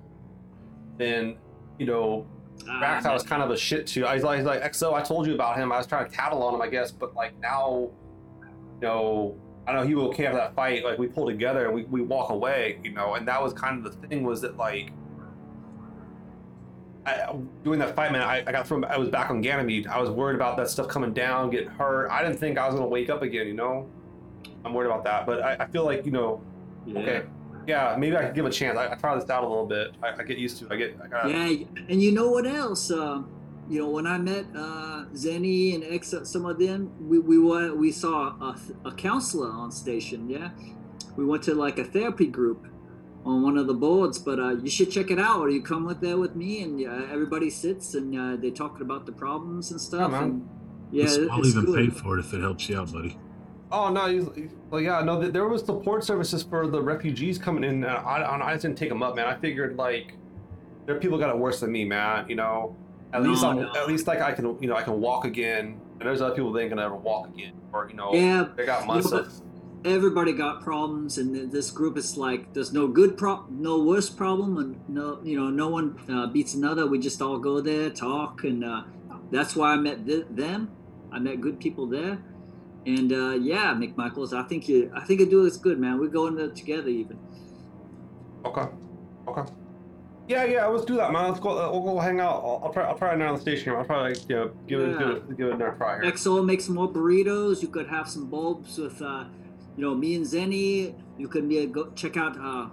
Then, you know, Ah, Drax, I was kind of a shit to. I was like, like, XO, I told you about him. I was trying to tattle on him, I guess, but like now, you know, I know he was okay after that fight. Like we pull together and we, we walk away, you know, and that was kind of the thing was that like. I, doing that fight, man, I, I got from I was back on Ganymede. I was worried about that stuff coming down, getting hurt. I didn't think I was gonna wake up again, you know. I'm worried about that, but I, I feel like you know, Yeah. okay, yeah, maybe I could give a chance. I, I try this out a little bit. I, I get used to. it. I get. I gotta, Yeah, and you know what else? Um, you know, when I met uh, Zeni and X, some of them, we we went, we saw a, a counselor on station. Yeah, we went to like a therapy group on one of the boards. But uh, you should check it out. You come with there with me, and uh, everybody sits and uh, they talking about the problems and stuff. man. and, yeah, It's- I'll it's even good. pay for it if it helps you out, buddy. Oh no, he's, he's- well, yeah, no. th- There was support services for the refugees coming in. And I, I, I just didn't take them up, man. I figured like there are people got it worse than me, man. You know, at No, least I'm, no. at least like I can, you know, I can walk again. And there's other people that ain't gonna ever walk again, or you know, Yeah, they got months but- of. everybody got problems and this group is like there's no good pro no worse problem and no you know no one uh, beats another we just all go there talk and uh, that's why i met th- them i met good people there and uh, yeah mcmichaels i think you i think you do this good man we're going there together even Okay, okay. Yeah, yeah. Let's do that, man. Let's go. Uh, we'll go hang out. I'll, I'll try. I'll try it on the station. I'll probably you know give it, give it, give it another try here. xo make some more burritos you could have some bulbs with uh, you know me and Zeni you could be a, go check out uh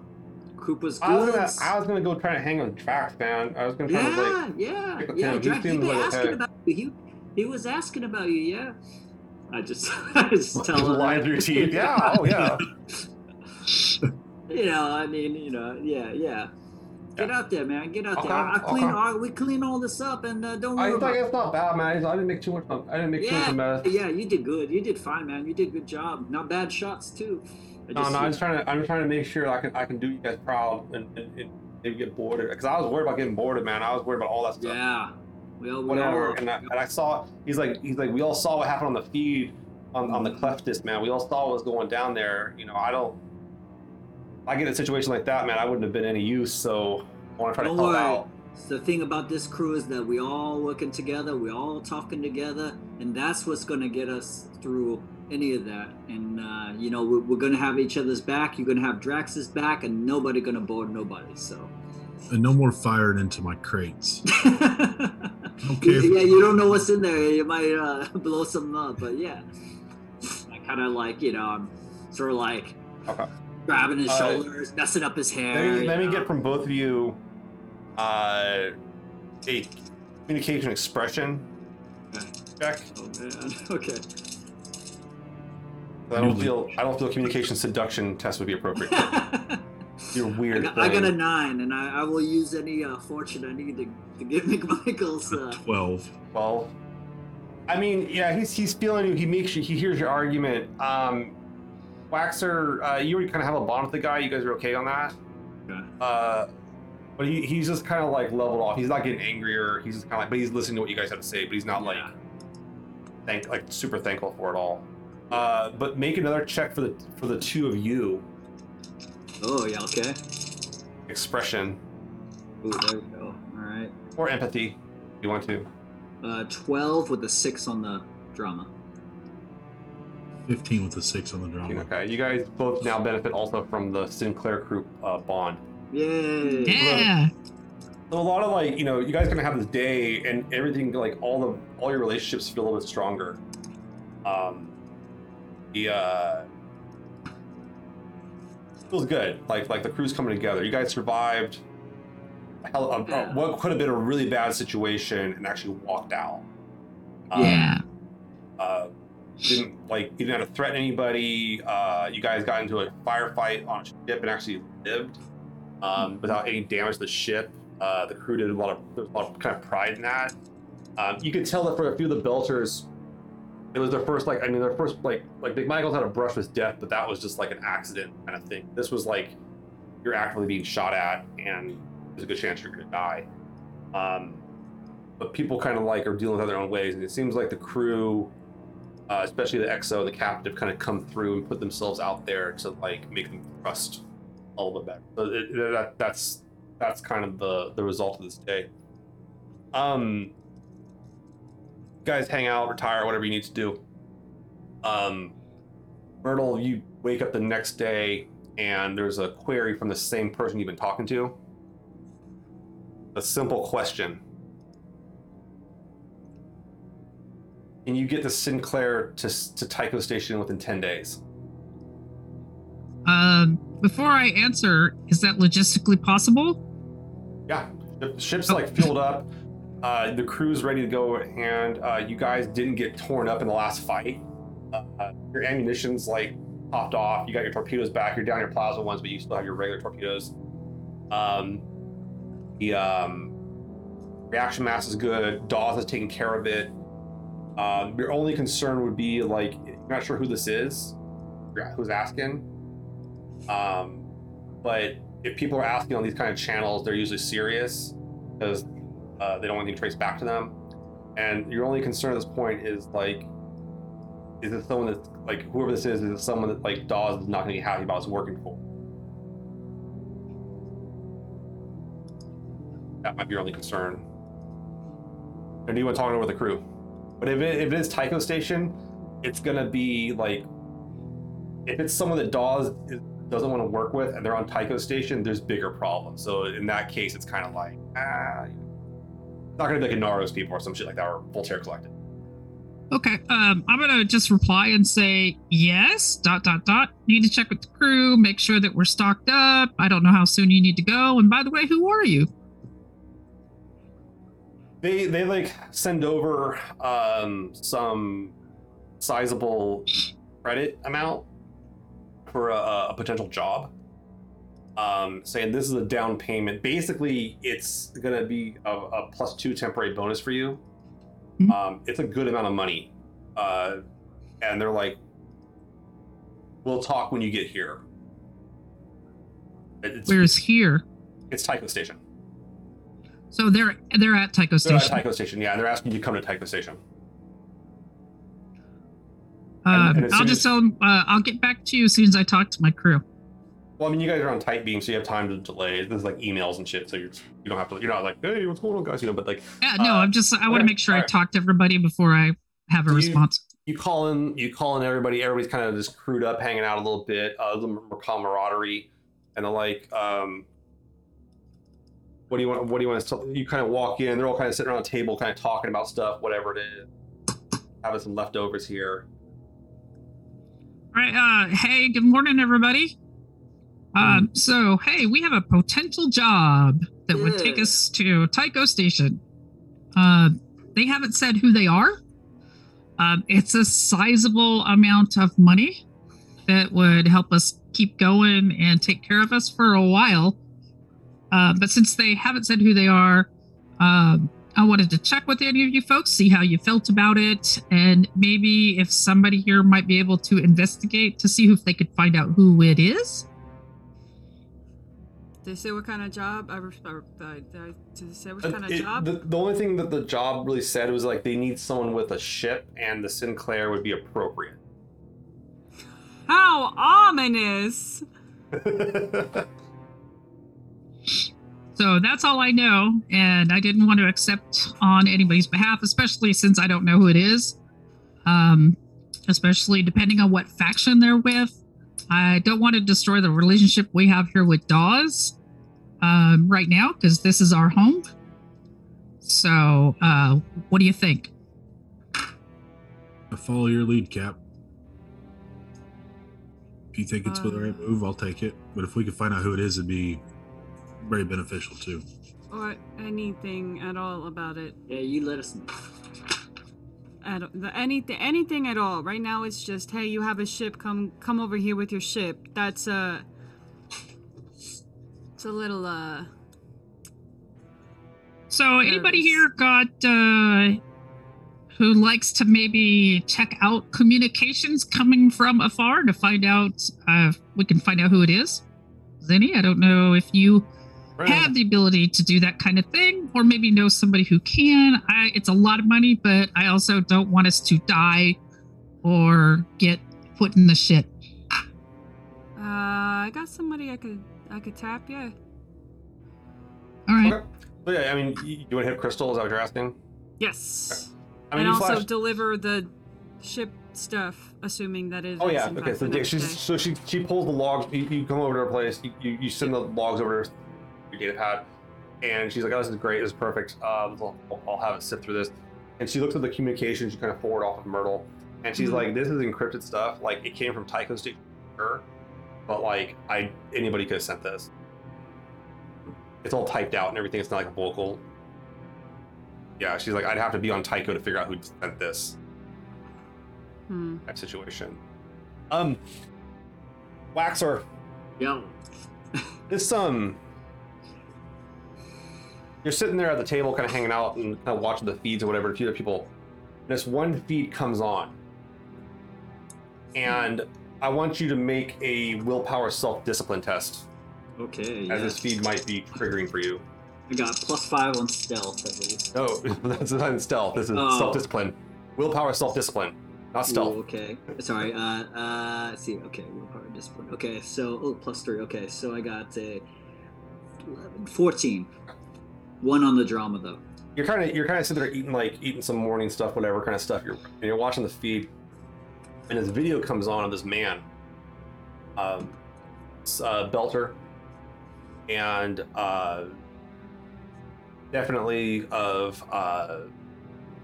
Cooper's I was gonna, Goods. I was gonna go try to hang with Drax, man. I was gonna try to like. Yeah, yeah, yeah. He he like asking about you. He, he was asking about you. Yeah. I just, I just tell him. Line through teeth. Yeah. Oh yeah. you know, I mean, you know, yeah, yeah. Get Yeah. out there, man. Get out Okay, there. I, I clean. okay. all we clean all this up, and uh, don't worry. I think about. it's not bad, man. I didn't make too much. I didn't make too much of Yeah, mess. yeah. You did good. You did fine, man. You did good job. Not bad shots too. I No, no. I'm just trying to. I'm just trying to make sure I can. I can do you guys proud and, and, and maybe get bored. Because I was worried about getting bored, man. I was worried about all that stuff. Yeah. Well, we Whatever. all- And I, and I saw. He's like. He's like. We all saw what happened on the feed, on, on the Kleftis, man. We all saw what was going down there. You know. I don't. If I get a situation like that, man. I wouldn't have been any use. So I want to try Don't to help worry. out. The thing about this crew is that we all working together, we all talking together, and that's what's going to get us through any of that. And uh, you know, we're, we're going to have each other's back. You're going to have Drax's back, and nobody going to board nobody. So And no more firing into my crates. Okay. Yeah, you don't know what's in there. You might uh, blow some up, but yeah. I kind of like, you know, I'm sort of like Okay. grabbing his Uh, shoulders, messing up his hair. Let me, let me get from both of you uh, a communication expression Okay. check. Oh man. Okay. I don't feel I don't feel communication seduction test would be appropriate. You're I weird. got, I got a nine, and I, I will use any uh, fortune I need to, to get McMichael's. Uh, 12. Well, I mean, yeah, he's he's feeling you. He makes you. He hears your argument. Um, Waxor, uh, you already kind of have a bond with the guy. You guys are okay on that. Okay. Uh, but he, he's just kind of like leveled off. He's not getting angrier. He's just kind of like, but he's listening to what you guys have to say. But he's not like thank like super thankful for it all. Uh, but make another check for the for the two of you. Oh yeah. Okay. Expression Ooh, there we go. All right. or empathy, if you want to. Uh, Twelve with a six on the drama. 15 with the 6 on the drama. Okay, you guys both now benefit also from the Sinclair group uh, bond. Yay! Yeah. So a lot of like, you know, you guys gonna have this day and everything like all the all your relationships feel a little bit stronger. Um the uh feels good. Like like the crew's coming together. You guys survived hell, a- Yeah. what could have been a really bad situation and actually walked out. Um, Yeah. uh, didn't like you didn't have to threaten anybody. Uh, you guys got into a firefight on a ship and actually lived um, without any damage to the ship. Uh, the crew did a lot of a lot of kind of pride in that. Um, you could tell that for a few of the Belters, it was their first like I mean their first like like McMichaels had a brush with death, but that was just like an accident kind of thing. This was like you're actively being shot at and there's a good chance you're gonna die. Um, but people kind of like are dealing with it their own ways, and it seems like the crew, uh, especially the XO, the captive, kind of come through and put themselves out there to like make them trust a little bit better. So it, that that's that's kind of the the result of this day. Um, guys, hang out, retire, whatever you need to do. Um, Myrtle, you wake up the next day and there's a query from the same person you've been talking to. A simple question. Can you get the Sinclair to, to Tycho Station within 10 days? Um, before I answer, is that logistically possible? Yeah, the ship's like filled up. Uh, the crew's ready to go, and uh, you guys didn't get torn up in the last fight. Uh, your ammunition's like popped off. You got your torpedoes back. You're down your plasma ones, but you still have your regular torpedoes. Um, the um, reaction mass is good. Dawes has taken care of it. Um, your only concern would be like you're not sure who this is, who's asking. Um, but if people are asking on these kind of channels, they're usually serious because uh, they don't want anything traced back to them. And your only concern at this point is like, is it someone that's like whoever this is? Is someone that like Dawes is not going to be happy about us working for? That might be your only concern. And you want to talk over the crew? But if it, if it is Tycho Station, it's gonna be like if it's someone that Dawes doesn't want to work with and they're on Tycho Station, there's bigger problems. So in that case, it's kind of like ah, not gonna be like Inaros people or some shit like that or Voltaire Collective. Okay. Um, I'm gonna just reply and say yes. Dot dot dot. Need to check with the crew, make sure that we're stocked up. I don't know how soon you need to go. And by the way, who are you? They they like send over um, some sizable credit amount for a, a potential job. Um, saying this is a down payment. Basically, it's gonna be a, a plus two temporary bonus for you. Mhm. Um, it's a good amount of money, uh, and they're like, "We'll talk when you get here." It's, Where's here? it's Tycho Station. So they're they're at Tycho They're at Station. Tycho Station, yeah, and they're asking you to come to Tycho Station. Um, and- and I'll just tell them. Uh, I'll get back to you as soon as I talk to my crew. Well, I mean, you guys are on tight beam, so you have time to delay. This is like emails and shit, so you're you don't have to. You're not like, hey, what's going on, guys? You know, but like Yeah, no, Uh, I'm just. I want to make sure I talk to everybody before I have a you- response. you call in, you call in everybody. Everybody's kind of just crewed up, hanging out a little bit. Uh, the camaraderie, and the like. Um, what do you want? What do you want to? You kind of walk in. They're all kind of sitting around a table, kind of talking about stuff, whatever it is. Having some leftovers here. All right. Uh, hey, good morning, everybody. Um, so, hey, we have a potential job that would take us to Tycho Station. Uh, they haven't said who they are. Um, it's a sizable amount of money that would help us keep going and take care of us for a while. Uh, but since they haven't said who they are, um, I wanted to check with any of you folks, see how you felt about it, and maybe if somebody here might be able to investigate to see if they could find out who it is. Did they say what kind of job? I, re- I, re- I, I, did they say what kind of it- job? The, the only thing that the job really said was like they need someone with a ship, and the Sinclair would be appropriate. How ominous! So that's all I know, and I didn't want to accept on anybody's behalf, especially since I don't know who it is. Um, especially depending on what faction they're with. I don't want to destroy the relationship we have here with Dawes um, right now because this is our home. So, uh, what do you think? I follow your lead, Cap. If you think it's the right Um, move, I'll take it. But if we could find out who it is, it'd be very beneficial too. Or anything at all about it. Yeah, you let us know. At the, anything, anything at all. Right now, it's just, hey, you have a ship. Come, come over here with your ship. That's uh, it's a little uh. So, anybody here got uh, who likes to maybe check out communications coming from afar to find out? Uh, we can find out who it is. Zeni, I don't know if you have the ability to do that kind of thing, or maybe know somebody who can. I, it's a lot of money, but I also don't want us to die or get put in the shit. Uh, I got somebody I could, I could tap. Yeah. All right. Okay. So yeah, I mean, you, you want to hit Crystal? Is that what you're asking? Yes. I mean, and also flash- deliver the ship stuff, assuming that it. Oh yeah. Okay. So the yeah, she's day. so she she pulls the logs. You, you come over to her place. You, you, you send the logs over to your data pad, and she's like, "Oh, this is great. This is perfect. Um, I'll, I'll have it sift through this." And she looks at the communications she kind of forward off of Myrtle, and she's Mhm. like, "This is encrypted stuff. Like it came from Tycho Station, sure, but like I anybody could have sent this. It's all typed out and everything. It's not like a vocal." Yeah, she's like, "I'd have to be on Tycho to figure out who sent this." Hmm. type situation. Um, Waxor, Yeah. this um, you're sitting there at the table, kind of hanging out and kind of watching the feeds or whatever. A few other people. This one feed comes on, and I want you to make a willpower self-discipline test, Okay. as this yes. feed might be triggering for you. I got plus five on stealth at least. No, that's not in stealth. This is Oh. self-discipline. Willpower self-discipline, not stealth. Ooh, okay. Sorry. Uh, uh, let's see. Okay, willpower discipline. Okay, so oh, plus three. Okay, so I got a 11, 14. One on the drama though. you're kind of you're kind of sitting there eating like eating some morning stuff, whatever kind of stuff. You're and you're watching the feed, and this video comes on of this man, um, uh, Belter, and uh, definitely of uh,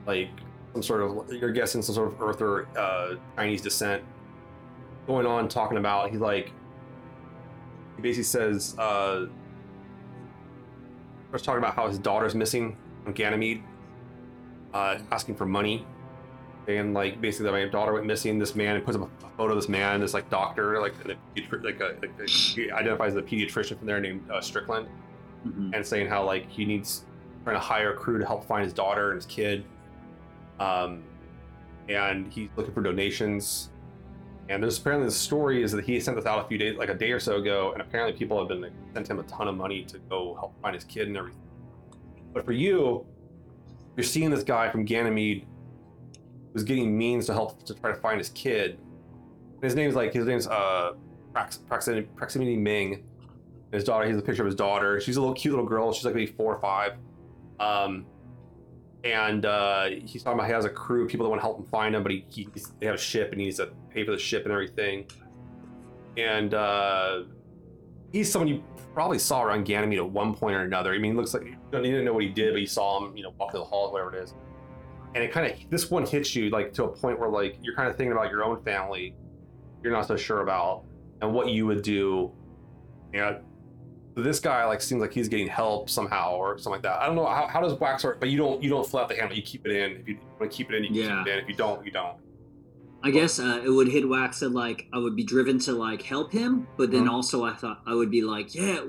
like some sort of you're guessing some sort of Earther uh, Chinese descent going on talking about. He's like he basically says. Uh, was talking about how his daughter's missing on Ganymede, uh, asking for money. And like basically, my daughter went missing. This man and puts up a photo of this man, this like doctor, like a like a, like a, he identifies a pediatrician from there named uh, Strickland, Mhm. and saying how like he needs trying to hire a crew to help find his daughter and his kid. Um, and he's looking for donations. And there's apparently the story is that he sent this out a few days, like a day or so ago, and apparently people have been like, sent him a ton of money to go help find his kid and everything. But for you, you're seeing this guy from Ganymede who's getting means to help to try to find his kid. And his name's like his name's uh Prax, Praximity, Proximity Ming. And his daughter, he has a picture of his daughter. She's a little cute little girl. She's like maybe four or five. Um, and uh, he's talking about he has a crew, people that want to help him find him, but he, he they have a ship and he needs to pay for the ship and everything. And uh, he's someone you probably saw around Ganymede at one point or another. I mean, he looks like you don't even know what he did, but you saw him, you know, walk through the halls, whatever it is. And it kind of this one hits you like to a point where like you're kind of thinking about your own family, you're not so sure about, and what you would do. You know, this guy like seems like he's getting help somehow or something like that. I don't know how, how does wax work, but you don't you don't fill the handle, you keep it in. If you want to keep it in, you Yeah. keep it in. If you don't, you don't. I guess uh, it would hit wax and like I would be driven to like help him, but then Mhm. also I thought I would be like, yeah,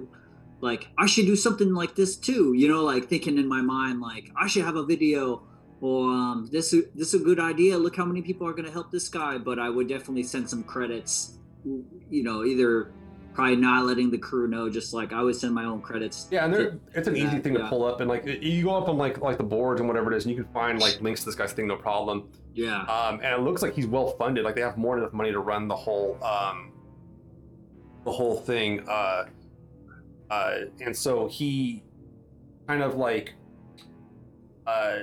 like I should do something like this too. You know, like thinking in my mind like I should have a video or um, this this is a good idea. Look how many people are going to help this guy. But I would definitely send some credits. You know, either probably not letting the crew know, just like I would send my own credits. Yeah, and it's an easy Yeah, thing to yeah. pull up, and like you go up on like like the boards and whatever it is, and you can find like links to this guy's thing, no problem. Yeah, Um, and it looks like he's well funded. Like they have more than enough money to run the whole um, the whole thing. Uh, uh, and so he kind of like uh,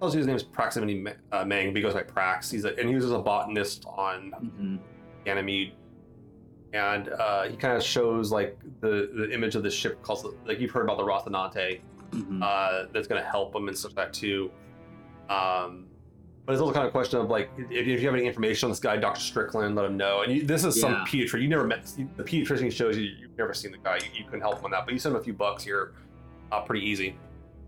tells you his name is Proximity Ma- uh, Mang, but he goes by Prax. He's a, and he was a botanist on hmm Ganymede, and uh, he kind of shows like the the image of this ship called like you've heard about the Rocinante hmm uh, that's going to help them and stuff like that too. Um, but it's also kind of a question of like if, if you have any information on this guy, Dr. Strickland, let him know. And you, this is some Yeah. pediatrician you never met. The pediatrician shows you you've never seen the guy. You, you can help him on that, but you send him a few bucks here, uh, pretty easy.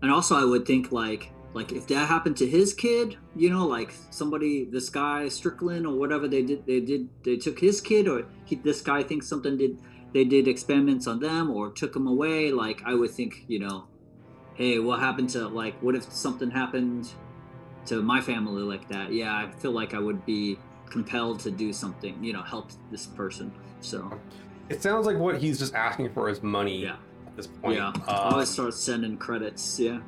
and also I would think like like if that happened to his kid, you know, like somebody, this guy Strickland or whatever they did, they did, they took his kid, or he, this guy thinks something did, they did experiments on them or took him away. Like I would think, you know, hey, what happened to like, what if something happened to my family like that? Yeah, I feel like I would be compelled to do something, you know, help this person. So It sounds like what he's just asking for is money yeah, at this point. yeah, I Uh, always start sending credits. Yeah.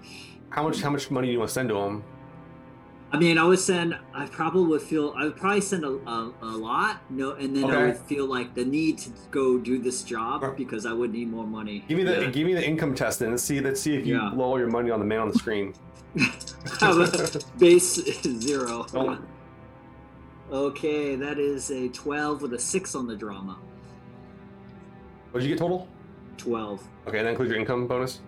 How much how much money do you want to send to him? I mean, I would send. I probably would feel. I would probably send a, a, a lot. No, and then I Okay. would feel like the need to go do this job because I would need more money. Give me the give me the income test and let's see let's see if you Yeah. blow all your money on the man on the screen. Base zero. Don't- Okay, that is a twelve with a six on the drama. What did you get total? Twelve. Okay, that includes your income bonus.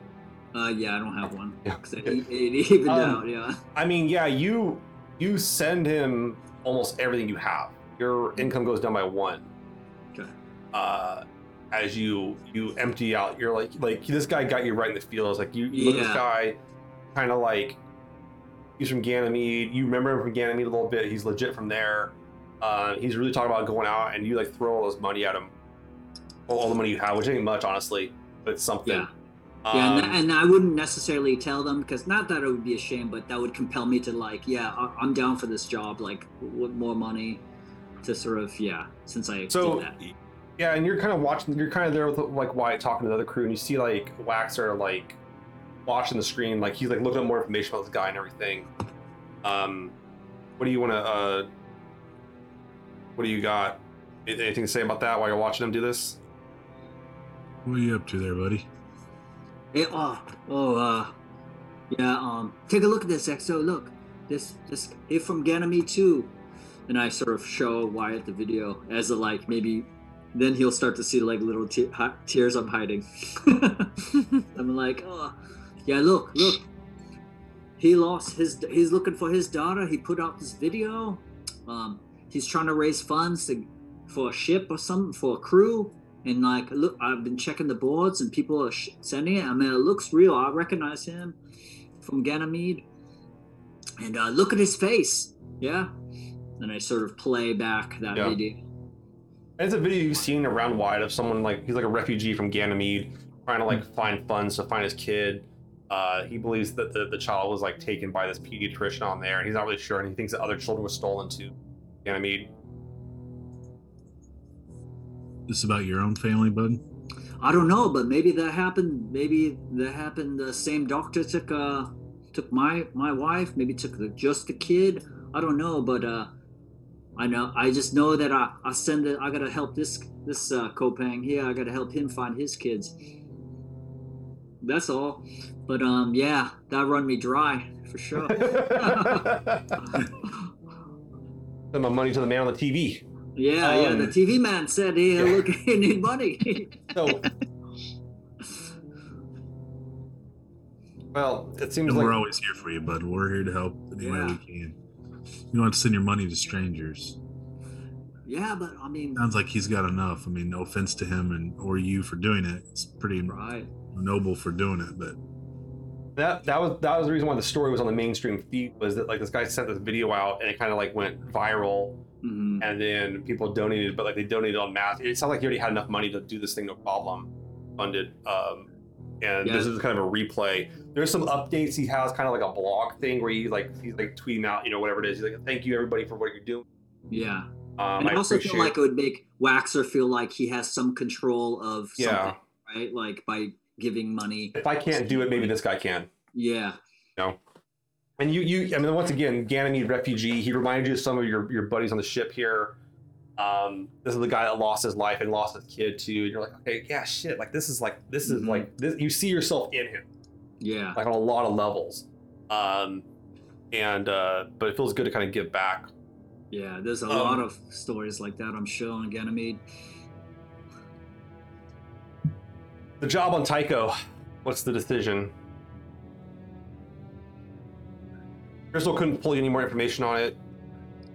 Uh, yeah, I don't have one. Yeah. 'Cause it, it evened Um, out. Yeah. I mean, yeah, you you send him almost everything you have. Your income goes down by one. Okay. Uh, as you you empty out, you're like like this guy got you right in the feels. Like you, you look at this guy, kind of like he's from Ganymede. You remember him from Ganymede a little bit. He's legit from there. Uh, he's really talking about going out, and you like throw all this money at him, all, all the money you have, which ain't much honestly, but it's something. Yeah. Yeah, and, Um, and I wouldn't necessarily tell them because not that it would be a shame, but that would compel me to like, yeah, I- I'm down for this job. Like, with more money to sort of, yeah, since I So did that. yeah, and you're kind of watching. You're kind of there with like Wyatt talking to the other crew, and you see like Waxor like watching the screen, like he's like looking up more information about this guy and everything. Um, what do you want to? uh What do you got? Anything to say about that while you're watching him do this? What are you up to there, buddy? Oh, oh, uh, yeah. Um, take a look at this, EXO. Look, this, this, it from Ganymede too. And I sort of show Wyatt the video as a like maybe, then he'll start to see like little te- hi- tears I'm hiding. I'm like, oh, yeah. Look, look. He lost his. He's looking for his daughter. He put out this video. Um, he's trying to raise funds to, for a ship or something for a crew. And like, look, I've been checking the boards and people are sh- sending it. I mean, it looks real. I recognize him from Ganymede. And uh, look at his face. Yeah. And I sort of play back that Yeah. video. It's a video you've seen around wide of someone like he's like a refugee from Ganymede, trying to like find funds to find his kid. Uh, he believes that the, the child was like taken by this pediatrician on there, and he's not really sure, and he thinks that other children were stolen to Ganymede. This about your own family, bud? I don't know, but maybe that happened. Maybe that happened. The same doctor took uh took my my wife. Maybe took the, just the kid. I don't know, but uh, I know. I just know that I I send it. I gotta help this this uh, Kopeng here. I gotta help him find his kids. That's all. But um, yeah, that run me dry for sure. Send my money to the man on the TV. Yeah, yeah. The Um, TV man said, "Hey, yeah. look, he need money." So, well, it seems And like we're always here for you, bud. We're here to help any way we can. You don't have to send your money to strangers. yeah, but I mean, Sounds like he's got enough. I mean, no offense to him and or you for doing it. It's pretty right? noble for doing it, but that that was that was the reason why the story was on the mainstream feed was that like this guy sent this video out and it kind of like went viral hmm and then people donated, but like they donated on mass. It sounded like he already had enough money to do this thing, no problem, funded. Um, and Yeah. this is kind of a replay. There's some updates he has, kind of like a blog thing where he like he's like tweeting out, you know, whatever it is. He's like, "Thank you everybody for what you're doing." Yeah, Um, and I I also appreciate. feel like it would make Waxor feel like he has some control of yeah, something, right? Like by giving money. if I can't do it, maybe this guy can. Yeah, And you, you, I mean, once again, Ganymede refugee. He reminded you of some of your your buddies on the ship here. Um, this is the guy that lost his life and lost his kid too. And you're like, okay, yeah, shit. Like this is like this is Mhm. like this. You see yourself in him, yeah, like on a lot of levels. Um, and uh, but it feels good to kind of give back. yeah. There's a Um, lot of stories like that. I'm sure on Ganymede. The job on Tycho. What's the decision? Crystal couldn't pull any more information on it.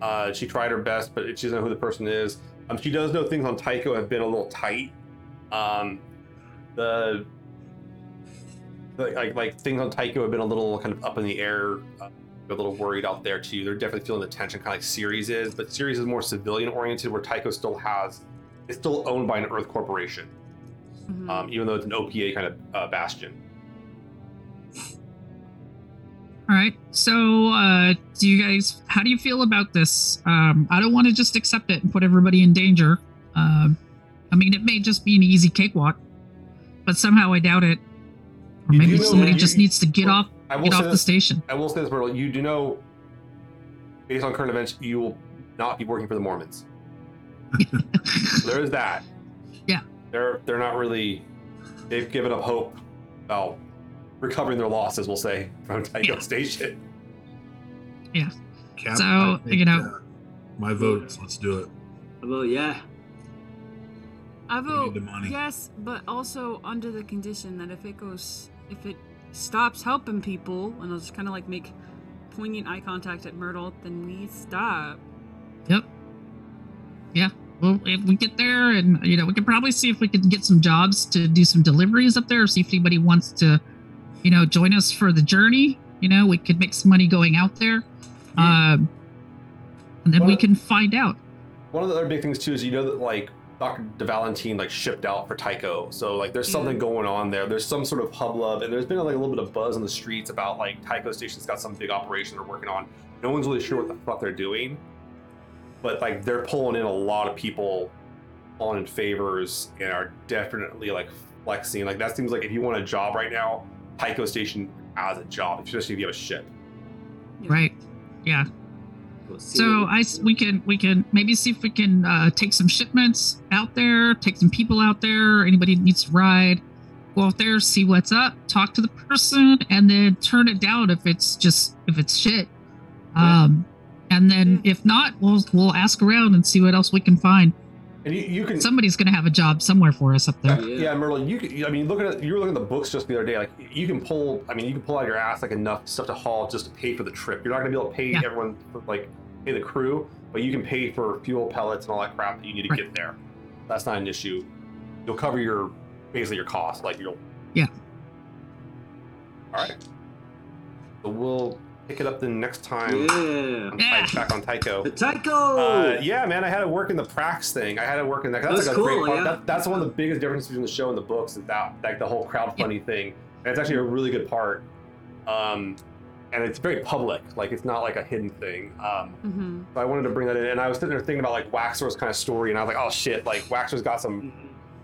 Uh, she tried her best, but she doesn't know who the person is. Um, she does know things on Tycho have been a little tight. Um, the, the like like things on Tycho have been a little kind of up in the air. Uh, a little worried out there too. They're definitely feeling the tension, kind of like Ceres is, but Ceres is more civilian oriented, where Tycho still has it's still owned by an Earth corporation Mhm. um, even though it's an OPA kind of uh, bastion. All right. So, uh, do you guys, how do you feel about this? Um, I don't want to just accept it and put everybody in danger. Um, I mean, it may just be an easy cakewalk, but somehow I doubt it. Or You maybe know somebody that just you- needs to get off, I will get off the station. I will say this, Myrtle. You do know, based on current events, you will not be working for the Mormons. there is that. Yeah. They're they're not really. They've given up hope about recovering their losses. We'll say from Tycho Yeah. Station. Cap, So, I think, you know- uh, my vote let's do it. Well, yeah, I We vote need the money. yes, but also under the condition that if it goes, if it stops helping people, and I'll just kind of like make poignant eye contact at Myrtle, then we stop. Yep. Yeah. Well, if we get there, and you know, we can probably see if we can get some jobs to do some deliveries up there. See if anybody wants to, you know, join us for the journey. You know, we could make some money going out there, um, and then we Well- can find out. One of the other big things too is you know that like Dr. De Valentine like shipped out for Tycho, so like there's something Yeah. going on there. There's some sort of hubbub, and there's been like a little bit of buzz in the streets about like Tycho Station's got some big operation they're working on. No one's really sure what the fuck they're doing, but like they're pulling in a lot of people on in favors and are definitely like flexing. Like that seems like if you want a job right now, Tycho Station as a job, especially if you have a ship. Right. Yeah. We'll So I we can we can maybe see if we can uh, take some shipments out there, take some people out there. Anybody that needs to ride, go out there, see what's up, talk to the person, and then turn it down if it's just if it's shit. Yeah. Um, and then if not, we'll we'll ask around and see what else we can find. And you, you can Somebody's gonna have a job somewhere for us up there. Yeah. yeah, Merlin. You, could- I mean, looking at you were looking at the books just the other day. Like, you can pull. I mean, you can pull out of your ass like enough stuff to haul just to pay for the trip. You're not gonna be able to pay Yeah. everyone for, like pay the crew, but you can pay for fuel pellets and all that crap that you need to Right. get there. That's not an issue. You'll cover your basically your cost. Like you'll. Yeah. All right. So we'll pick it up the next time. yeah, on Yeah. Back on Tycho. the Tycho. Uh, yeah, man, I had to work in the Prax thing. I had to work in that. That's, That's like a great cool, part. yeah. That, that's one of the biggest differences between the show and the books is that like the whole crowd crowdfunding thing. And it's actually a really good part. Um, and it's very public. Like it's not like a hidden thing. Um, Mm-hmm. so I wanted to bring that in. And I was sitting there thinking about like Waxor's kind of story, and I was like, oh shit, like Waxor's got some.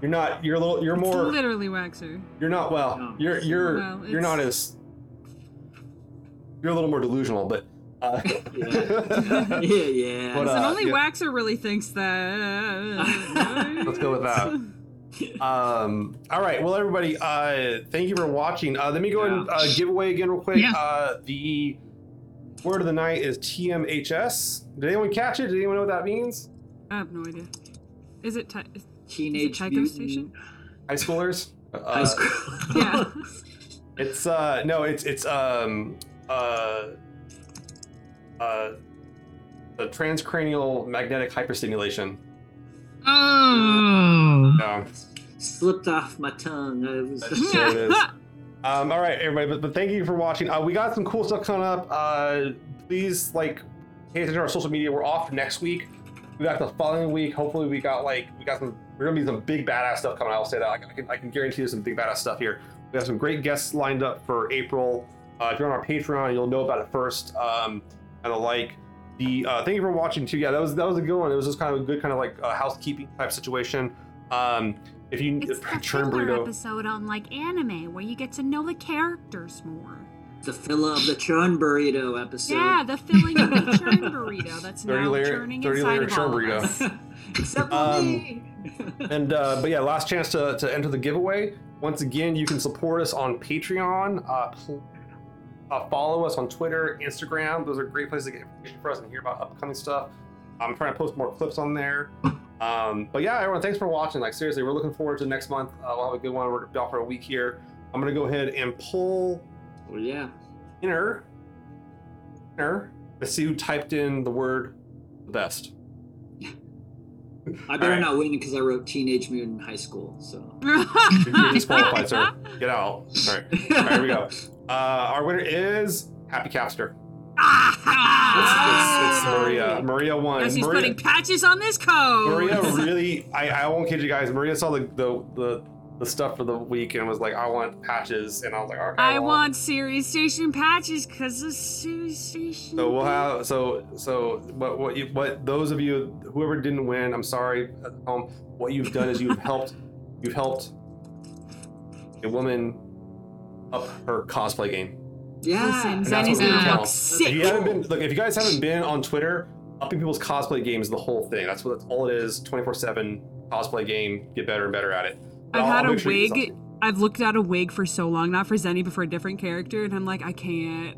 You're not. You're a little. You're It's more. literally Waxor. You're not. Well, No. you're you're Well, you're not as. You're a little more delusional, but. Uh, yeah, yeah. But, Listen, uh, only yeah. Waxor really thinks that. Let's go with that. Um, all right. Well, everybody, uh, thank you for watching. Uh, let me go ahead and uh, give away again real quick. Yeah. Uh, the word of the night is TMHS. Did anyone catch it? Did anyone know what that means? I have no idea. Is it? Ti- is- Teenage Tiger Station? High schoolers. High Uh, School. Yeah. It's uh no, it's it's um uh uh the transcranial magnetic hyperstimulation. Oh. No, Slipped off my tongue. I was That's- there it is. Um, all right, everybody, but, but thank you for watching. Uh, we got some cool stuff coming up. Uh, please like pay attention to our social media. We're off next week. We got the following week. Hopefully, we got like we got some. We're gonna be some big badass stuff coming. I'll say that. I, I can I can guarantee you some big badass stuff here. We have some great guests lined up for April. Uh, if you're on our Patreon, you'll know about it first. Um, and the like. The uh, thank you for watching too. Yeah, that was that was a good one. It was just kind of a good kind of like uh, housekeeping type situation. Um, if you It's the churn filler burrito. episode on like anime where you get to know the characters more. the filler of the churn burrito episode. yeah, the filling of the churn burrito that's 30 now layer- churning 30 inside layer of churn all of burrito. us. Except for Um, me. And uh, but yeah, last chance to, to enter the giveaway. Once again, you can support us on Patreon. Uh, pl- uh, follow us on Twitter, Instagram. Those are great places to get information for us and hear about upcoming stuff. I'm trying to post more clips on there. Um, but yeah, everyone, thanks for watching. Like seriously, we're looking forward to next month. Uh, we'll have a good one. We're off for a week here. I'm gonna go ahead and pull oh yeah. inner inner. Let's see who typed in the word the best. I better Alright. not win because I wrote Teenage Mutant High School. So. You're disqualified, sir. Get out. All right. All right, here we go. Uh, our winner is Happy Capster. It's, it's Maria. Maria won. As he's Maria, putting patches on this code. Maria really. I, I won't kid you guys. Maria saw the, the the the stuff for the week and was like, "I want patches," and I was like, "Okay." I well." want Ceres Station patches because the Ceres Station. So we'll have so so what what you what those of you whoever didn't win, I'm sorry at home. What you've done is you've helped you've helped a woman up her cosplay game. Yeah. Listen, And that's Zeni's what we gonna tell. look If you haven't been look, if you guys haven't been on Twitter, upping people's cosplay games is the whole thing. That's what that's all it is. 24/7 cosplay game. Get better and better at it. I've I'll- had I'll a sure wig. I've looked at a wig for so long, not for Zenny, but for a different character, and I'm like, I can't.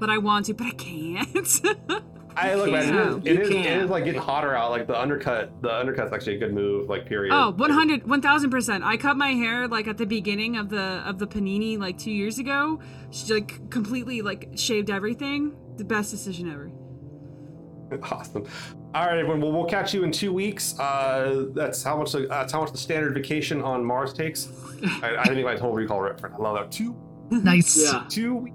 But I want to, but I can't. I look, man, Yeah, it, is, it, you is, it can. is like getting hotter out. Like the undercut, the undercut's actually a good move. Like period. oh, 100, 1000%. I cut my hair like at the beginning of the of the panini like two years ago. She like completely like shaved everything. The best decision ever. Awesome. All right, everyone. Well, we'll catch you in two weeks. Uh, that's how much. The, that's how much the standard vacation on Mars takes. I, I think my total recall reference. I love that. Two, Nice. Yeah. two.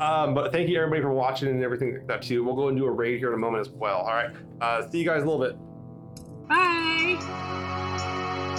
Um, but thank you everybody for watching and everything like that too. We'll go and do a raid here in a moment as well. All right. Uh, see you guys in a little bit. Bye.